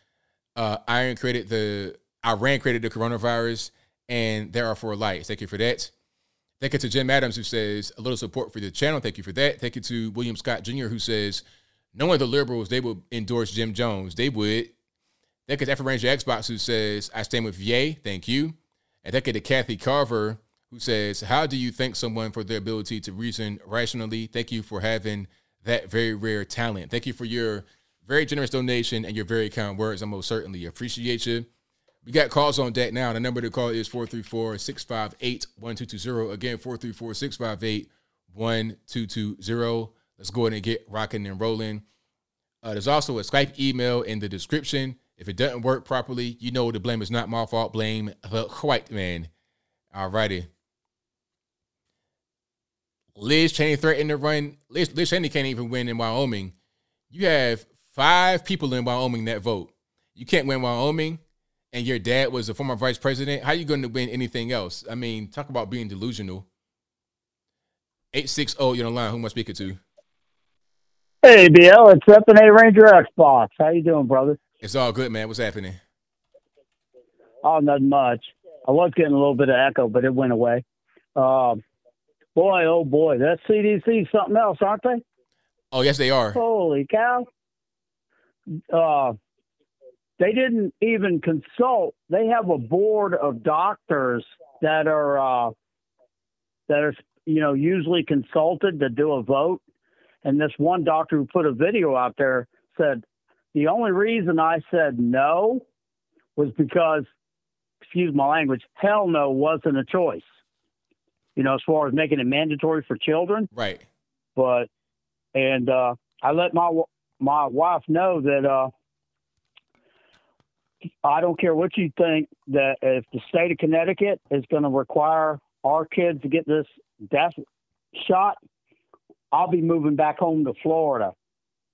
Uh, Iron created the Iran created the coronavirus, and there are four lights. Thank you for that. Thank you to Jim Adams who says a little support for the channel. Thank you for that. Thank you to William Scott Jr. who says knowing the liberals, they would endorse Jim Jones. They would. You to Afro Ranger Xbox who says I stand with Ye. Thank you. And thank you to Kathy Carver who says how do you thank someone for their ability to reason rationally? Thank you for having that very rare talent. Thank you for your very generous donation and your very kind words. I most certainly appreciate you. We got calls on deck now. The number to call is 434 658 1220. Again, 434 658 1220. Let's go ahead and get rocking and rolling. Uh, there's also a Skype email in the description. If it doesn't work properly, you know the blame is not my fault. Blame the white man. All righty. Liz Cheney threatened to run. Liz, Liz Cheney can't even win in Wyoming. You have five people in Wyoming that vote. You can't win Wyoming and your dad was a former vice president, how are you going to win anything else? I mean, talk about being delusional. 860, you're on the line. Who am I speaking to?
Hey, BL, it's Up and A Ranger Xbox. How you doing, brother?
It's all good, man. What's happening?
Oh, not much. I was getting a little bit of echo, but it went away. Um, boy, oh boy, that CDC something else, aren't they?
Oh, yes, they are.
Holy cow! Uh, they didn't even consult. They have a board of doctors that are uh, that are you know usually consulted to do a vote. And this one doctor who put a video out there said the only reason I said no was because, excuse my language, hell no wasn't a choice. You know, as far as making it mandatory for children.
Right.
But and uh, I let my my wife know that uh, I don't care what you think that if the state of Connecticut is going to require our kids to get this death shot, I'll be moving back home to Florida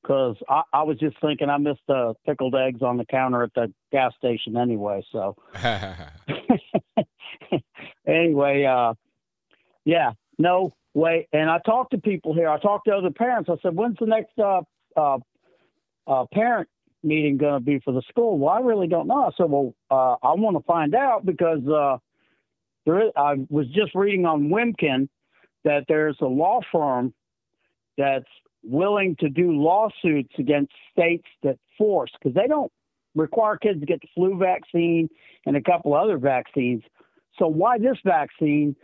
because I, I, was just thinking I missed the pickled eggs on the counter at the gas station anyway. So anyway, uh, yeah, no way. And I talked to people here. I talked to other parents. I said, "When's the next uh, uh, uh parent meeting going to be for the school? Well, I really don't know. I said, well, uh, I want to find out because uh, there is, I was just reading on Wimkin that there's a law firm that's willing to do lawsuits against states that force because they don't require kids to get the flu vaccine and a couple other vaccines. So why this vaccine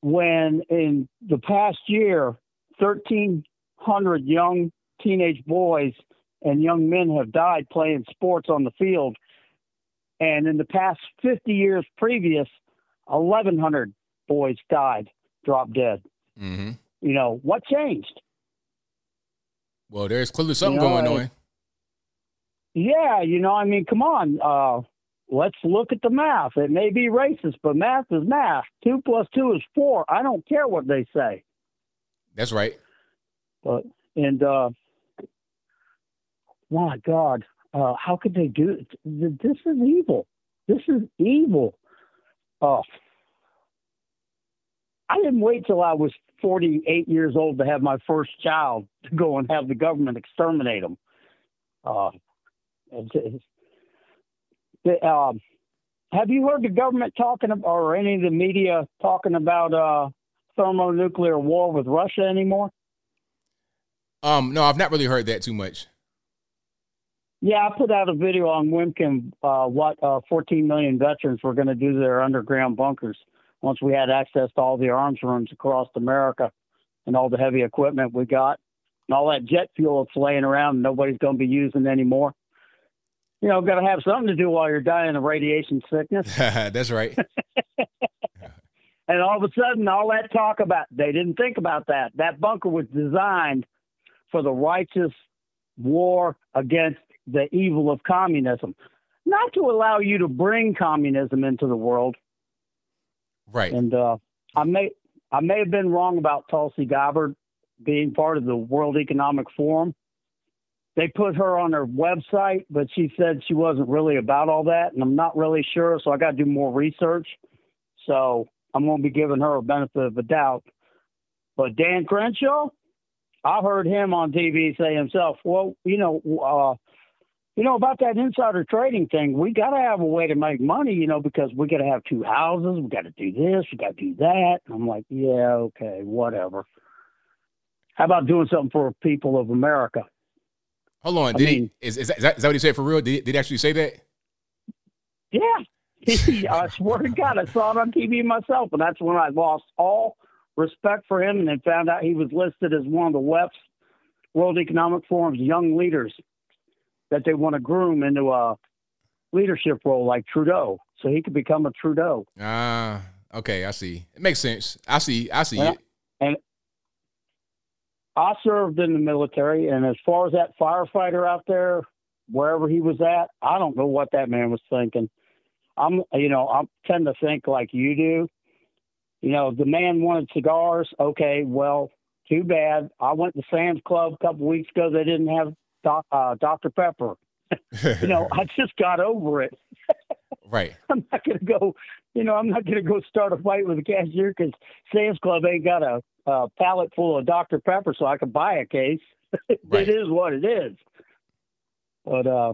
when in the past year 1300 young teenage boys and young men have died playing sports on the field. And in the past 50 years previous, 1,100 boys died, dropped dead.
Mm-hmm.
You know, what changed?
Well, there's clearly something
you know,
going on.
Yeah, you know, I mean, come on. Uh, let's look at the math. It may be racist, but math is math. Two plus two is four. I don't care what they say.
That's right.
But and uh, my God, uh, how could they do it? This is evil. This is evil. Oh, I didn't wait till I was 48 years old to have my first child to go and have the government exterminate them. Uh, it's, it's, um, have you heard the government talking about, or any of the media talking about uh, thermonuclear war with Russia anymore?
Um, no, I've not really heard that too much.
Yeah, I put out a video on Wimkin uh, what uh, 14 million veterans were going to do to their underground bunkers once we had access to all the arms rooms across America and all the heavy equipment we got and all that jet fuel that's laying around nobody's going to be using anymore. You know, got to have something to do while you're dying of radiation sickness.
That's right.
and all of a sudden, all that talk about, they didn't think about that. That bunker was designed for the righteous war against the evil of communism, not to allow you to bring communism into the world.
Right.
And uh, I made I may have been wrong about Tulsi Gabbard being part of the World Economic Forum. They put her on their website, but she said she wasn't really about all that, and I'm not really sure, so I got to do more research. So I'm going to be giving her a benefit of the doubt. But Dan Crenshaw, I heard him on TV say himself, "Well, you know, uh, you know about that insider trading thing. We got to have a way to make money, you know, because we got to have two houses. We got to do this. We got to do that." And I'm like, "Yeah, okay, whatever." How about doing something for people of America?
Hold on.
I
Did
mean-
he, is, is, that, is that what he said for real? Did, did he actually say that?
Yeah. I swear to God, I saw it on TV myself, and that's when I lost all respect for him, and then found out he was listed as one of the WEF's World Economic Forum's young leaders that they want to groom into a leadership role like Trudeau, so he could become a Trudeau.
Ah, okay, I see. It makes sense. I see. I see
Yeah.
it.
And I served in the military, and as far as that firefighter out there, wherever he was at, I don't know what that man was thinking. I'm, you know, I tend to think like you do. You know, the man wanted cigars. Okay, well, too bad. I went to Sam's Club a couple weeks ago. They didn't have doc, uh, Dr. Pepper. you know, I just got over it.
Right.
I'm not going to go, you know, I'm not going to go start a fight with the cashier because Sam's Club ain't got a, a pallet full of Dr. Pepper so I can buy a case. it is what it is. But uh,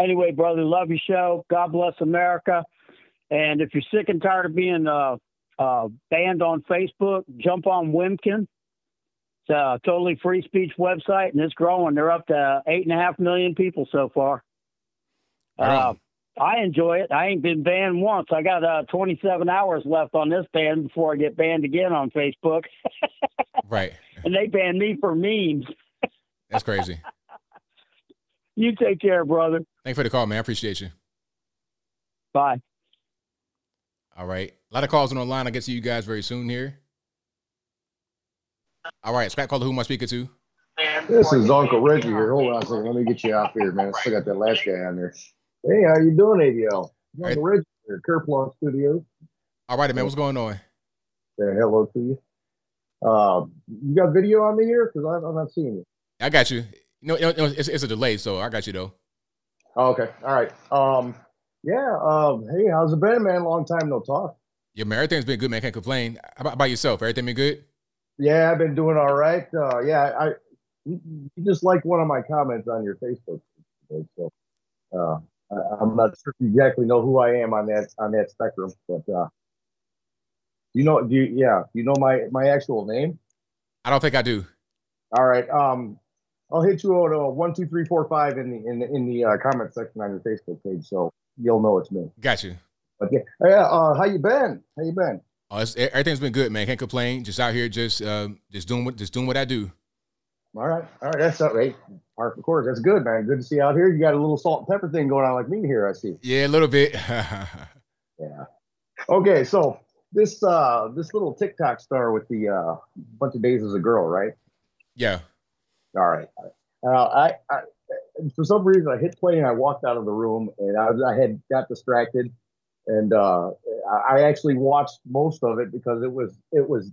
anyway, brother, love your show. God bless America. And if you're sick and tired of being uh, uh, banned on Facebook, jump on Wimkin. It's a totally free speech website, and it's growing. They're up to eight and a half million people so far. Uh, I enjoy it. I ain't been banned once. I got uh, 27 hours left on this ban before I get banned again on Facebook.
Right.
and they banned me for memes.
That's crazy.
You take care, brother.
Thank you for the call, man. I appreciate you.
Bye.
All right. A lot of calls on the line. I'll get to you guys very soon here. All right. Scott caller, who am I speaking to?
This is Uncle Reggie here. Hold on a second. Let me get you off here, man. I still got that last guy on there. Hey, how you doing, ABL? Uncle Reggie here, Kerplunk Studios.
All right, man. What's going on?
Say hello to you. Uh, you got video on me here? Because I'm, I'm not seeing you.
I got you. No, no, no it's, it's a delay, so I got you though.
Oh, okay. All right. Um, yeah. Um, hey, how's it been, man? Long time no talk.
Yeah, man. Everything's been good, man. Can't complain. How about, about yourself? Everything been good?
Yeah, I've been doing all right. Uh, yeah, I you just like one of my comments on your Facebook page, so uh, I, I'm not sure if you exactly know who I am on that on that spectrum, but uh, you know, do you, yeah, you know my my actual name.
I don't think I do.
All right. Um, I'll hit you on uh, one, two, three, four, five in the in the in the uh, comment section on your Facebook page, so you'll know it's me.
Got you.
But yeah, yeah. Uh, how you been? How you been?
Oh, it's, everything's been good, man. Can't complain. Just out here, just um, just doing what just doing what I do.
All right, all right. That's all right. Par for the course. That's good, man. Good to see you out here. You got a little salt and pepper thing going on like me here. I see.
Yeah, a little bit.
Yeah. Okay, so this uh this little TikTok star with the uh bunch of days as a girl, right?
yeah.
All right. Uh, I, I for some reason I hit play and I walked out of the room and I, I had got distracted and uh I actually watched most of it because it was it was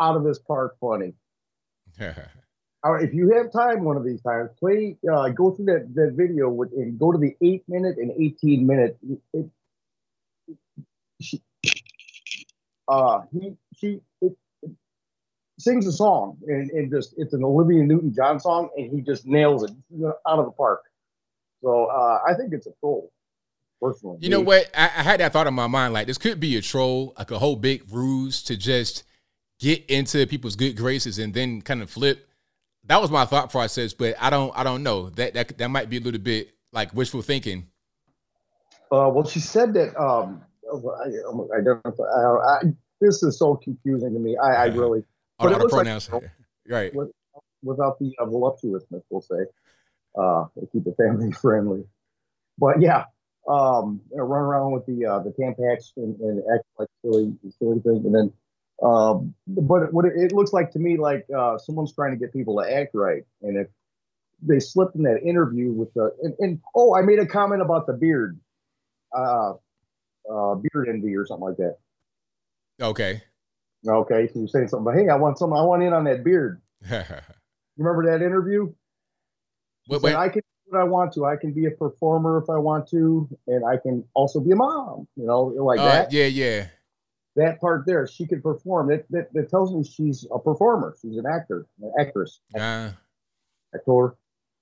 out of this park funny. Right, if you have time one of these times, play uh, go through that, that video with and go to the eight minute and eighteen minute. It, she, uh, he she it, it sings a song and, and just it's an Olivia Newton John song and he just nails it out of the park. So uh, I think it's a troll, personally.
You know what? I, I had that thought in my mind. Like this could be a troll, like a whole big ruse to just get into people's good graces and then kind of flip. That was my thought process, but I don't. I don't know. That that that might be a little bit like wishful thinking.
Uh, well, she said that. Um, I, I don't. I, I, this is so confusing to me. I, I really.
All
but
the
it looks like-
right.
with, without the uh, voluptuousness, we'll say. Uh, to keep it family friendly. But yeah, um, you know, run around with the uh, the Tampax and, and act like silly silly thing, and then. Um, but what it, looks like to me, like uh, someone's trying to get people to act right, and if they slipped in that interview with the and, and oh, I made a comment about the beard, uh, uh, beard envy or something like that.
Okay.
Okay, so you're saying something, but hey, I want some. I want in on that beard. You remember that interview? She
Wait,
said. I can what I want to. I can be a performer if I want to, and I can also be a mom. You know, like
Uh,
that.
yeah, yeah.
That part there, she can perform. That, that that tells me she's a performer. She's an actor, an actress,
Uh,
actor.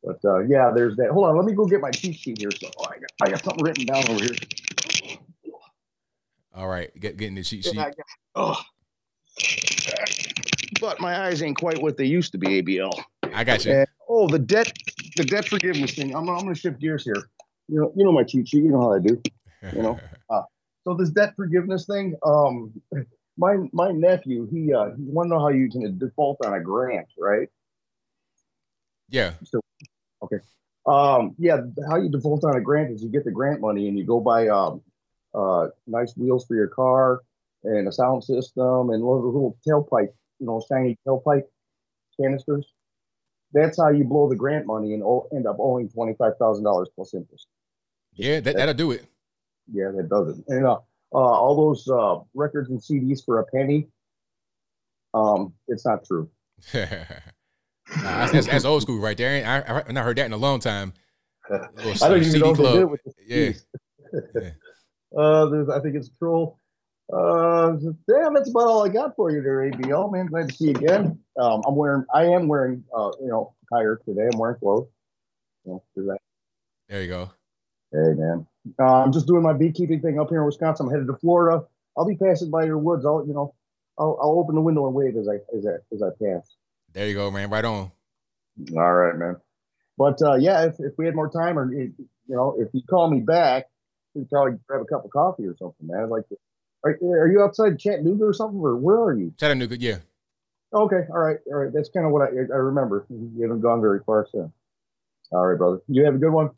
But uh, yeah, there's that. Hold on, let me go get my cheat sheet here. So I got I got something written down over here.
all right, get getting the cheat sheet.
I got- oh. But my eyes ain't quite what they used to be, ABL.
I got you.
And, oh, the debt, the debt forgiveness thing. I'm, I'm going to shift gears here. You know, you know my cheat sheet. You know how I do. You know. Uh, so this debt forgiveness thing. Um, my my nephew, he uh, he want to know how you can default on a grant, right?
Yeah.
So, okay. Um, yeah, how you default on a grant is you get the grant money and you go buy um, uh, nice wheels for your car and a sound system and little, little tailpipe, you know, shiny tailpipe canisters. That's how you blow the grant money and end up owing twenty five thousand dollars plus interest.
Yeah, that, that'll do it.
Yeah, that does it. And uh, uh, all those uh, records and CDs for a penny. Um, it's not true.
Nah, that's, that's, old school right there. I, I, I not heard that in a long time.
I don't even
CD
know they
club.
did with the
Yeah.
CDs. uh, there's, I think it's a troll. Uh, damn, that's about all I got for you there, ABL man. Glad to see you again. Um, I'm wearing, I am wearing, uh, you know, attire today. I'm wearing clothes. You know.
There you go.
Hey, man. Uh, I'm just doing my beekeeping thing up here in Wisconsin. I'm headed to Florida. I'll be passing by your woods. I'll, you know, I'll, I'll open the window and wave as I as I as I pass.
There you go, man. Right on.
All right, man. But uh, yeah, if, if we had more time, or you know, if you call me back, we'd probably grab a cup of coffee or something, man. I'd like to. Are, uh, are you outside Chattanooga or something, or where are you?
Chattanooga, yeah.
Okay, all right, all right. That's kind of what I I remember. You haven't gone very far since. All right, brother. You have a good one.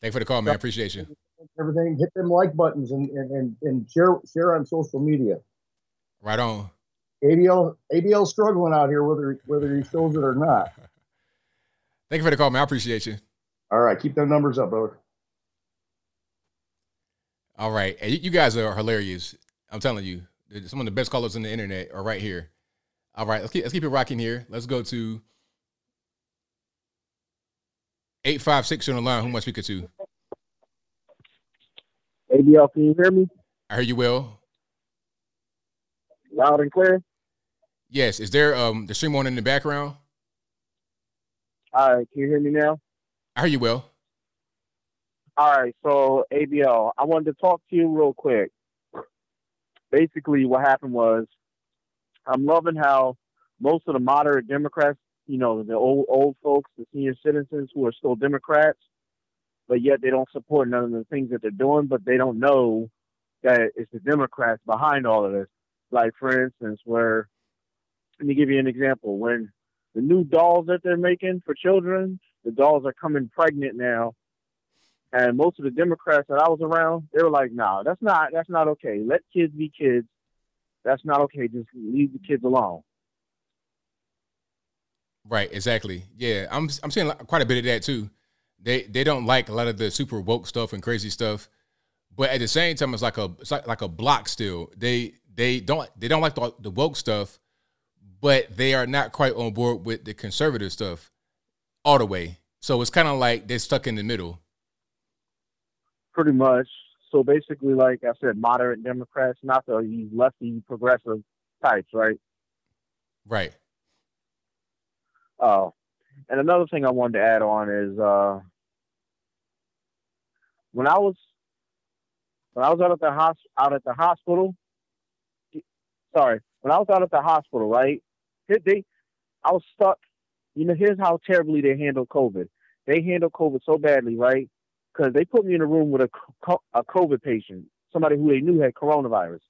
Thanks for the call, man. Appreciate you.
Everything. Hit them like buttons and and and, share share on social media.
Right on.
ABL ABL struggling out here, whether whether he shows it or not.
Thank you for the call, man. I appreciate you.
All right, keep those numbers up, brother.
All right. You guys are hilarious. I'm telling you. Some of the best callers on the internet are right here. All right. Let's keep, let's keep it rocking here. Let's go to 856 on the line. Who am I speaking to?
ABL, can you hear me?
I heard you well.
Loud and clear?
Yes. Is there um the stream on in the background?
All right, can you hear me now?
I heard you well.
All right, so ABL, I wanted to talk to you real quick. Basically, what happened was I'm loving how most of the moderate Democrats, you know, the old old folks, the senior citizens who are still Democrats, but yet they don't support none of the things that they're doing, but they don't know that it's the Democrats behind all of this. Like, for instance, where, let me give you an example. When the new dolls that they're making for children, the dolls are coming pregnant now. And most of the Democrats that I was around, they were like, "No, that's not that's not okay. Let kids be kids. That's not okay. Just leave the kids alone."
Right, exactly. Yeah, I'm I'm seeing quite a bit of that too. They they don't like a lot of the super woke stuff and crazy stuff, but at the same time, it's like a it's like, like a block still. They they don't they don't like the, the woke stuff, but they are not quite on board with the conservative stuff all the way. So it's kind of like they're stuck in the middle.
Pretty much. So basically, like I said, moderate Democrats, not the lefty progressive types, right?
Right.
Oh, and another thing I wanted to add on is uh, when I was when I was out at the hos- out at the hospital. Sorry, when I was out at the hospital, right? They I was stuck. You know, here's how terribly they handled COVID. They handled COVID so badly, right? Because they put me in a room with a a COVID patient, somebody who they knew had coronavirus.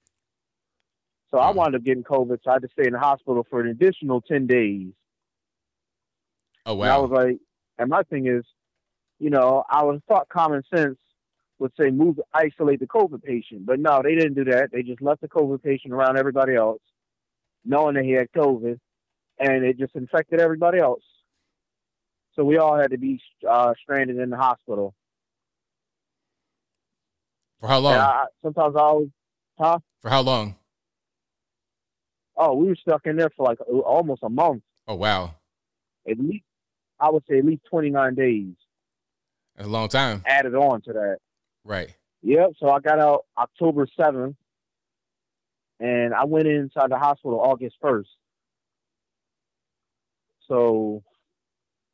So I wound up getting COVID, so I had to stay in the hospital for an additional ten days.
Oh wow.
And I was like, and my thing is, you know, I was thought common sense would say move isolate the COVID patient, but no, they didn't do that. They just left the COVID patient around everybody else, knowing that he had COVID, and it just infected everybody else. So we all had to be uh, stranded in the hospital.
For how long?
I, sometimes I always, huh?
For how long?
Oh, we were stuck in there for like almost a month.
Oh wow.
At least I would say at least 29 days.
That's a long time.
Added on to that.
Right.
Yep. So I got out October 7th, and I went inside the hospital August 1st. So,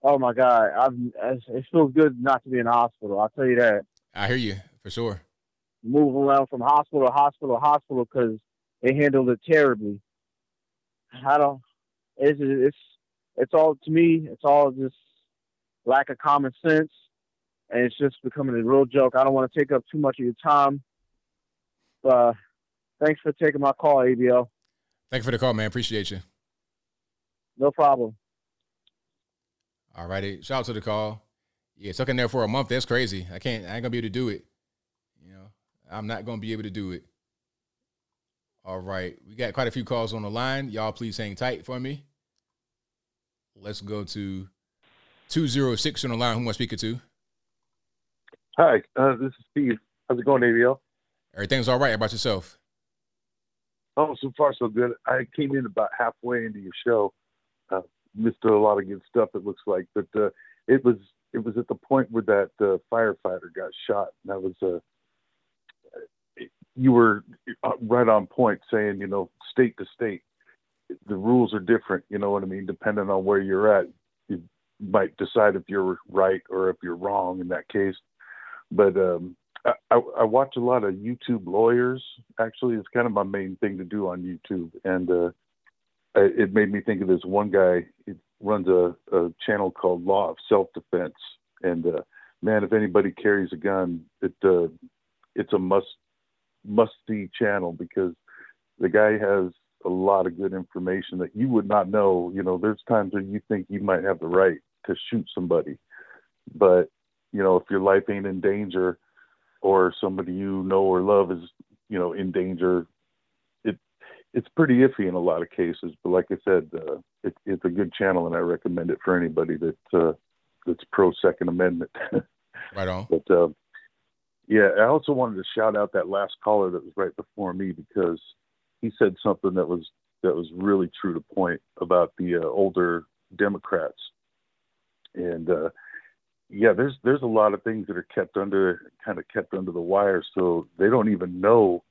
oh my God, I've, it feels good not to be in the hospital. I'll tell you that.
I hear you for sure.
Moving around from hospital to hospital to hospital because they handled it terribly. I don't. It's it's it's all to me. It's all just lack of common sense, and it's just becoming a real joke. I don't want to take up too much of your time. But thanks for taking my call, ABL.
Thank you for the call, man. Appreciate you.
No problem.
All righty. Shout out to the call. Yeah, stuck in there for a month. That's crazy. I can't. I ain't gonna be able to do it. I'm not gonna be able to do it. All right, we got quite a few calls on the line. Y'all, please hang tight for me. Let's go to two zero six on the line. Who am I speaking to?
Hi, uh, this is Steve. How's it going, ABL?
Everything's all right. How about yourself?
Oh, so far so good. I came in about halfway into your show. Uh, missed a lot of good stuff. It looks like, but uh, it was it was at the point where that uh, firefighter got shot. And that was uh, you were uh, right on point saying, you know, state to state, the rules are different. You know what I mean? Depending on where you're at, you might decide if you're right or if you're wrong in that case. But um, I, I watch a lot of YouTube lawyers. Actually, it's kind of my main thing to do on YouTube, and uh, it made me think of this one guy. He runs a, a channel called Law of Self Defense, and uh, man, if anybody carries a gun, it uh, it's a must must see channel because the guy has a lot of good information that you would not know. You know, there's times where you think you might have the right to shoot somebody, but you know, if your life ain't in danger or somebody you know or love is, you know, in danger, it it's pretty iffy in a lot of cases. But like I said, uh, it, it's a good channel, and I recommend it for anybody that uh, that's pro Second Amendment.
right on.
But uh, yeah, I also wanted to shout out that last caller that was right before me because he said something that was that was really true to point about the uh, older Democrats. And uh, yeah, there's there's a lot of things that are kept under kind of kept under the wire, so they don't even know,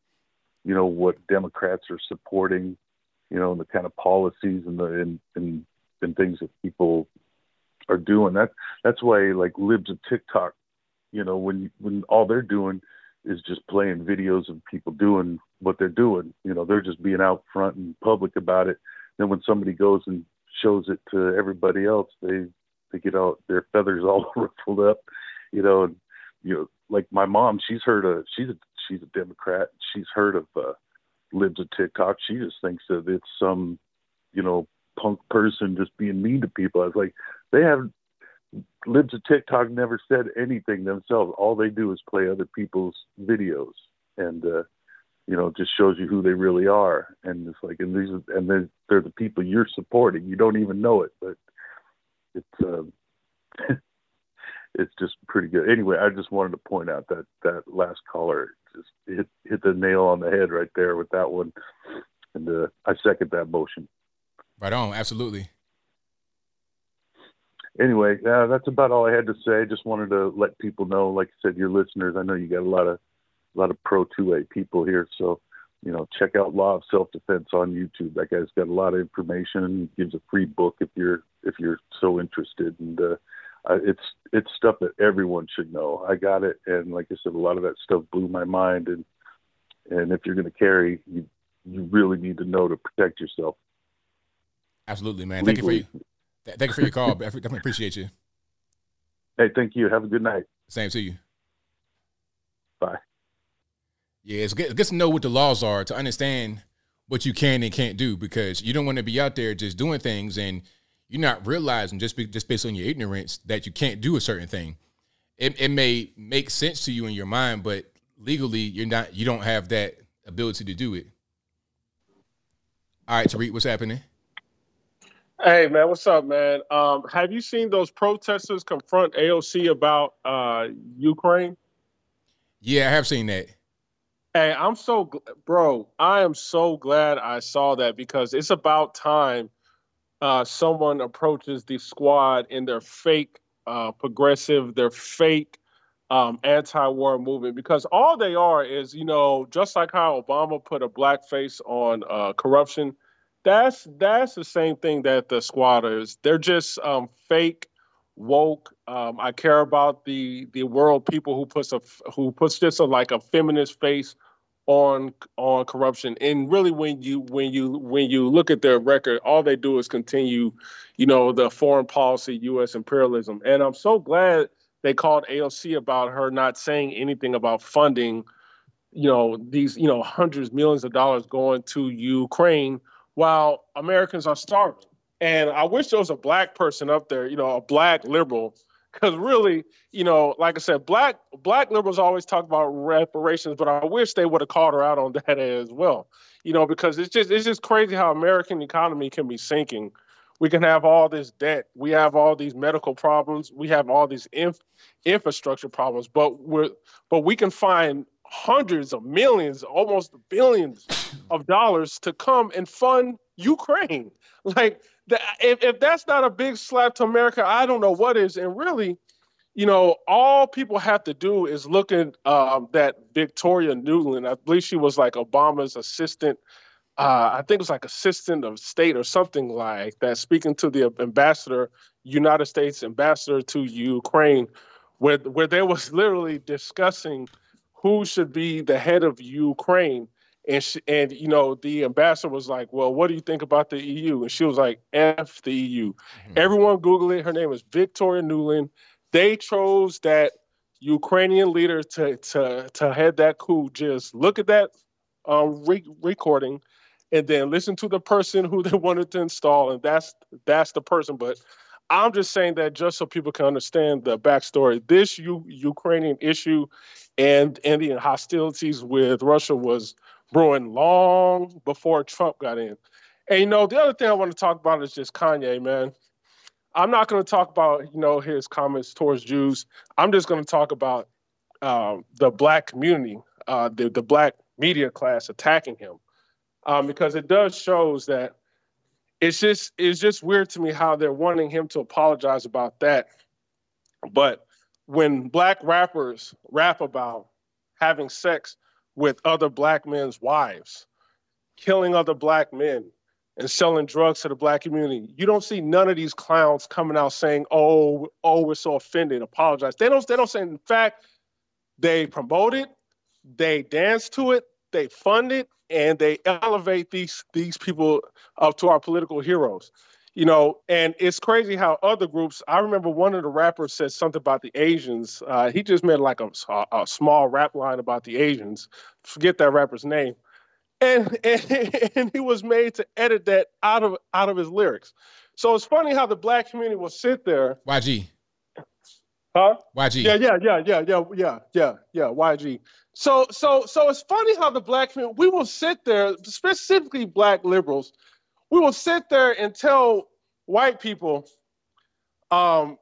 you know, what Democrats are supporting, you know, and the kind of policies and the and and, and things that people are doing. That that's why like libs of TikTok you know when when all they're doing is just playing videos of people doing what they're doing. You know they're just being out front and public about it. Then when somebody goes and shows it to everybody else they they get out their feathers all ruffled up you know and you know like my mom she's heard of she's a she's a democrat. She's heard of uh libs of tiktok. She just thinks that it's some you know punk person just being mean to people. I was like they have libs of TikTok never said anything themselves. All they do is play other people's videos, and uh, you know, just shows you who they really are. And it's like, and these, and they're, they're the people you're supporting. You don't even know it, but it's um, it's just pretty good. Anyway, I just wanted to point out that that last caller just hit hit the nail on the head right there with that one, and uh, I second that motion.
Right on, absolutely
anyway, uh, that's about all I had to say. Just wanted to let people know, like I said, your listeners. I know you got a lot of a lot of pro two A people here, so you know, check out Law of Self Defense on YouTube. That guy's got a lot of information. He gives a free book if you're if you're so interested, and uh, it's it's stuff that everyone should know. I got it, and like I said, a lot of that stuff blew my mind. And and if you're going to carry, you you really need to know to protect yourself.
Absolutely, man. Thank you for you. Thank you for your call. I definitely appreciate you.
Hey, thank you. Have a good night.
Same to you.
Bye.
Yeah, it's good, it's good to know what the laws are to understand what you can and can't do because you don't want to be out there just doing things and you're not realizing just be, just based on your ignorance that you can't do a certain thing. It, it may make sense to you in your mind, but legally you're not you don't have that ability to do it. All right, Tariq, what's happening?
Hey man, what's up, man? Um, have you seen those protesters confront AOC about uh, Ukraine?
Yeah, I have seen that.
Hey, I'm so, bro. I am so glad I saw that because it's about time uh, someone approaches the squad in their fake uh, progressive, their fake um, anti-war movement. Because all they are is, you know, just like how Obama put a black face on uh, corruption. That's that's the same thing that the squad is. They're just um, fake woke. Um, I care about the the world people who puts a who puts just a, like a feminist face on on corruption. And really, when you when you when you look at their record, all they do is continue, you know, the foreign policy, U.S. imperialism. And I'm so glad they called AOC about her not saying anything about funding, you know, these you know hundreds millions of dollars going to Ukraine while Americans are starving. And I wish there was a black person up there, you know, a black liberal, because really, you know, like I said, black black liberals always talk about reparations, but I wish they would have called her out on that as well. You know, because it's just it's just crazy how American economy can be sinking. We can have all this debt, we have all these medical problems, we have all these inf- infrastructure problems, but we're but we can find hundreds of millions, almost billions of dollars to come and fund Ukraine. Like if, if that's not a big slap to America, I don't know what is. And really, you know, all people have to do is look at um, that Victoria Nuland. I believe she was like Obama's assistant. Uh, I think it was like assistant of state or something like that, speaking to the ambassador, United States ambassador to Ukraine, where where they was literally discussing who should be the head of Ukraine and she, and you know the ambassador was like, "Well, what do you think about the EU?" And she was like, "F the EU." Mm-hmm. Everyone Google it. Her name is Victoria Nuland. They chose that Ukrainian leader to to to head that coup. Just look at that um, re- recording, and then listen to the person who they wanted to install, and that's that's the person. But I'm just saying that just so people can understand the backstory. This U- Ukrainian issue and the hostilities with Russia was brewing long before Trump got in. And you know, the other thing I want to talk about is just Kanye, man. I'm not going to talk about you know his comments towards Jews. I'm just going to talk about uh, the black community, uh, the the black media class attacking him, um, because it does shows that it's just it's just weird to me how they're wanting him to apologize about that, but when black rappers rap about having sex with other black men's wives, killing other black men, and selling drugs to the black community. You don't see none of these clowns coming out saying, "Oh, oh, we're so offended, apologize." They don't. They don't say. In fact, they promote it, they dance to it, they fund it, and they elevate these these people up to our political heroes you know, and it's crazy how other groups. I remember one of the rappers said something about the Asians. Uh, he just made like a, a, small rap line about the Asians. Forget that rapper's name, and, and and he was made to edit that out of out of his lyrics. So it's funny how the black community will sit there.
YG.
Huh?
YG.
Yeah, yeah, yeah, yeah, yeah, yeah, yeah, yeah. YG. So so so it's funny how the black community we will sit there, specifically black liberals we will sit there and tell white people um,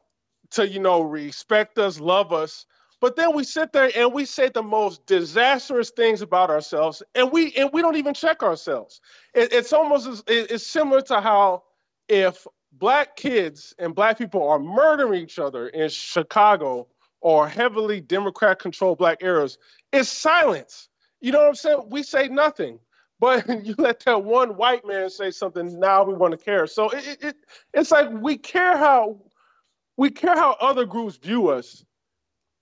to, you know, respect us, love us. But then we sit there and we say the most disastrous things about ourselves, and we and we don't even check ourselves. It, it's almost it's similar to how if black kids and black people are murdering each other in Chicago or heavily Democrat controlled black areas, it's silence. You know what I'm saying? We say nothing. But you let that one white man say something, now we want to care. So it, it it's like we care how we care how other groups view us,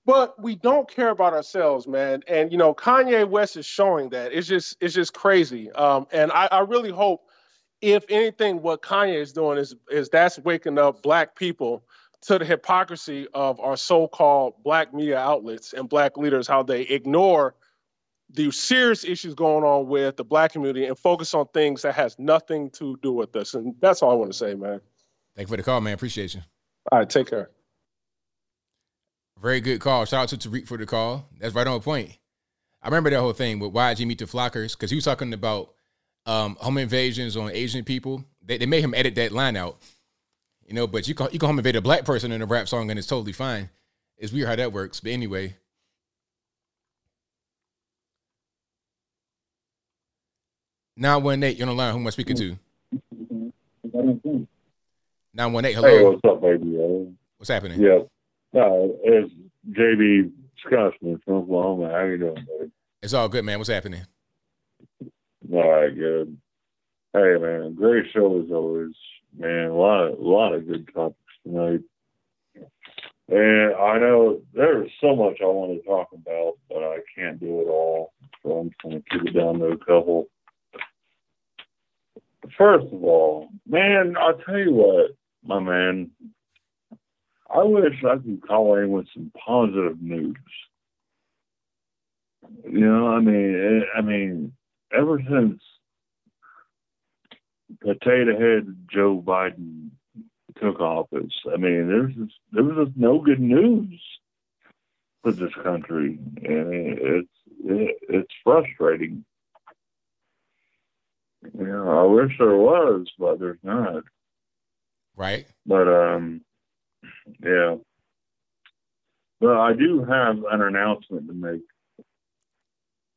but we don't care about ourselves, man. And you know, Kanye West is showing that. It's just it's just crazy. Um, and I, I really hope, if anything, what Kanye is doing is is that's waking up black people to the hypocrisy of our so-called black media outlets and black leaders, how they ignore the serious issues going on with the black community and focus on things that has nothing to do with us. And that's all I want to say, man.
Thank you for the call, man. Appreciate you.
All right, take care.
Very good call. Shout out to Tariq for the call. That's right on point. I remember that whole thing with YG Meet the Flockers because he was talking about um, home invasions on Asian people. They, they made him edit that line out, you know. But you can you can home invade a black person in a rap song and it's totally fine. It's weird how that works. But anyway, 918, you're on the line. Who am I speaking to? 918, hello.
Hey, what's up, baby? Uh,
What's happening?
Yeah. No, it's JB Scotsman from Oklahoma. How you doing, buddy?
It's all good, man. What's happening?
All right, good. Hey, man, great show as always. Man, a lot, of, a lot of good topics tonight. And I know there's so much I want to talk about, but I can't do it all. So I'm just going to keep it down to a couple. First of all, man, I'll tell you what, my man, I wish I could call in with some positive news. You know, I mean, it, I mean, ever since potato head Joe Biden took office, I mean, there's just, there was just no good news for this country, and it's it, it's frustrating. You know, I wish there was, but there's not.
Right.
But um, yeah. But I do have an announcement to make.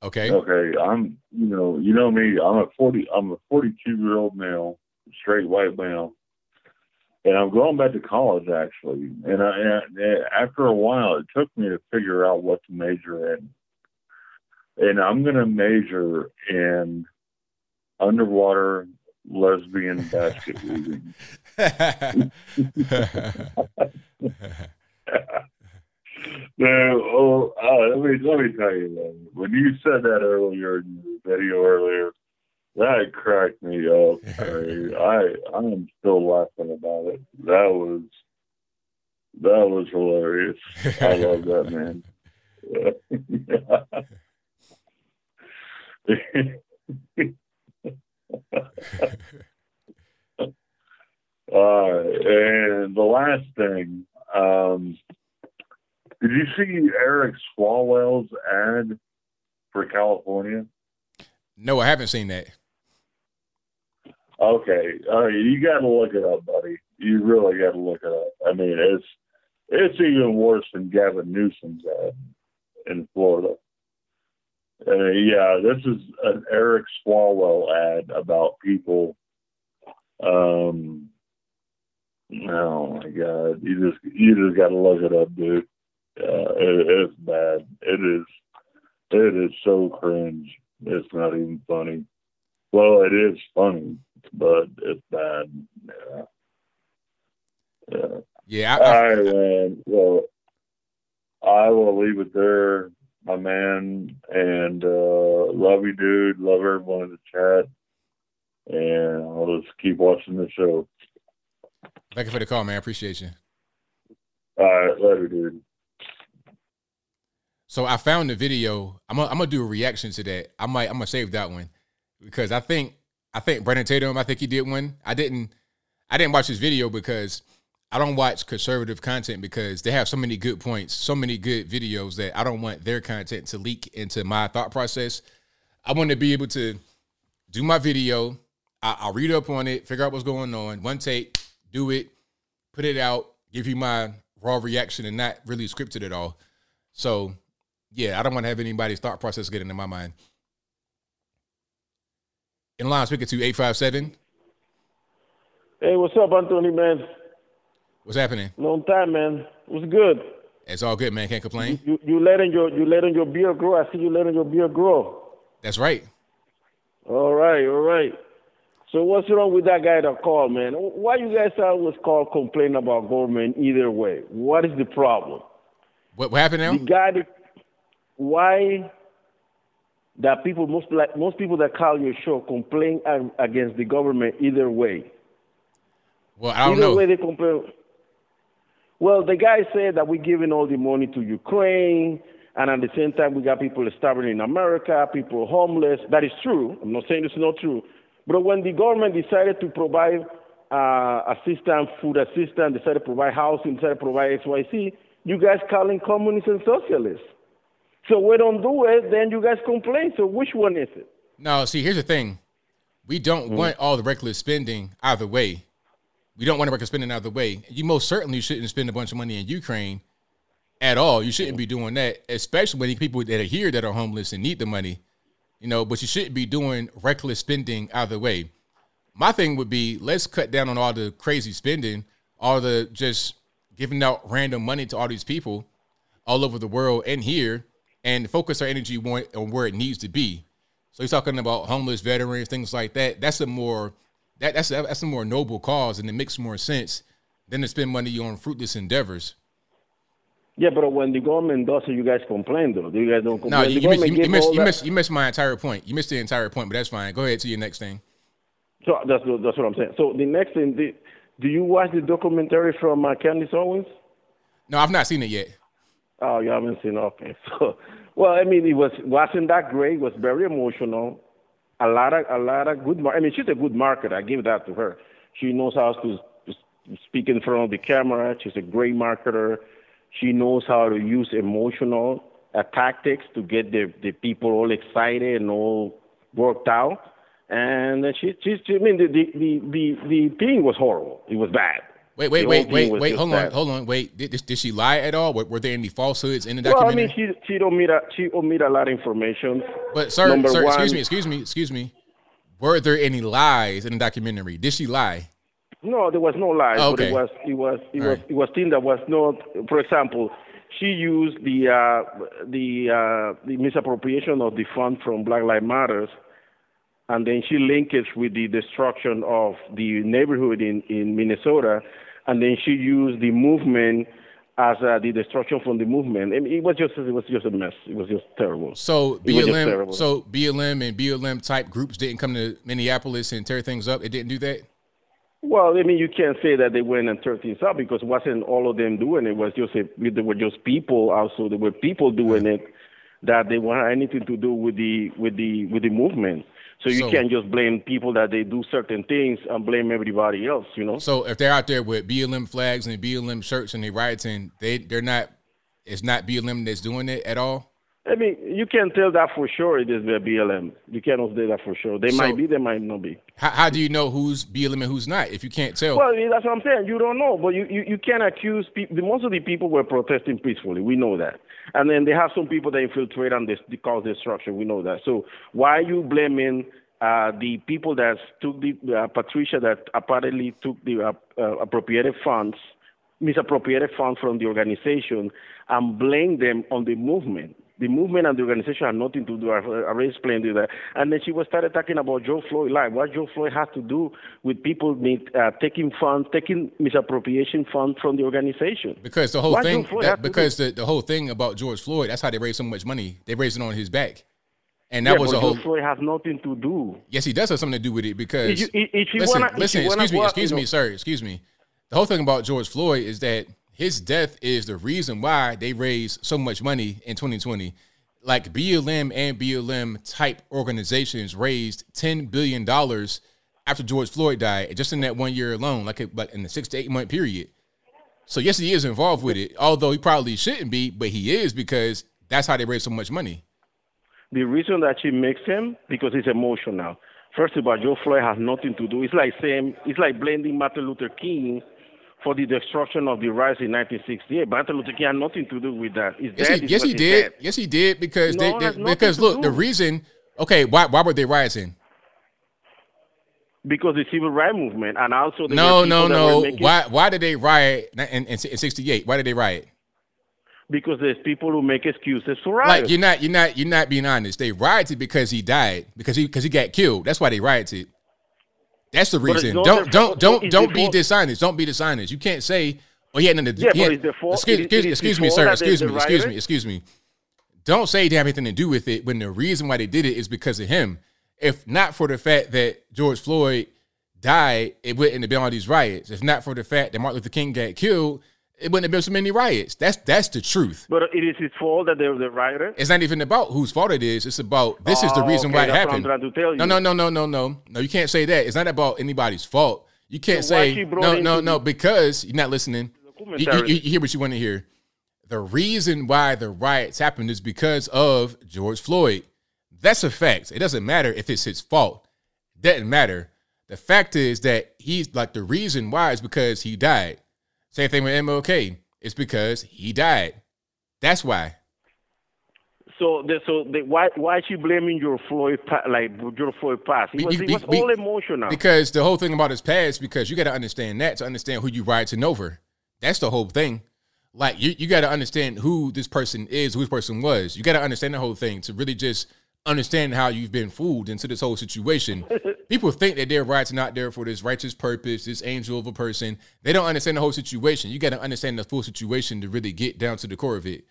Okay.
Okay. I'm you know, you know me, I'm a forty I'm a forty two year old male, straight white male. And I'm going back to college actually. And, I, and after a while it took me to figure out what to major in. And I'm gonna major in underwater lesbian basket weaving. no, oh, uh, let me let me tell you, man. When you said that earlier in your video earlier, that cracked me up. I I am still laughing about it. That was that was hilarious. I love that man. All right, and the last thing, um, did you see Eric Swalwell's ad for California?
No, I haven't seen that.
Okay, uh, you got to look it up, buddy. You really got to look it up. I mean, it's it's even worse than Gavin Newsom's ad in Florida. Uh, yeah, this is an Eric Swalwell ad about people. Um, oh my God, you just you just got to look it up, dude. Uh, it, it's bad. It is. It is so cringe. It's not even funny. Well, it is funny, but it's bad. Yeah. Yeah.
Yeah.
I, All right, man. Well, I will leave it there, my man. And uh, love you, dude. Love everyone in the chat. And I'll just keep watching the show.
Thank you for the call, man. Appreciate you.
All right, later, dude.
So I found the video. I'm gonna, I'm gonna do a reaction to that. I might I'm gonna save that one because I think I think Brandon Tatum. I think he did one. I didn't I didn't watch his video because I don't watch conservative content because they have so many good points, so many good videos that I don't want their content to leak into my thought process. I want to be able to do my video. I, I'll read up on it, figure out what's going on, one take, do it, put it out, give you my raw reaction, and not really scripted at all. So yeah, I don't want to have anybody's thought process get into my mind. In line, speaking to 857.
Hey, what's up, Anthony, man?
What's happening?
Long time, man. What's good?
It's all good, man. Can't complain.
You, you letting your you letting your beard grow. I see you letting your beard grow.
That's right.
All right, all right. So what's wrong with that guy that called, man? Why you guys always call complain about government either way? What is the problem?
What, what happened now?
The guy that why that people most like most people that call your show complain against the government either way.
Well, I don't
either
know.
way they complain. Well, the guy said that we're giving all the money to Ukraine, and at the same time we got people starving in America, people homeless. That is true. I'm not saying it's not true, but when the government decided to provide uh, assistance, food assistance, decided to provide housing, decided to provide X, Y, Z, you guys calling communists and socialists. So we don't do it, then you guys complain. So which one is it?
No, see, here's the thing. We don't
Mm-hmm.
want all the reckless spending either way. We don't want to reckless spending either way. You most certainly shouldn't spend a bunch of money in Ukraine at all. You shouldn't be doing that, especially when people that are here that are homeless and need the money. you know, but you shouldn't be doing reckless spending either way. My thing would be let's cut down on all the crazy spending, all the just giving out random money to all these people all over the world and here, and focus our energy on where it needs to be. So he's talking about homeless veterans, things like that. That's a more that, that's a, that's a more noble cause, and it makes more sense than to spend money on fruitless endeavors.
Yeah, but when the government does it, you guys complain though. You guys don't complain.
No, you, you, missed, you, you, missed, you, missed, you missed my entire point. You missed the entire point, but that's fine. Go ahead to your next thing.
So that's that's what I'm saying. So the next thing, the, do you watch the documentary from uh, Candace Owens?
No, I've not seen it yet.
Oh, you haven't seen? It? Okay. So, well, I mean, it was wasn't that great. It was very emotional. A lot of a lot of good. Mar- I mean, she's a good marketer. I give that to her. She knows how to speak in front of the camera. She's a great marketer. She knows how to use emotional uh, tactics to get the, the people all excited and all worked out. And she, she, she I mean, the, the, the, the, the thing was horrible. It was bad.
Wait, wait, wait, wait, wait. Hold on, hold on. Wait, did, did she lie at all? Were, were there any falsehoods in the documentary?
Well, I mean, she she omit a, she omit a lot of information.
But sir, Number sir, one, excuse me, excuse me, excuse me. Were there any lies in the documentary? Did she lie?
No, there was no lies,
okay.
but it was it was it All was right. it was thing that was not. For example, she used the uh, the uh, the misappropriation of the fund from Black Lives Matters, and then she linked it with the destruction of the neighborhood in in Minnesota, and then she used the movement as uh, the destruction from the movement. I mean, it was just it was just a mess. It was just terrible.
So BLM, so BLM and BLM type groups didn't come to Minneapolis and tear things up. It didn't do that.
Well, I mean, you can't say that they went and turned things up because it wasn't all of them doing it. it was just a, there were just people. Also, there were people doing it that they want anything to do with the with the with the movement. So you so, can't just blame people that they do certain things and blame everybody else. You know.
So if they're out there with BLM flags and BLM shirts and they rioting, they they're not. It's not BLM that's doing it at all.
I mean, you can't tell that for sure. It is the BLM. You cannot say that for sure. They so, might be, they might not be.
How, how, do you know who's BLM and who's not if you can't tell?
Well, that's what I'm saying. You don't know, but you, you, you can't accuse people. Most of the people were protesting peacefully. We know that. And then they have some people that infiltrate and they, cause destruction. We know that. So why are you blaming uh, the people that took the uh, Patricia that apparently took the uh, uh appropriated funds, misappropriated funds from the organization, and blame them on the movement? The movement and the organization had nothing to do. I already explained that. And then she was started talking about George Floyd life. What George Floyd has to do with people need, uh, taking funds, taking misappropriation funds from the organization.
Because the whole what thing, that, because the, the whole thing about George Floyd, that's how they raised so much money. They raised it on his back. And that
yeah,
was a whole.
George Floyd has nothing to do.
Yes, he does have something to do with it because.
If you, if you
listen,
wanna,
listen, excuse me, excuse me, sir, excuse me. The whole thing about George Floyd is that his death is the reason why they raised so much money in 2020 like BLM and BLM type organizations raised ten billion dollars after George Floyd died, just in that one year alone, like like in the six to eight month period. So yes, he is involved with it, although he probably shouldn't be, but he is because that's how they raise so much money.
The reason that she makes him because he's emotional. First of all, George Floyd has nothing to do. It's like saying it's like blending Martin Luther King for the destruction of the rights in 1968. Martin Luther King had nothing to do with that.
yes, he, yes, he did. Dead. Yes, he did because no, they, they because look, the reason. Okay, why why were they rioting?
Because the civil rights movement and also
no no no making, why why did they riot in, in, in 68? Why did they riot?
Because there's people who make excuses for riot.
Like you're not you're not you're not being honest. They rioted because he died because he because he got killed. That's why they rioted. That's the reason. Don't don't don't don't be dishonest. Don't be dishonest. You can't say, "Oh, he had nothing to do."
Yeah,
but
fault,
excuse, excuse, excuse me, sir. Excuse me. Excuse me. Excuse me. Don't say they have anything to do with it when the reason why they did it is because of him. If not for the fact that George Floyd died, it wouldn't have been all these riots. If not for the fact that Martin Luther King got killed, it wouldn't have been so many riots. That's that's the truth.
But it is his fault that they're the rioter.
It's not even about whose fault it is. It's about this oh, is the oh, reason
okay,
why it happened.
No,
no, no, no, no, no, no. You can't say that. It's not about anybody's fault. You can't
so
say no, no, no, because you're not listening. You, you, you hear what you want to hear. The reason why the riots happened is because of George Floyd. That's a fact. It doesn't matter if it's his fault. Doesn't matter. The fact is that he's like the reason why is because he died. Same thing with MLK. It's because he died. That's why.
So, the, so the, why why is she blaming your Floyd like your Floyd past? He was,
be-
he was
be-
all emotional.
Because the whole thing about his past, because you got to understand that to understand who you ride to over. That's the whole thing. Like you, you got to understand who this person is, who this person was. You got to understand the whole thing to really just understand how you've been fooled into this whole situation. People think that they're not there for this righteous purpose, this angel of a person. They don't understand the whole situation. You got to understand the full situation to really get down to the core of it.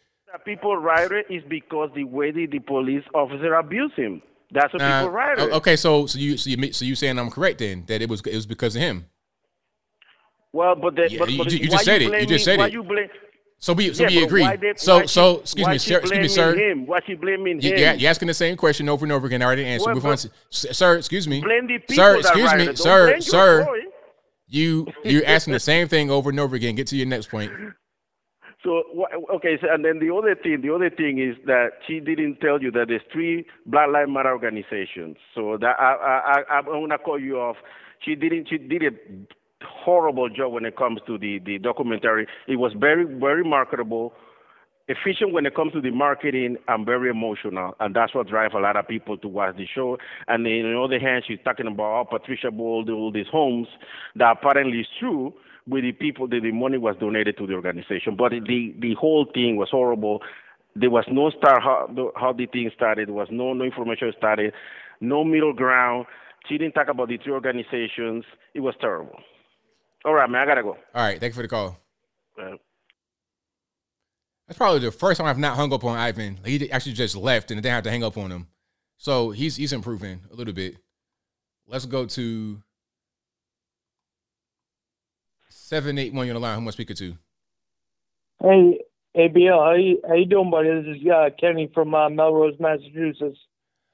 people write it is because the way the, the police officer abused him. That's what
Now,
people write it.
okay, so so you so you so you saying I'm correct then that it was it was because of him.
Well, but the,
Yeah,
but,
you
but
ju- you
why
just said it. You just said
why
it. So we so
Yeah,
we agree.
they-
so so excuse me, sir, excuse me, sir.
Him? Why she blaming
You,
him?
you're, you're asking the same question over and over again. I already answered.
Well,
Move
but-
to- sir, excuse me.
Blame the people
sir, excuse me. Sir, sir. You you're asking the same thing over and over again. Get to your next point.
So okay, so, and then the other thing, the other thing is that she didn't tell you that there's three Black Lives Matter organizations. So that I I I, I want to call you off. She didn't. She did a horrible job when it comes to the the documentary. It was very very marketable, efficient when it comes to the marketing, and very emotional, and that's what drives a lot of people to watch the show. And then on the other hand, she's talking about how Patricia did all these homes that apparently is true with the people that the money was donated to the organization. But the the whole thing was horrible. There was no start how the, how the thing started. There was no no information started, no middle ground. She didn't talk about the three organizations. It was terrible. All right, man, I gotta go.
All right, thank you for the call. That's probably the first time I've not hung up on Ivan. He actually just left and I didn't have to hang up on him. So he's he's improving a little bit. Let's go to seven eight one. You're on the line. Who am I speaking to?
Hey, ABL, how you, how you doing, buddy? This is uh, Kenny from uh, Melrose, Massachusetts.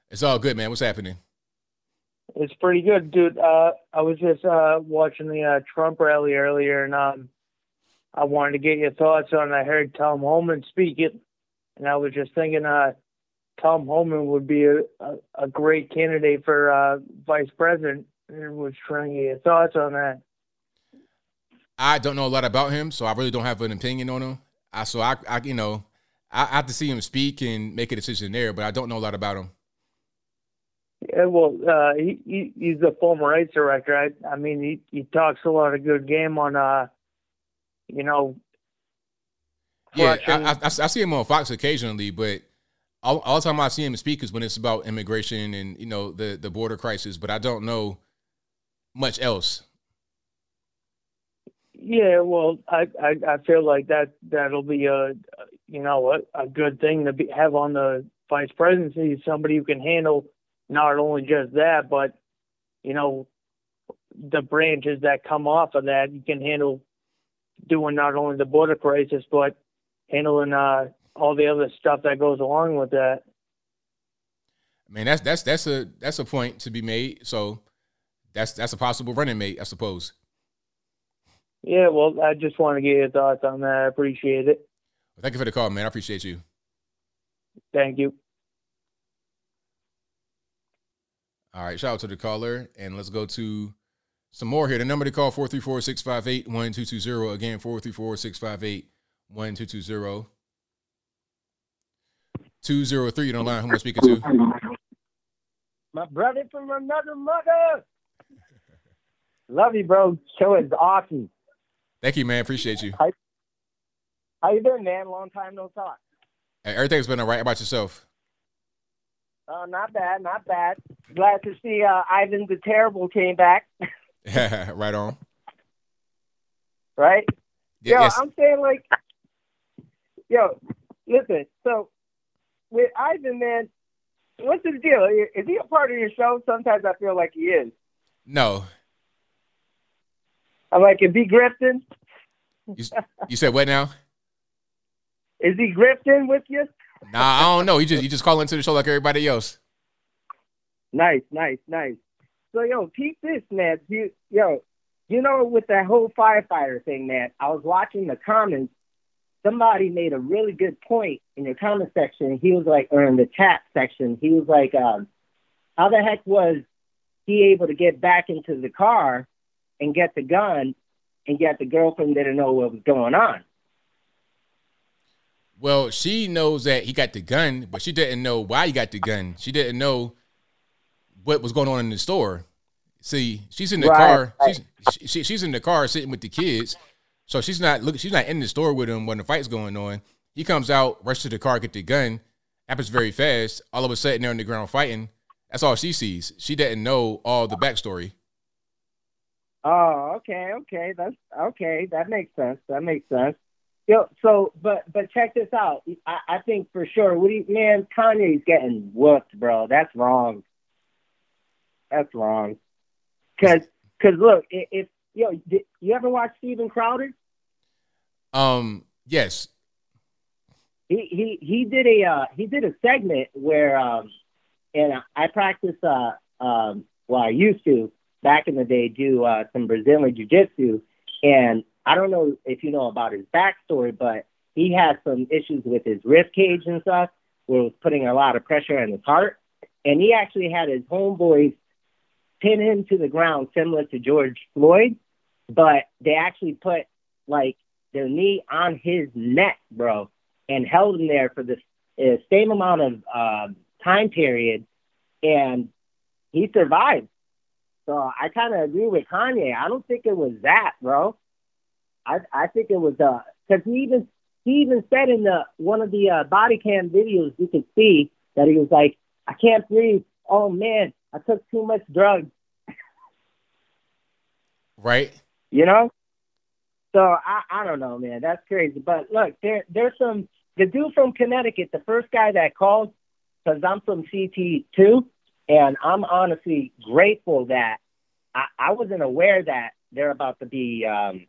It's all good, man. What's happening?
It's pretty good, dude. Uh, I was just uh, watching the uh, Trump rally earlier, and um, I wanted to get your thoughts on. I heard Tom Homan speak it, and I was just thinking, uh, Tom Homan would be a, a, a great candidate for uh, vice president. And was trying to get your thoughts on that.
I don't know a lot about him, so I really don't have an opinion on him. I so I, I you know I, I have to see him speak and make a decision there, but I don't know a lot about him.
Yeah, well, uh, he, he he's a former rights director. I I mean, he he talks a lot of good game on uh, you know,
Yeah, I, I, I see him on Fox occasionally, but all, all the time I see him speak is when it's about immigration and you know the the border crisis. But I don't know much else.
Yeah, well, I, I I feel like that that'll be a you know a, a good thing to be, have on the vice presidency. Somebody who can handle not only just that, but you know the branches that come off of that. You can handle doing not only the border crisis, but handling uh, all the other stuff that goes along with that.
I mean, that's that's that's a that's a point to be made. So that's that's a possible running mate, I suppose.
Yeah, well, I just want to get your thoughts on that. I appreciate it.
Thank you for the call, man. I appreciate you.
Thank you.
All right, shout out to the caller, and let's go to some more here. The number to call 434-658-1220. Again, 434-658-1220. 203, you're on the line. Who am I speaking to?
My brother from another mother. Love you, bro. Show is awesome.
Thank you, man. Appreciate you.
How, how you been, man? Long time no talk.
Hey, everything's been all right. How about yourself?
Uh, not bad, not bad. Glad to see uh, Ivan the Terrible came back.
right on.
right?
Yeah,
yo,
yes.
I'm saying like, yo, listen. So with Ivan, man, what's his deal? Is he a part of your show? Sometimes I feel like he is.
No.
I'm like, is he grifting?
You, you said what now?
Is he grifting with you?
Nah, I don't know. He just you just call into the show like everybody else.
Nice, nice, nice. So yo, keep this, man. You, yo, you know, with that whole firefighter thing, man. I was watching the comments. Somebody made a really good point in your comment section. He was like, or in the chat section, he was like, um, "How the heck was he able to get back into the car and get the gun, and yet the girlfriend didn't know what was going on?"
Well, she knows that he got the gun, but she didn't know why he got the gun. She didn't know what was going on in the store. See, she's in the
Right,
car.
right.
She's she, she's in the car sitting with the kids, so she's not look. She's not in the store with him when the fight's going on. He comes out, rushes to the car, get the gun. Happens very fast. All of a sudden, they're on the ground fighting. That's all she sees. She didn't know all the backstory.
Oh, okay, okay. That's okay. That makes sense. That makes sense. Yo, so but but check this out. I, I think for sure. What do you, man? Kanye's getting whooped, bro. That's wrong. That's wrong. Cause, cause look, if yo, did, you ever watch Steven Crowder?
Um, yes,
he he he did a uh, he did a segment where um and I practice uh um well I used to back in the day do uh some Brazilian jiu jitsu and I don't know if you know about his backstory but he had some issues with his rib cage and stuff where it was putting a lot of pressure on his heart and he actually had his homeboys pin him to the ground similar to George Floyd but they actually put like their knee on his neck bro and held him there for the uh, same amount of um time period, and he survived. So I kind of agree with Kanye. I don't think it was that, bro. I I think it was uh because he even he even said in the one of the uh, body cam videos you could see that he was like, I can't breathe. Oh man, I took too much drugs.
right.
You know? So I, I don't know, man. That's crazy. But look, there there's some the dude from Connecticut, the first guy that called, because I'm from CT too, and I'm honestly grateful that I, I wasn't aware that they're about to be, um,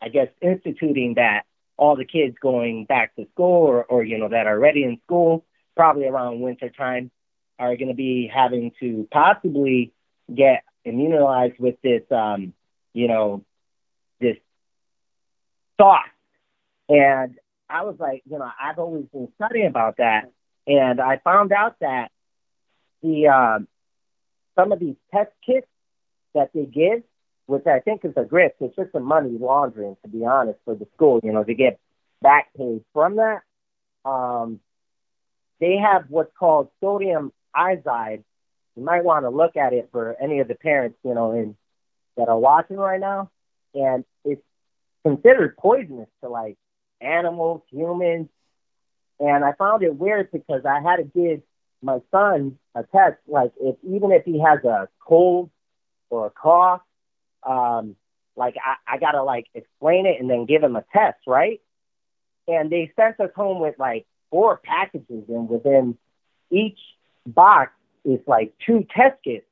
I guess, instituting that all the kids going back to school or, or you know that are already in school, probably around winter time, are going to be having to possibly get immunized with this, um, you know, this sauce. And I was like, you know, I've always been studying about that, and I found out that the um, some of these test kits that they give, which I think is a grift, it's just a money laundering, to be honest, for the school. You know, to get back pay from that. Um, they have what's called sodium iodide. You might want to look at it for any of the parents, you know, in that are watching right now, and it's considered poisonous to like animals, humans. And I found it weird because I had to give my son a test, like if even if he has a cold or a cough, um, like I, I gotta like explain it and then give him a test, right? And they sent us home with like four packages, and within each box is like two test kits.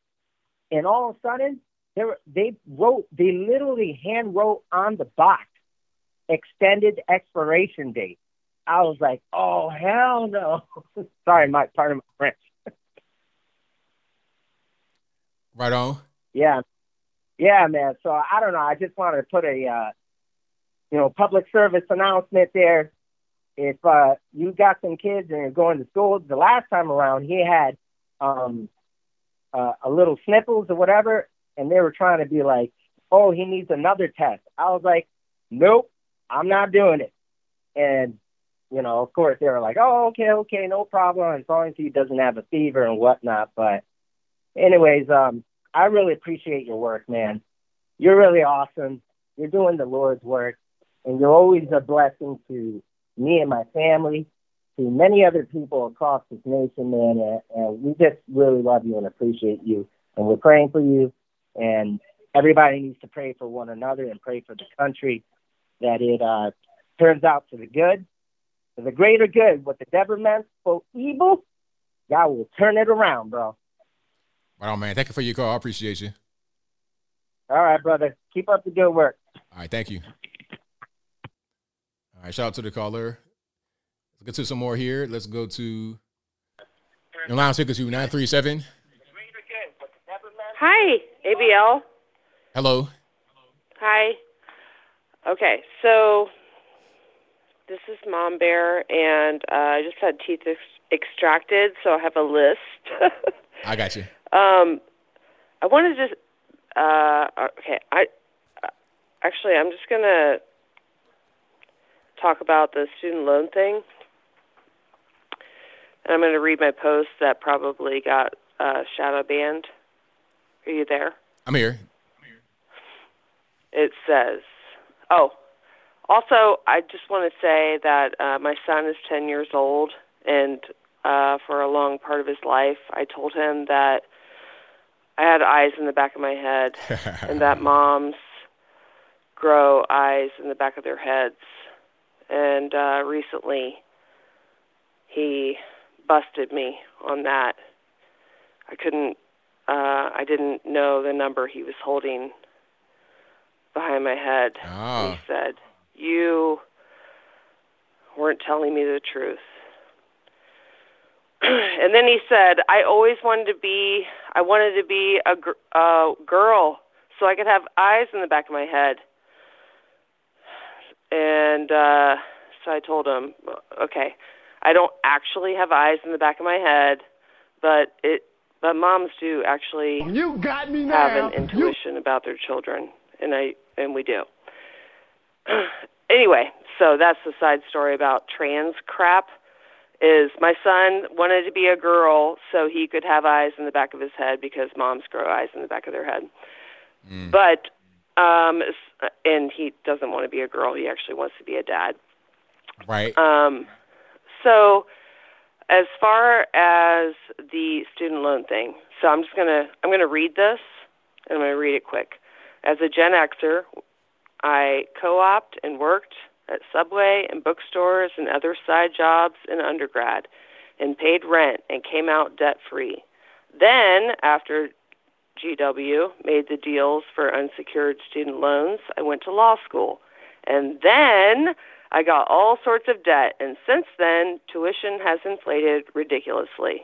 And all of a sudden, they were, they wrote, they literally hand wrote on the box extended expiration date. I was like, oh hell no! Sorry, my part of my French.
Right on.
Yeah, yeah, man. So I don't know. I just wanted to put a, uh, you know, public service announcement there. If uh, you got some kids and you're going to school, the last time around he had um, uh, a little sniffles or whatever, and they were trying to be like, oh, he needs another test. I was like, nope, I'm not doing it. And you know, of course, they were like, oh, okay, okay, no problem, as long as he doesn't have a fever and whatnot. But anyways, um, I really appreciate your work, man. You're really awesome. You're doing the Lord's work, and you're always a blessing to me and my family, to many other people across this nation, man. And, and we just really love you and appreciate you. And we're praying for you. And everybody needs to pray for one another and pray for the country that it uh, turns out for the good, for the greater good. What the devil meant for evil, God will turn it around, bro.
On, man. Thank you for your call. I appreciate you.
All right, brother. Keep up the good work.
All right, thank you. All right, shout out to the caller. Let's get to some more here. Let's go to your line speaker to 937.
Hi, ABL.
Hello.
Hi. Okay, so this is Mom Bear, and uh, I just had teeth ex- extracted, so I have a list.
I got you.
um, I want to just, uh, okay, I uh, actually, I'm just gonna talk about the student loan thing. And I'm going to read my post that probably got uh, shadow banned. Are you there?
I'm here. I'm here.
It says, oh, also, I just want to say that uh, my son is 10 years old, and uh, for a long part of his life, I told him that I had eyes in the back of my head, and that moms grow eyes in the back of their heads. And uh, recently, he busted me on that. I couldn't, uh, I didn't know the number he was holding behind my head.
Ah.
He said, You weren't telling me the truth. and then he said, I always wanted to be, I wanted to be a gr- uh, girl so I could have eyes in the back of my head. And uh, so I told him, okay, I don't actually have eyes in the back of my head, but it, but moms do actually
You got me
have an intuition about their children, and I and we do. anyway, so that's the side story about trans crap. Is my son wanted to be a girl so he could have eyes in the back of his head because moms grow eyes in the back of their head. But um, and he doesn't want to be a girl. He actually wants to be a dad.
Right.
Um, so as far as the student loan thing, so I'm just gonna I'm gonna read this and I'm gonna read it quick. As a Gen Xer, I co-opted and worked at Subway and bookstores and other side jobs in undergrad, and paid rent and came out debt free. Then, after GW made the deals for unsecured student loans, I went to law school. And then I got all sorts of debt, and since then, tuition has inflated ridiculously.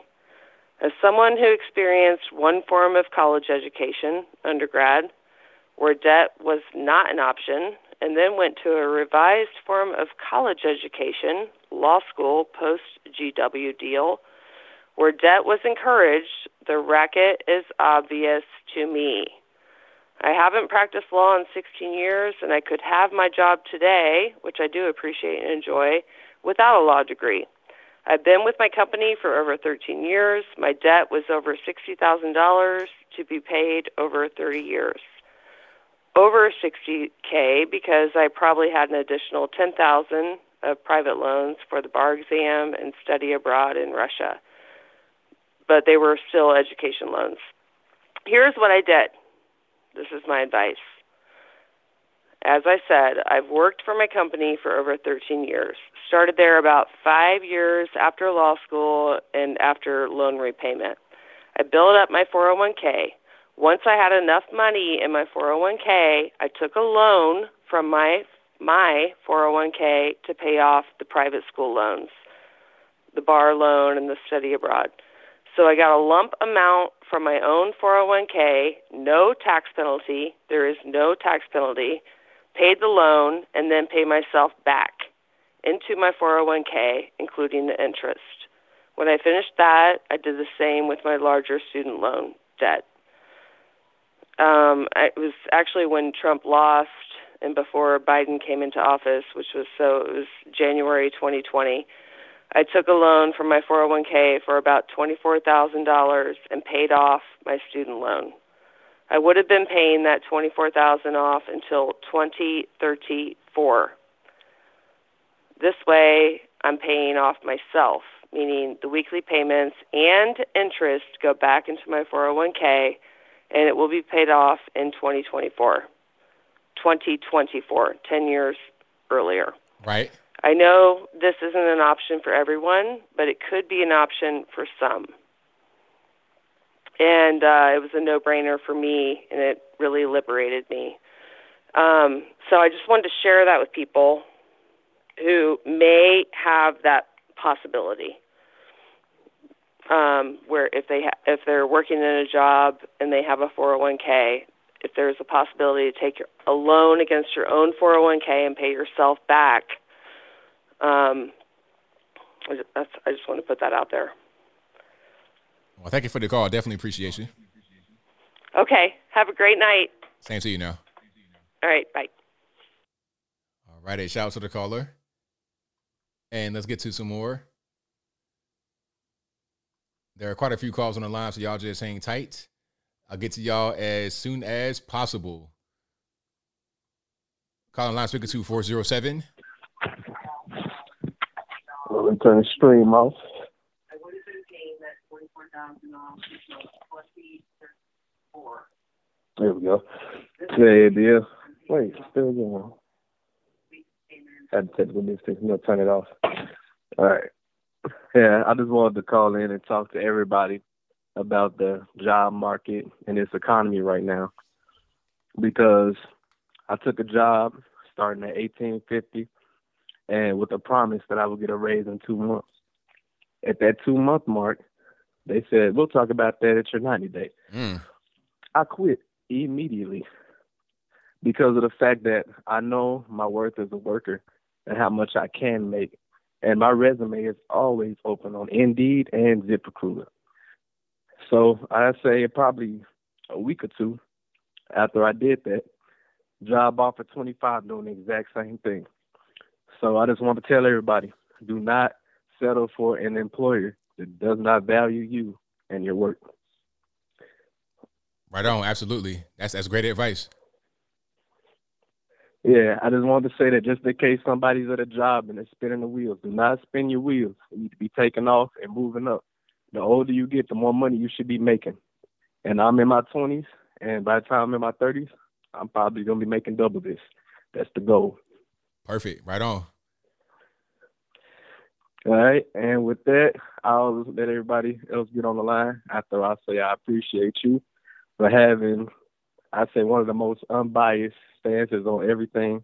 As someone who experienced one form of college education, undergrad, where debt was not an option, and then went to a revised form of college education, law school post GW deal, where debt was encouraged, the racket is obvious to me. I haven't practiced law in 16 years, and I could have my job today, which I do appreciate and enjoy, without a law degree. I've been with my company for over 13 years. My debt was over $60,000 to be paid over 30 years. Over 60k because I probably had an additional 10,000 of private loans for the bar exam and study abroad in Russia. But they were still education loans. Here's what I did. This is my advice. As I said, I've worked for my company for over 13 years. Started there about five years after law school and after loan repayment. I built up my 401k. Once I had enough money in my 401k, I took a loan from my my 401k to pay off the private school loans, the bar loan and the study abroad. So I got a lump amount from my own 401k, no tax penalty. There is no tax penalty. Paid the loan and then paid myself back into my 401k, including the interest. When I finished that, I did the same with my larger student loan debt. Um, it was actually when Trump lost and before Biden came into office, which was so it was January 2020. I took a loan from my 401k for about $24,000 and paid off my student loan. I would have been paying that 24,000 off until 2034. This way, I'm paying off myself, meaning the weekly payments and interest go back into my 401k and it will be paid off in 2024. 2024, 10 years earlier.
Right.
I know this isn't an option for everyone, but it could be an option for some. And uh, it was a no brainer for me, and it really liberated me. Um, so I just wanted to share that with people who may have that possibility. Um, where if they ha- if they're working in a job and they have a 401k, if there's a possibility to take a loan against your own 401k and pay yourself back, um, I just, that's, I just want to put that out there.
Well, thank you for the call. Definitely appreciate you.
Okay, have a great night.
Same to you now.
All right, bye.
All right. A shout out to the caller. And let's get to some more. There are quite a few calls on the line, so y'all just hang tight. I'll get to y'all as soon as possible. Calling line speaker two four zero seven.
We'll turn the stream off. There we go. Yeah, deal. Wait, still going. Had to technical mistake. I'm gonna turn it off. All right. Yeah, I just wanted to call in and talk to everybody about the job market and its economy right now. Because I took a job starting at eighteen fifty and with a promise that I would get a raise in two months. At that two month mark, they said, We'll talk about that at your ninety day.
Mm.
I quit immediately because of the fact that I know my worth as a worker and how much I can make. And my resume is always open on Indeed and ZipRecruiter. So I say probably a week or two after I did that, job offer 25 doing the exact same thing. So I just want to tell everybody, do not settle for an employer that does not value you and your work.
Right on, absolutely. That's that's great advice.
Yeah, I just wanted to say that just in case somebody's at a job and they're spinning the wheels, do not spin your wheels. You need to be taking off and moving up. The older you get, the more money you should be making. And I'm in my 20s, and by the time I'm in my 30s, I'm probably going to be making double this. That's the goal.
Perfect. Right on.
All right. And with that, I'll let everybody else get on the line after I say I appreciate you for having, I say, one of the most unbiased stances on everything.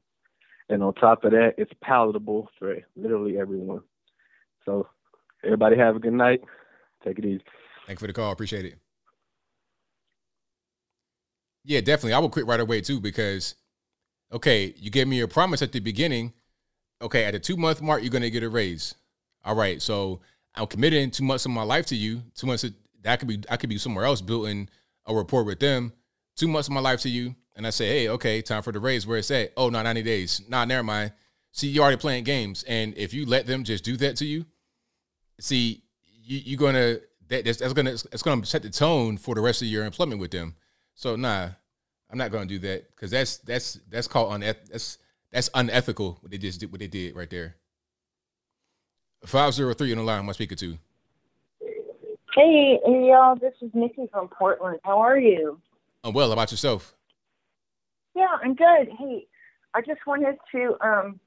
And on top of that, it's palatable for literally everyone. So, everybody have a good night. Take it easy.
Thank you for the call. Appreciate it. Yeah, definitely. I will quit right away too because, okay, you gave me your promise at the beginning. Okay, at the two month mark, you're gonna get a raise. All right, so I'm committing two months of my life to you. Two months of, that could be I could be somewhere else building a rapport with them. Two months of my life to you, and I say, hey, okay, time for the raise. Where it's at? Oh, no, 90 days. Nah, never mind. See, you already playing games, and if you let them just do that to you, see, you, you're gonna that, that's, that's gonna it's gonna set the tone for the rest of your employment with them. So nah, I'm not gonna do that because that's that's that's called uneth- that's that's unethical what they just did what they did right there. Five zero three on the line. My speaker to.
Hey, hey, y'all. This is Nikki from Portland. How are you?
I'm well. How about yourself?
Yeah, I'm good. Hey, I just wanted to um,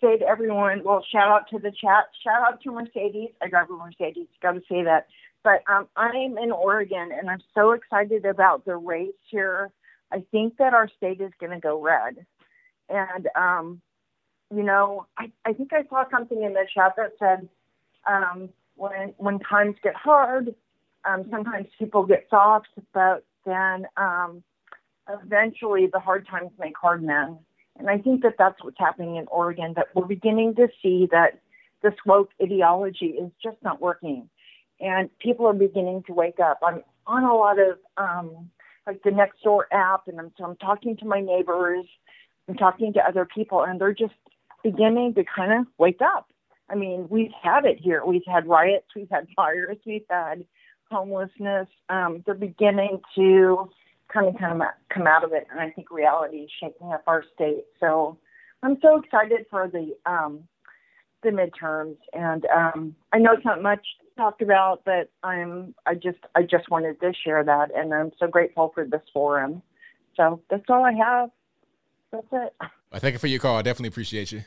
say to everyone, well, shout out to the chat. Shout out to Mercedes. I drive a Mercedes. Got to say that. But um, I'm in Oregon, and I'm so excited about the race here. I think that our state is going to go red. And, um, you know, I, I think I saw something in the chat that said um, when, when times get hard, um, sometimes people get soft, but then um, eventually the hard times make hard men. And I think that that's what's happening in Oregon, that we're beginning to see that this woke ideology is just not working. And people are beginning to wake up. I'm on a lot of um, like the Nextdoor app, and I'm, so I'm talking to my neighbors, I'm talking to other people, and they're just beginning to kind of wake up. I mean, we've had it here. We've had riots, we've had fires, we've had homelessness. Um, they're beginning to kind of kind of come out of it, and I think reality is shaking up our state. So I'm so excited for the um, the midterms, and um, I know it's not much talked about, but I'm I just I just wanted to share that, and I'm so grateful for this forum. So that's all I have. That's it.
I thank you for your call. I definitely appreciate you.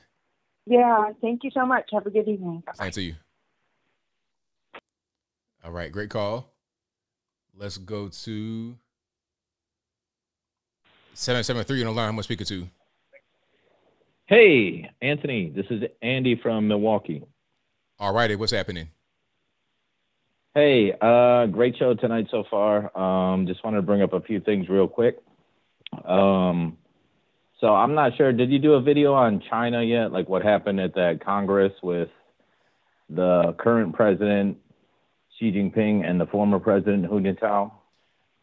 Yeah, thank you so much. Have a good evening.
Same to you. All right, great call. Let's go to 773 You on the line. I'm speaking to.
Hey, Anthony, this is Andy from Milwaukee.
All righty, what's happening?
Hey, uh, great show tonight so far. Um, just wanted to bring up a few things real quick. Um, so I'm not sure. Did you do a video on China yet? Like what happened at that Congress with the current president Xi Jinping and the former president Hu Jintao?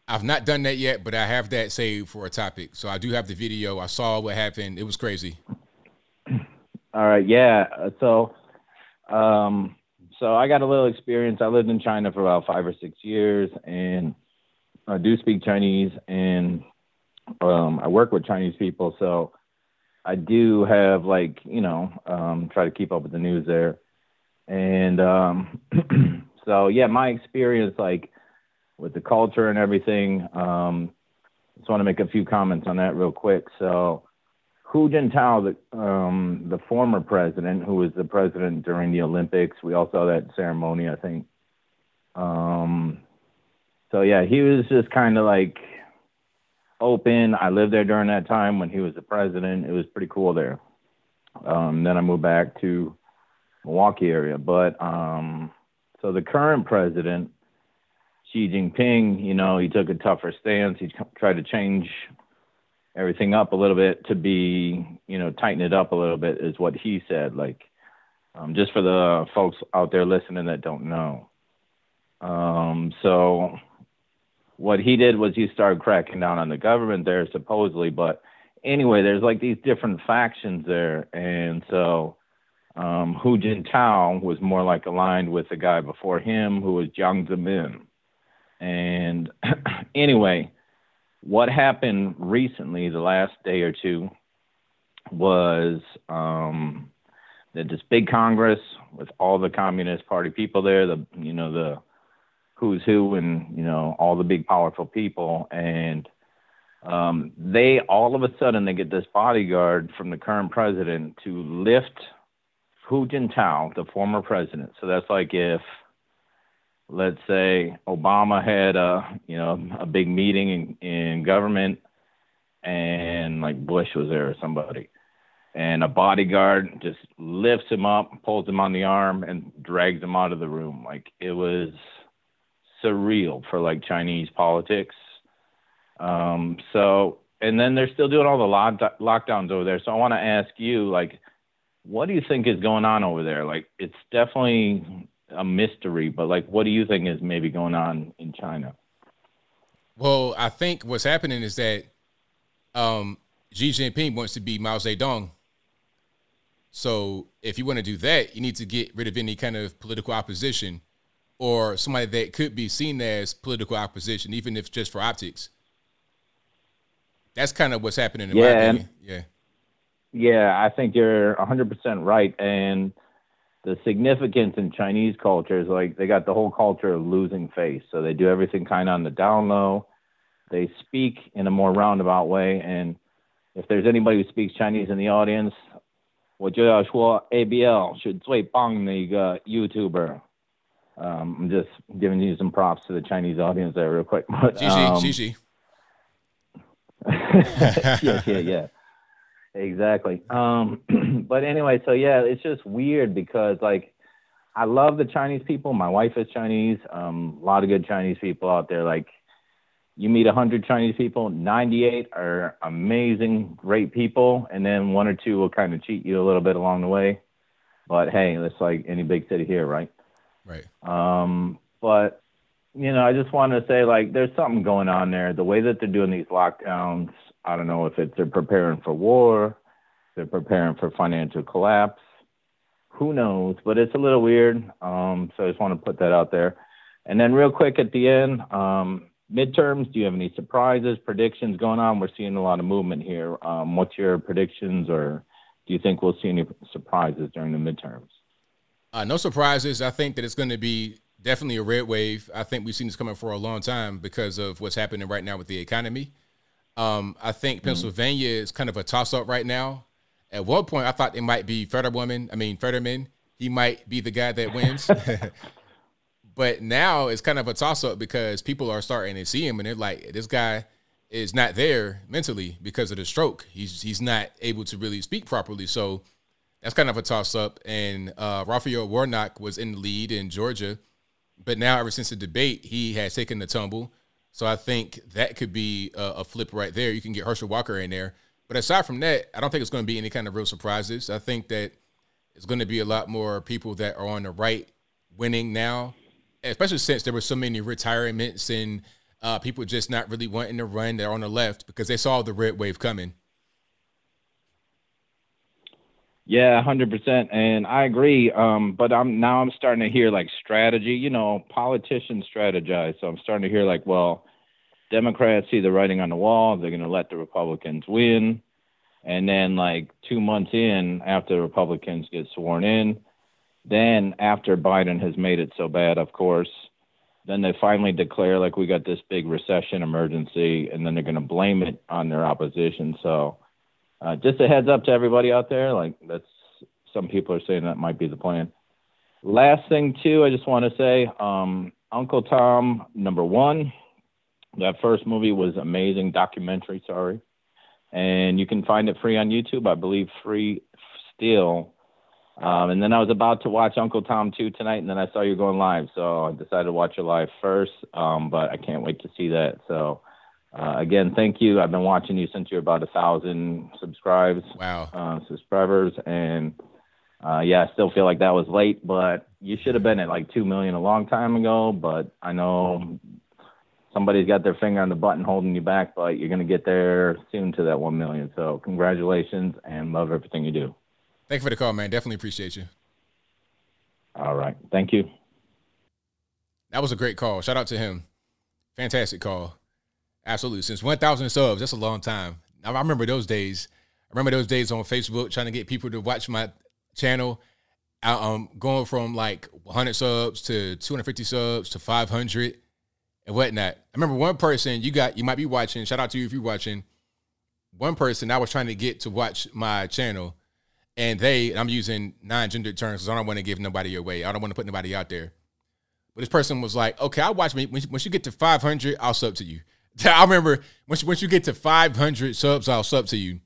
I've not done that yet, but I have that saved for a topic. So I do have the video. I saw what happened. It was crazy.
All right, yeah. So, um, so I got a little experience. I lived in China for about five or six years, and I do speak Chinese, and um, I work with Chinese people. So, I do have like you know um, try to keep up with the news there, and um, so yeah, my experience like with the culture and everything. Um, just want to make a few comments on that real quick. So. Hu Jintao, the um, the former president, who was the president during the Olympics, we all saw that ceremony, I think. Um, so yeah, he was just kind of like open. I lived there during that time when he was the president. It was pretty cool there. Um, then I moved back to Milwaukee area, but um, so the current president, Xi Jinping, you know, he took a tougher stance. He tried to change everything up a little bit to be, you know, tighten it up a little bit is what he said. Like, um, just for the folks out there listening that don't know. Um, so what he did was he started cracking down on the government there, supposedly. But anyway, there's like these different factions there, and so um, Hu Jintao was more like aligned with the guy before him, who was Jiang Zemin. And anyway what happened recently, the last day or two, was um, that this big Congress with all the Communist Party people there, the you know the who's who, and you know all the big powerful people, and um, they all of a sudden they get this bodyguard from the current president to lift Hu Jintao, the former president. So that's like if let's say Obama had a you know a big meeting in, in government and like Bush was there or somebody and a bodyguard just lifts him up, pulls him on the arm and drags him out of the room. Like it was surreal for like Chinese politics. Um, so and then they're still doing all the lock- lockdowns over there. So I want to ask you like what do you think is going on over there? Like it's definitely a mystery, but like, what do you think is maybe going on in China?
Well, I think what's happening is that um, Xi Jinping wants to be Mao Zedong. So if you want to do that, you need to get rid of any kind of political opposition or somebody that could be seen as political opposition, even if just for optics. That's kind of what's happening in
yeah,
my opinion. Yeah.
Yeah, I think you're 100% right. And the significance in Chinese culture is like they got the whole culture of losing face. So they do everything kind of on the down low. They speak in a more roundabout way. And if there's anybody who speaks Chinese in the audience, 我就要说 ABL 是最棒的一个 YouTuber. Um, I'm just giving you some props to the Chinese audience there real quick. But, um,
Gigi,
yeah, yeah, yeah. Exactly. Um, but anyway, so yeah, it's just weird because like I love the Chinese people. My wife is Chinese. Um, a lot of good Chinese people out there. Like you meet a hundred Chinese people, ninety-eight are amazing, great people, and then one or two will kind of cheat you a little bit along the way. But hey, it's like any big city here, right?
Right.
Um, but you know, I just want to say like there's something going on there. The way that they're doing these lockdowns, I don't know if it's they're preparing for war, they're preparing for financial collapse. Who knows? But it's a little weird. Um, so I just want to put that out there. And then real quick at the end, um, midterms. Do you have any surprises, predictions going on? We're seeing a lot of movement here. Um, what's your predictions, or do you think we'll see any surprises during the midterms?
Uh, no surprises. I think that it's going to be definitely a red wave. I think we've seen this coming for a long time because of what's happening right now with the economy. Um, I think Pennsylvania mm-hmm. is kind of a toss up right now. At one point, I thought it might be Fetterwoman. I mean, Fetterman. He might be the guy that wins. but now it's kind of a toss up because people are starting to see him and they're like, this guy is not there mentally because of the stroke. He's he's not able to really speak properly. So that's kind of a toss up. And uh, Raphael Warnock was in the lead in Georgia, but now ever since the debate, he has taken the tumble. So I think that could be a, a flip right there. You can get Herschel Walker in there. But aside from that, I don't think it's going to be any kind of real surprises. I think that it's going to be a lot more people that are on the right winning now, especially since there were so many retirements and uh, people just not really wanting to run. They're on the left because they saw the red wave coming.
Yeah, hundred percent, and I agree. Um, but I'm now I'm starting to hear like strategy. You know, politicians strategize. So I'm starting to hear like, well, Democrats see the writing on the wall. They're going to let the Republicans win, and then like two months in, after the Republicans get sworn in, then after Biden has made it so bad, of course, then they finally declare like we got this big recession emergency, and then they're going to blame it on their opposition. So uh, just a heads up to everybody out there, like that's some people are saying that might be the plan. Last thing too, I just want to say, um, Uncle Tom number one, that first movie was amazing documentary. Sorry, and you can find it free on YouTube, I believe, free still. Um, and then I was about to watch Uncle Tom 2 tonight, and then I saw you going live, so I decided to watch it live first. Um, but I can't wait to see that. So uh, again, thank you. I've been watching you since you're about a thousand subscribes.
Wow.
Uh, subscribers, and uh, yeah, I still feel like that was late, but you should have been at like two million a long time ago. But I know somebody's got their finger on the button holding you back, but you're gonna get there soon to that one million. So congratulations, and love everything you do.
Thank you for the call, man. Definitely appreciate you.
All right, thank you.
That was a great call. Shout out to him. Fantastic call. Absolutely. Since 1,000 subs, that's a long time. I remember those days. I remember those days on Facebook trying to get people to watch my channel. I, um, going from like 100 subs to 250 subs to 500 and whatnot. I remember one person you got, you might be watching. Shout out to you if you're watching. One person I was trying to get to watch my channel, and they, I'm using non-gendered terms because I don't want to give nobody away. I don't want to put nobody out there. But this person was like, "Okay, I'll watch me once you get to 500, I'll sub to you." I remember once once you get to 500 subs, I'll sub to you.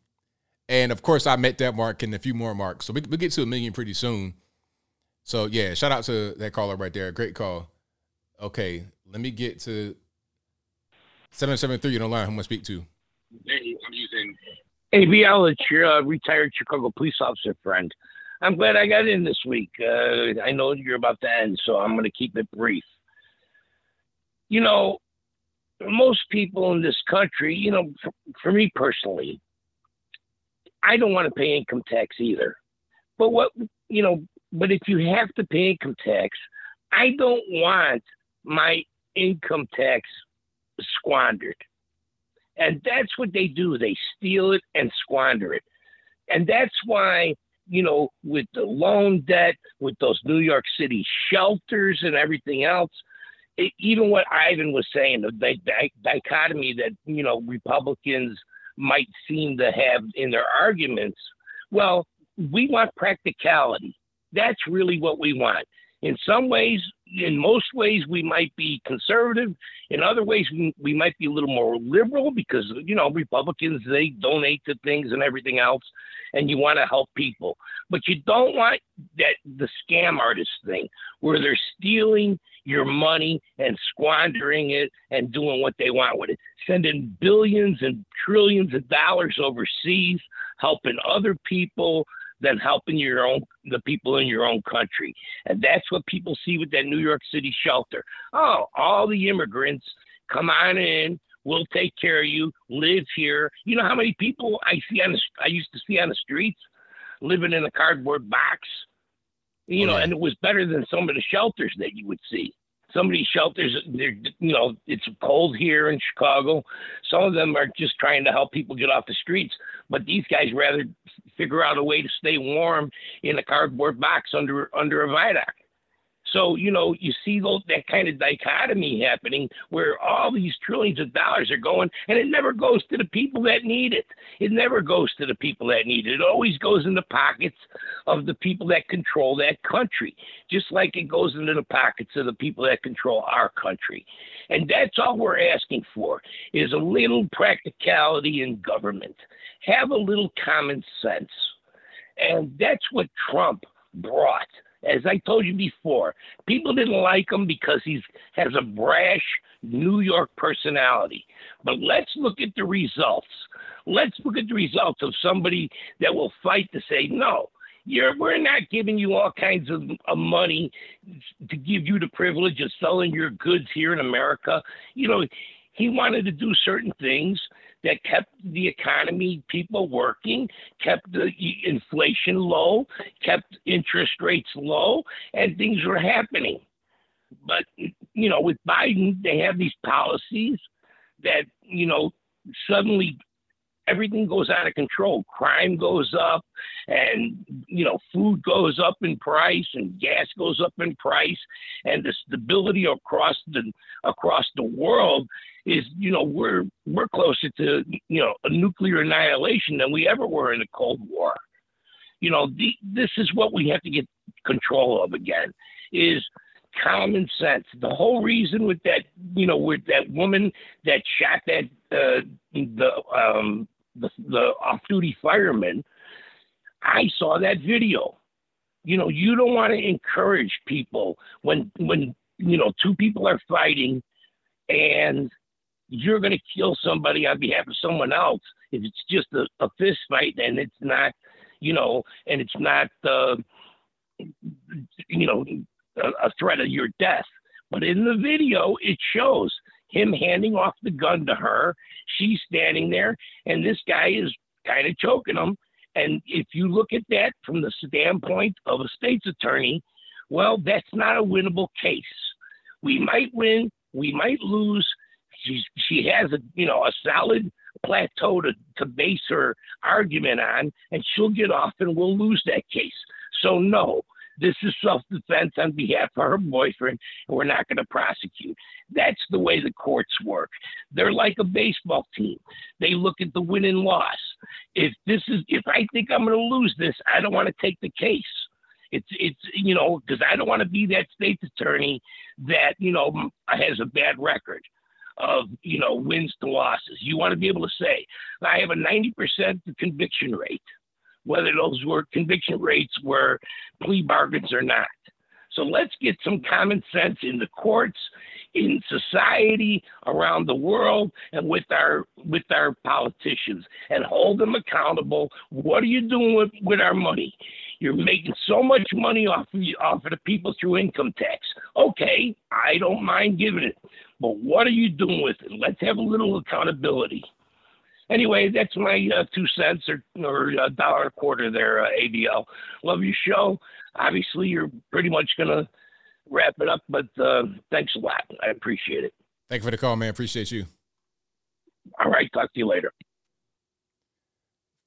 And of course, I met that mark and a few more marks. So we we get to a million pretty soon. So yeah, shout out to that caller right there. Great call. Okay, let me get to 773 on the line. Who am I speak to?
Hey, I'm using ABL. It's your uh, retired Chicago police officer friend. I'm glad I got in this week. Uh, I know you're about to end, so I'm going to keep it brief. You know, most people in this country, you know, for, for me personally, I don't want to pay income tax either. But what, you know, but if you have to pay income tax, I don't want my income tax squandered. And that's what they do. They steal it and squander it. And that's why, you know, with the loan debt, with those New York City shelters and everything else, it, even what Ivan was saying, the di- di- dichotomy that, you know, Republicans might seem to have in their arguments, well, we want practicality. That's really what we want. In some ways, in most ways, we might be conservative. In other ways, we, we might be a little more liberal because, you know, Republicans, they donate to things and everything else, and you want to help people. But you don't want that the scam artist thing where they're stealing your money and squandering it and doing what they want with it, sending billions and trillions of dollars overseas, helping other people than helping your own the people in your own country. And that's what people see with that New York City shelter. Oh, all the immigrants come on in. We'll take care of you. Live here. You know how many people I see on the I used to see on the streets living in a cardboard box. You oh, know, and it was better than some of the shelters that you would see. Some of these shelters, they're you know, it's cold here in Chicago. Some of them are just trying to help people get off the streets, but these guys rather figure out a way to stay warm in a cardboard box under under a viaduct. So, you know, you see those, that kind of dichotomy happening where all these trillions of dollars are going and it never goes to the people that need it. It never goes to the people that need it. It always goes in the pockets of the people that control that country, just like it goes into the pockets of the people that control our country. And that's all we're asking for is a little practicality in government. Have a little common sense. And that's what Trump brought as I told you before, people didn't like him because he has a brash New York personality. But let's look at the results. Let's look at the results of somebody that will fight to say, no, you're, we're not giving you all kinds of, of money to give you the privilege of selling your goods here in America. You know, he wanted to do certain things that kept the economy, people working, kept the inflation low, kept interest rates low, and things were happening. But, you know, with Biden, they have these policies that, you know, suddenly everything goes out of control. Crime goes up, and you know, food goes up in price, and gas goes up in price, and the stability across the across the world is, you know, we're we're closer to you know a nuclear annihilation than we ever were in the Cold War. You know, the, this is what we have to get control of again. Is common sense. The whole reason with that, you know, with that woman that shot that uh, the um, the, the off-duty fireman, I saw that video. You know, you don't want to encourage people when when you know two people are fighting and you're going to kill somebody on behalf of someone else if it's just a, a fist fight and it's not, you know, and it's not, uh, you know, a, a threat of your death. But in the video, it shows him handing off the gun to her. She's standing there, and this guy is kind of choking him. And if you look at that from the standpoint of a state's attorney, well, that's not a winnable case. We might win, we might lose. She's, she has a you know a solid plateau to, to base her argument on, and she'll get off, and we'll lose that case. So no, this is self defense on behalf of her boyfriend, and we're not going to prosecute. That's the way the courts work. They're like a baseball team. They look at the win and loss. If this is, if I think I'm going to lose this, I don't want to take the case. It's, it's, you know, because I don't want to be that state's attorney that, you know, has a bad record of you know wins to losses. You want to be able to say I have a 90% conviction rate whether those were conviction rates were plea bargains or not. So let's get some common sense in the courts, in society, around the world, and with our with our politicians, and hold them accountable. What are you doing with, with our money? You're making so much money off of, off of the people through income tax. Okay, I don't mind giving it, but what are you doing with it? Let's have a little accountability anyway, that's my uh, two cents or, or a dollar a quarter there, uh, ABL. Love your show. Obviously, you're pretty much going to wrap it up, but uh, thanks a lot. I appreciate it.
Thank you for the call, man. Appreciate you.
All right. Talk to you later.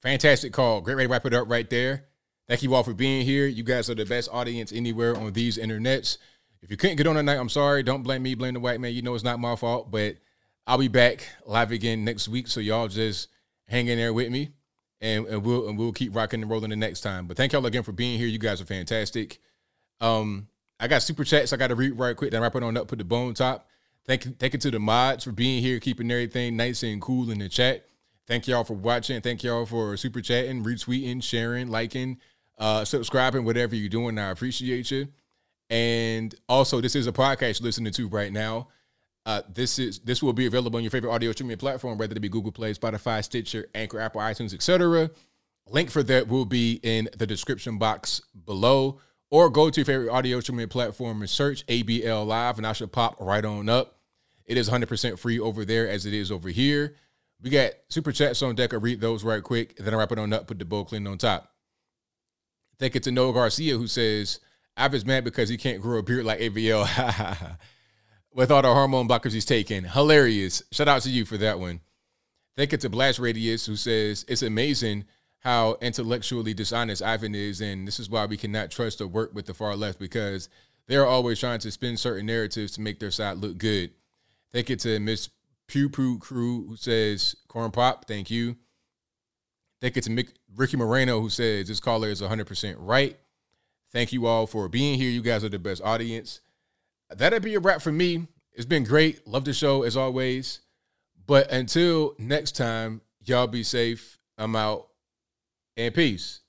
Fantastic call. Great way to wrap it up right there. Thank you all for being here. You guys are the best audience anywhere on these internets. If you couldn't get on tonight, I'm sorry. Don't blame me. Blame the white man. You know it's not my fault, but I'll be back live again next week. So y'all just hang in there with me, and, and we'll and we'll keep rocking and rolling the next time. But thank y'all again for being here. You guys are fantastic. Um, I got super chats I got to read right quick. Then wrap it on up. Put the bone top. Thank you, thank you to the mods for being here, keeping everything nice and cool in the chat. Thank y'all for watching. Thank y'all for super chatting, retweeting, sharing, liking, uh, subscribing, whatever you're doing. I appreciate you. And also, this is a podcast you're listening to right now. Uh, this is this will be available on your favorite audio streaming platform, whether it be Google Play, Spotify, Stitcher, Anchor, Apple, iTunes, etc. Link for that will be in the description box below, or go to your favorite audio streaming platform and search ABL Live, and I should pop right on up. It is 100% free over there as it is over here. We got super chats on deck. I'll read those right quick, then I wrap it on up, put the bowl clean on top. Thank you to Noah Garcia who says, "Ivan is mad because he can't grow a beard like ABL." with all the hormone blockers he's taking. Hilarious. Shout out to you for that one. Thank you to Blast Radius, who says it's amazing how intellectually dishonest Ivan is, and this is why we cannot trust or work with the far left because they're always trying to spin certain narratives to make their side look good. Thank you to Miss Pew Pew Crew, who says corn pop. Thank you. Thank you to Mick, Ricky Moreno, who says this caller is 100% right. Thank you all for being here. You guys are the best audience that'll be a wrap for me. It's been great. Love the show as always. But until next time, y'all be safe. I'm out and peace.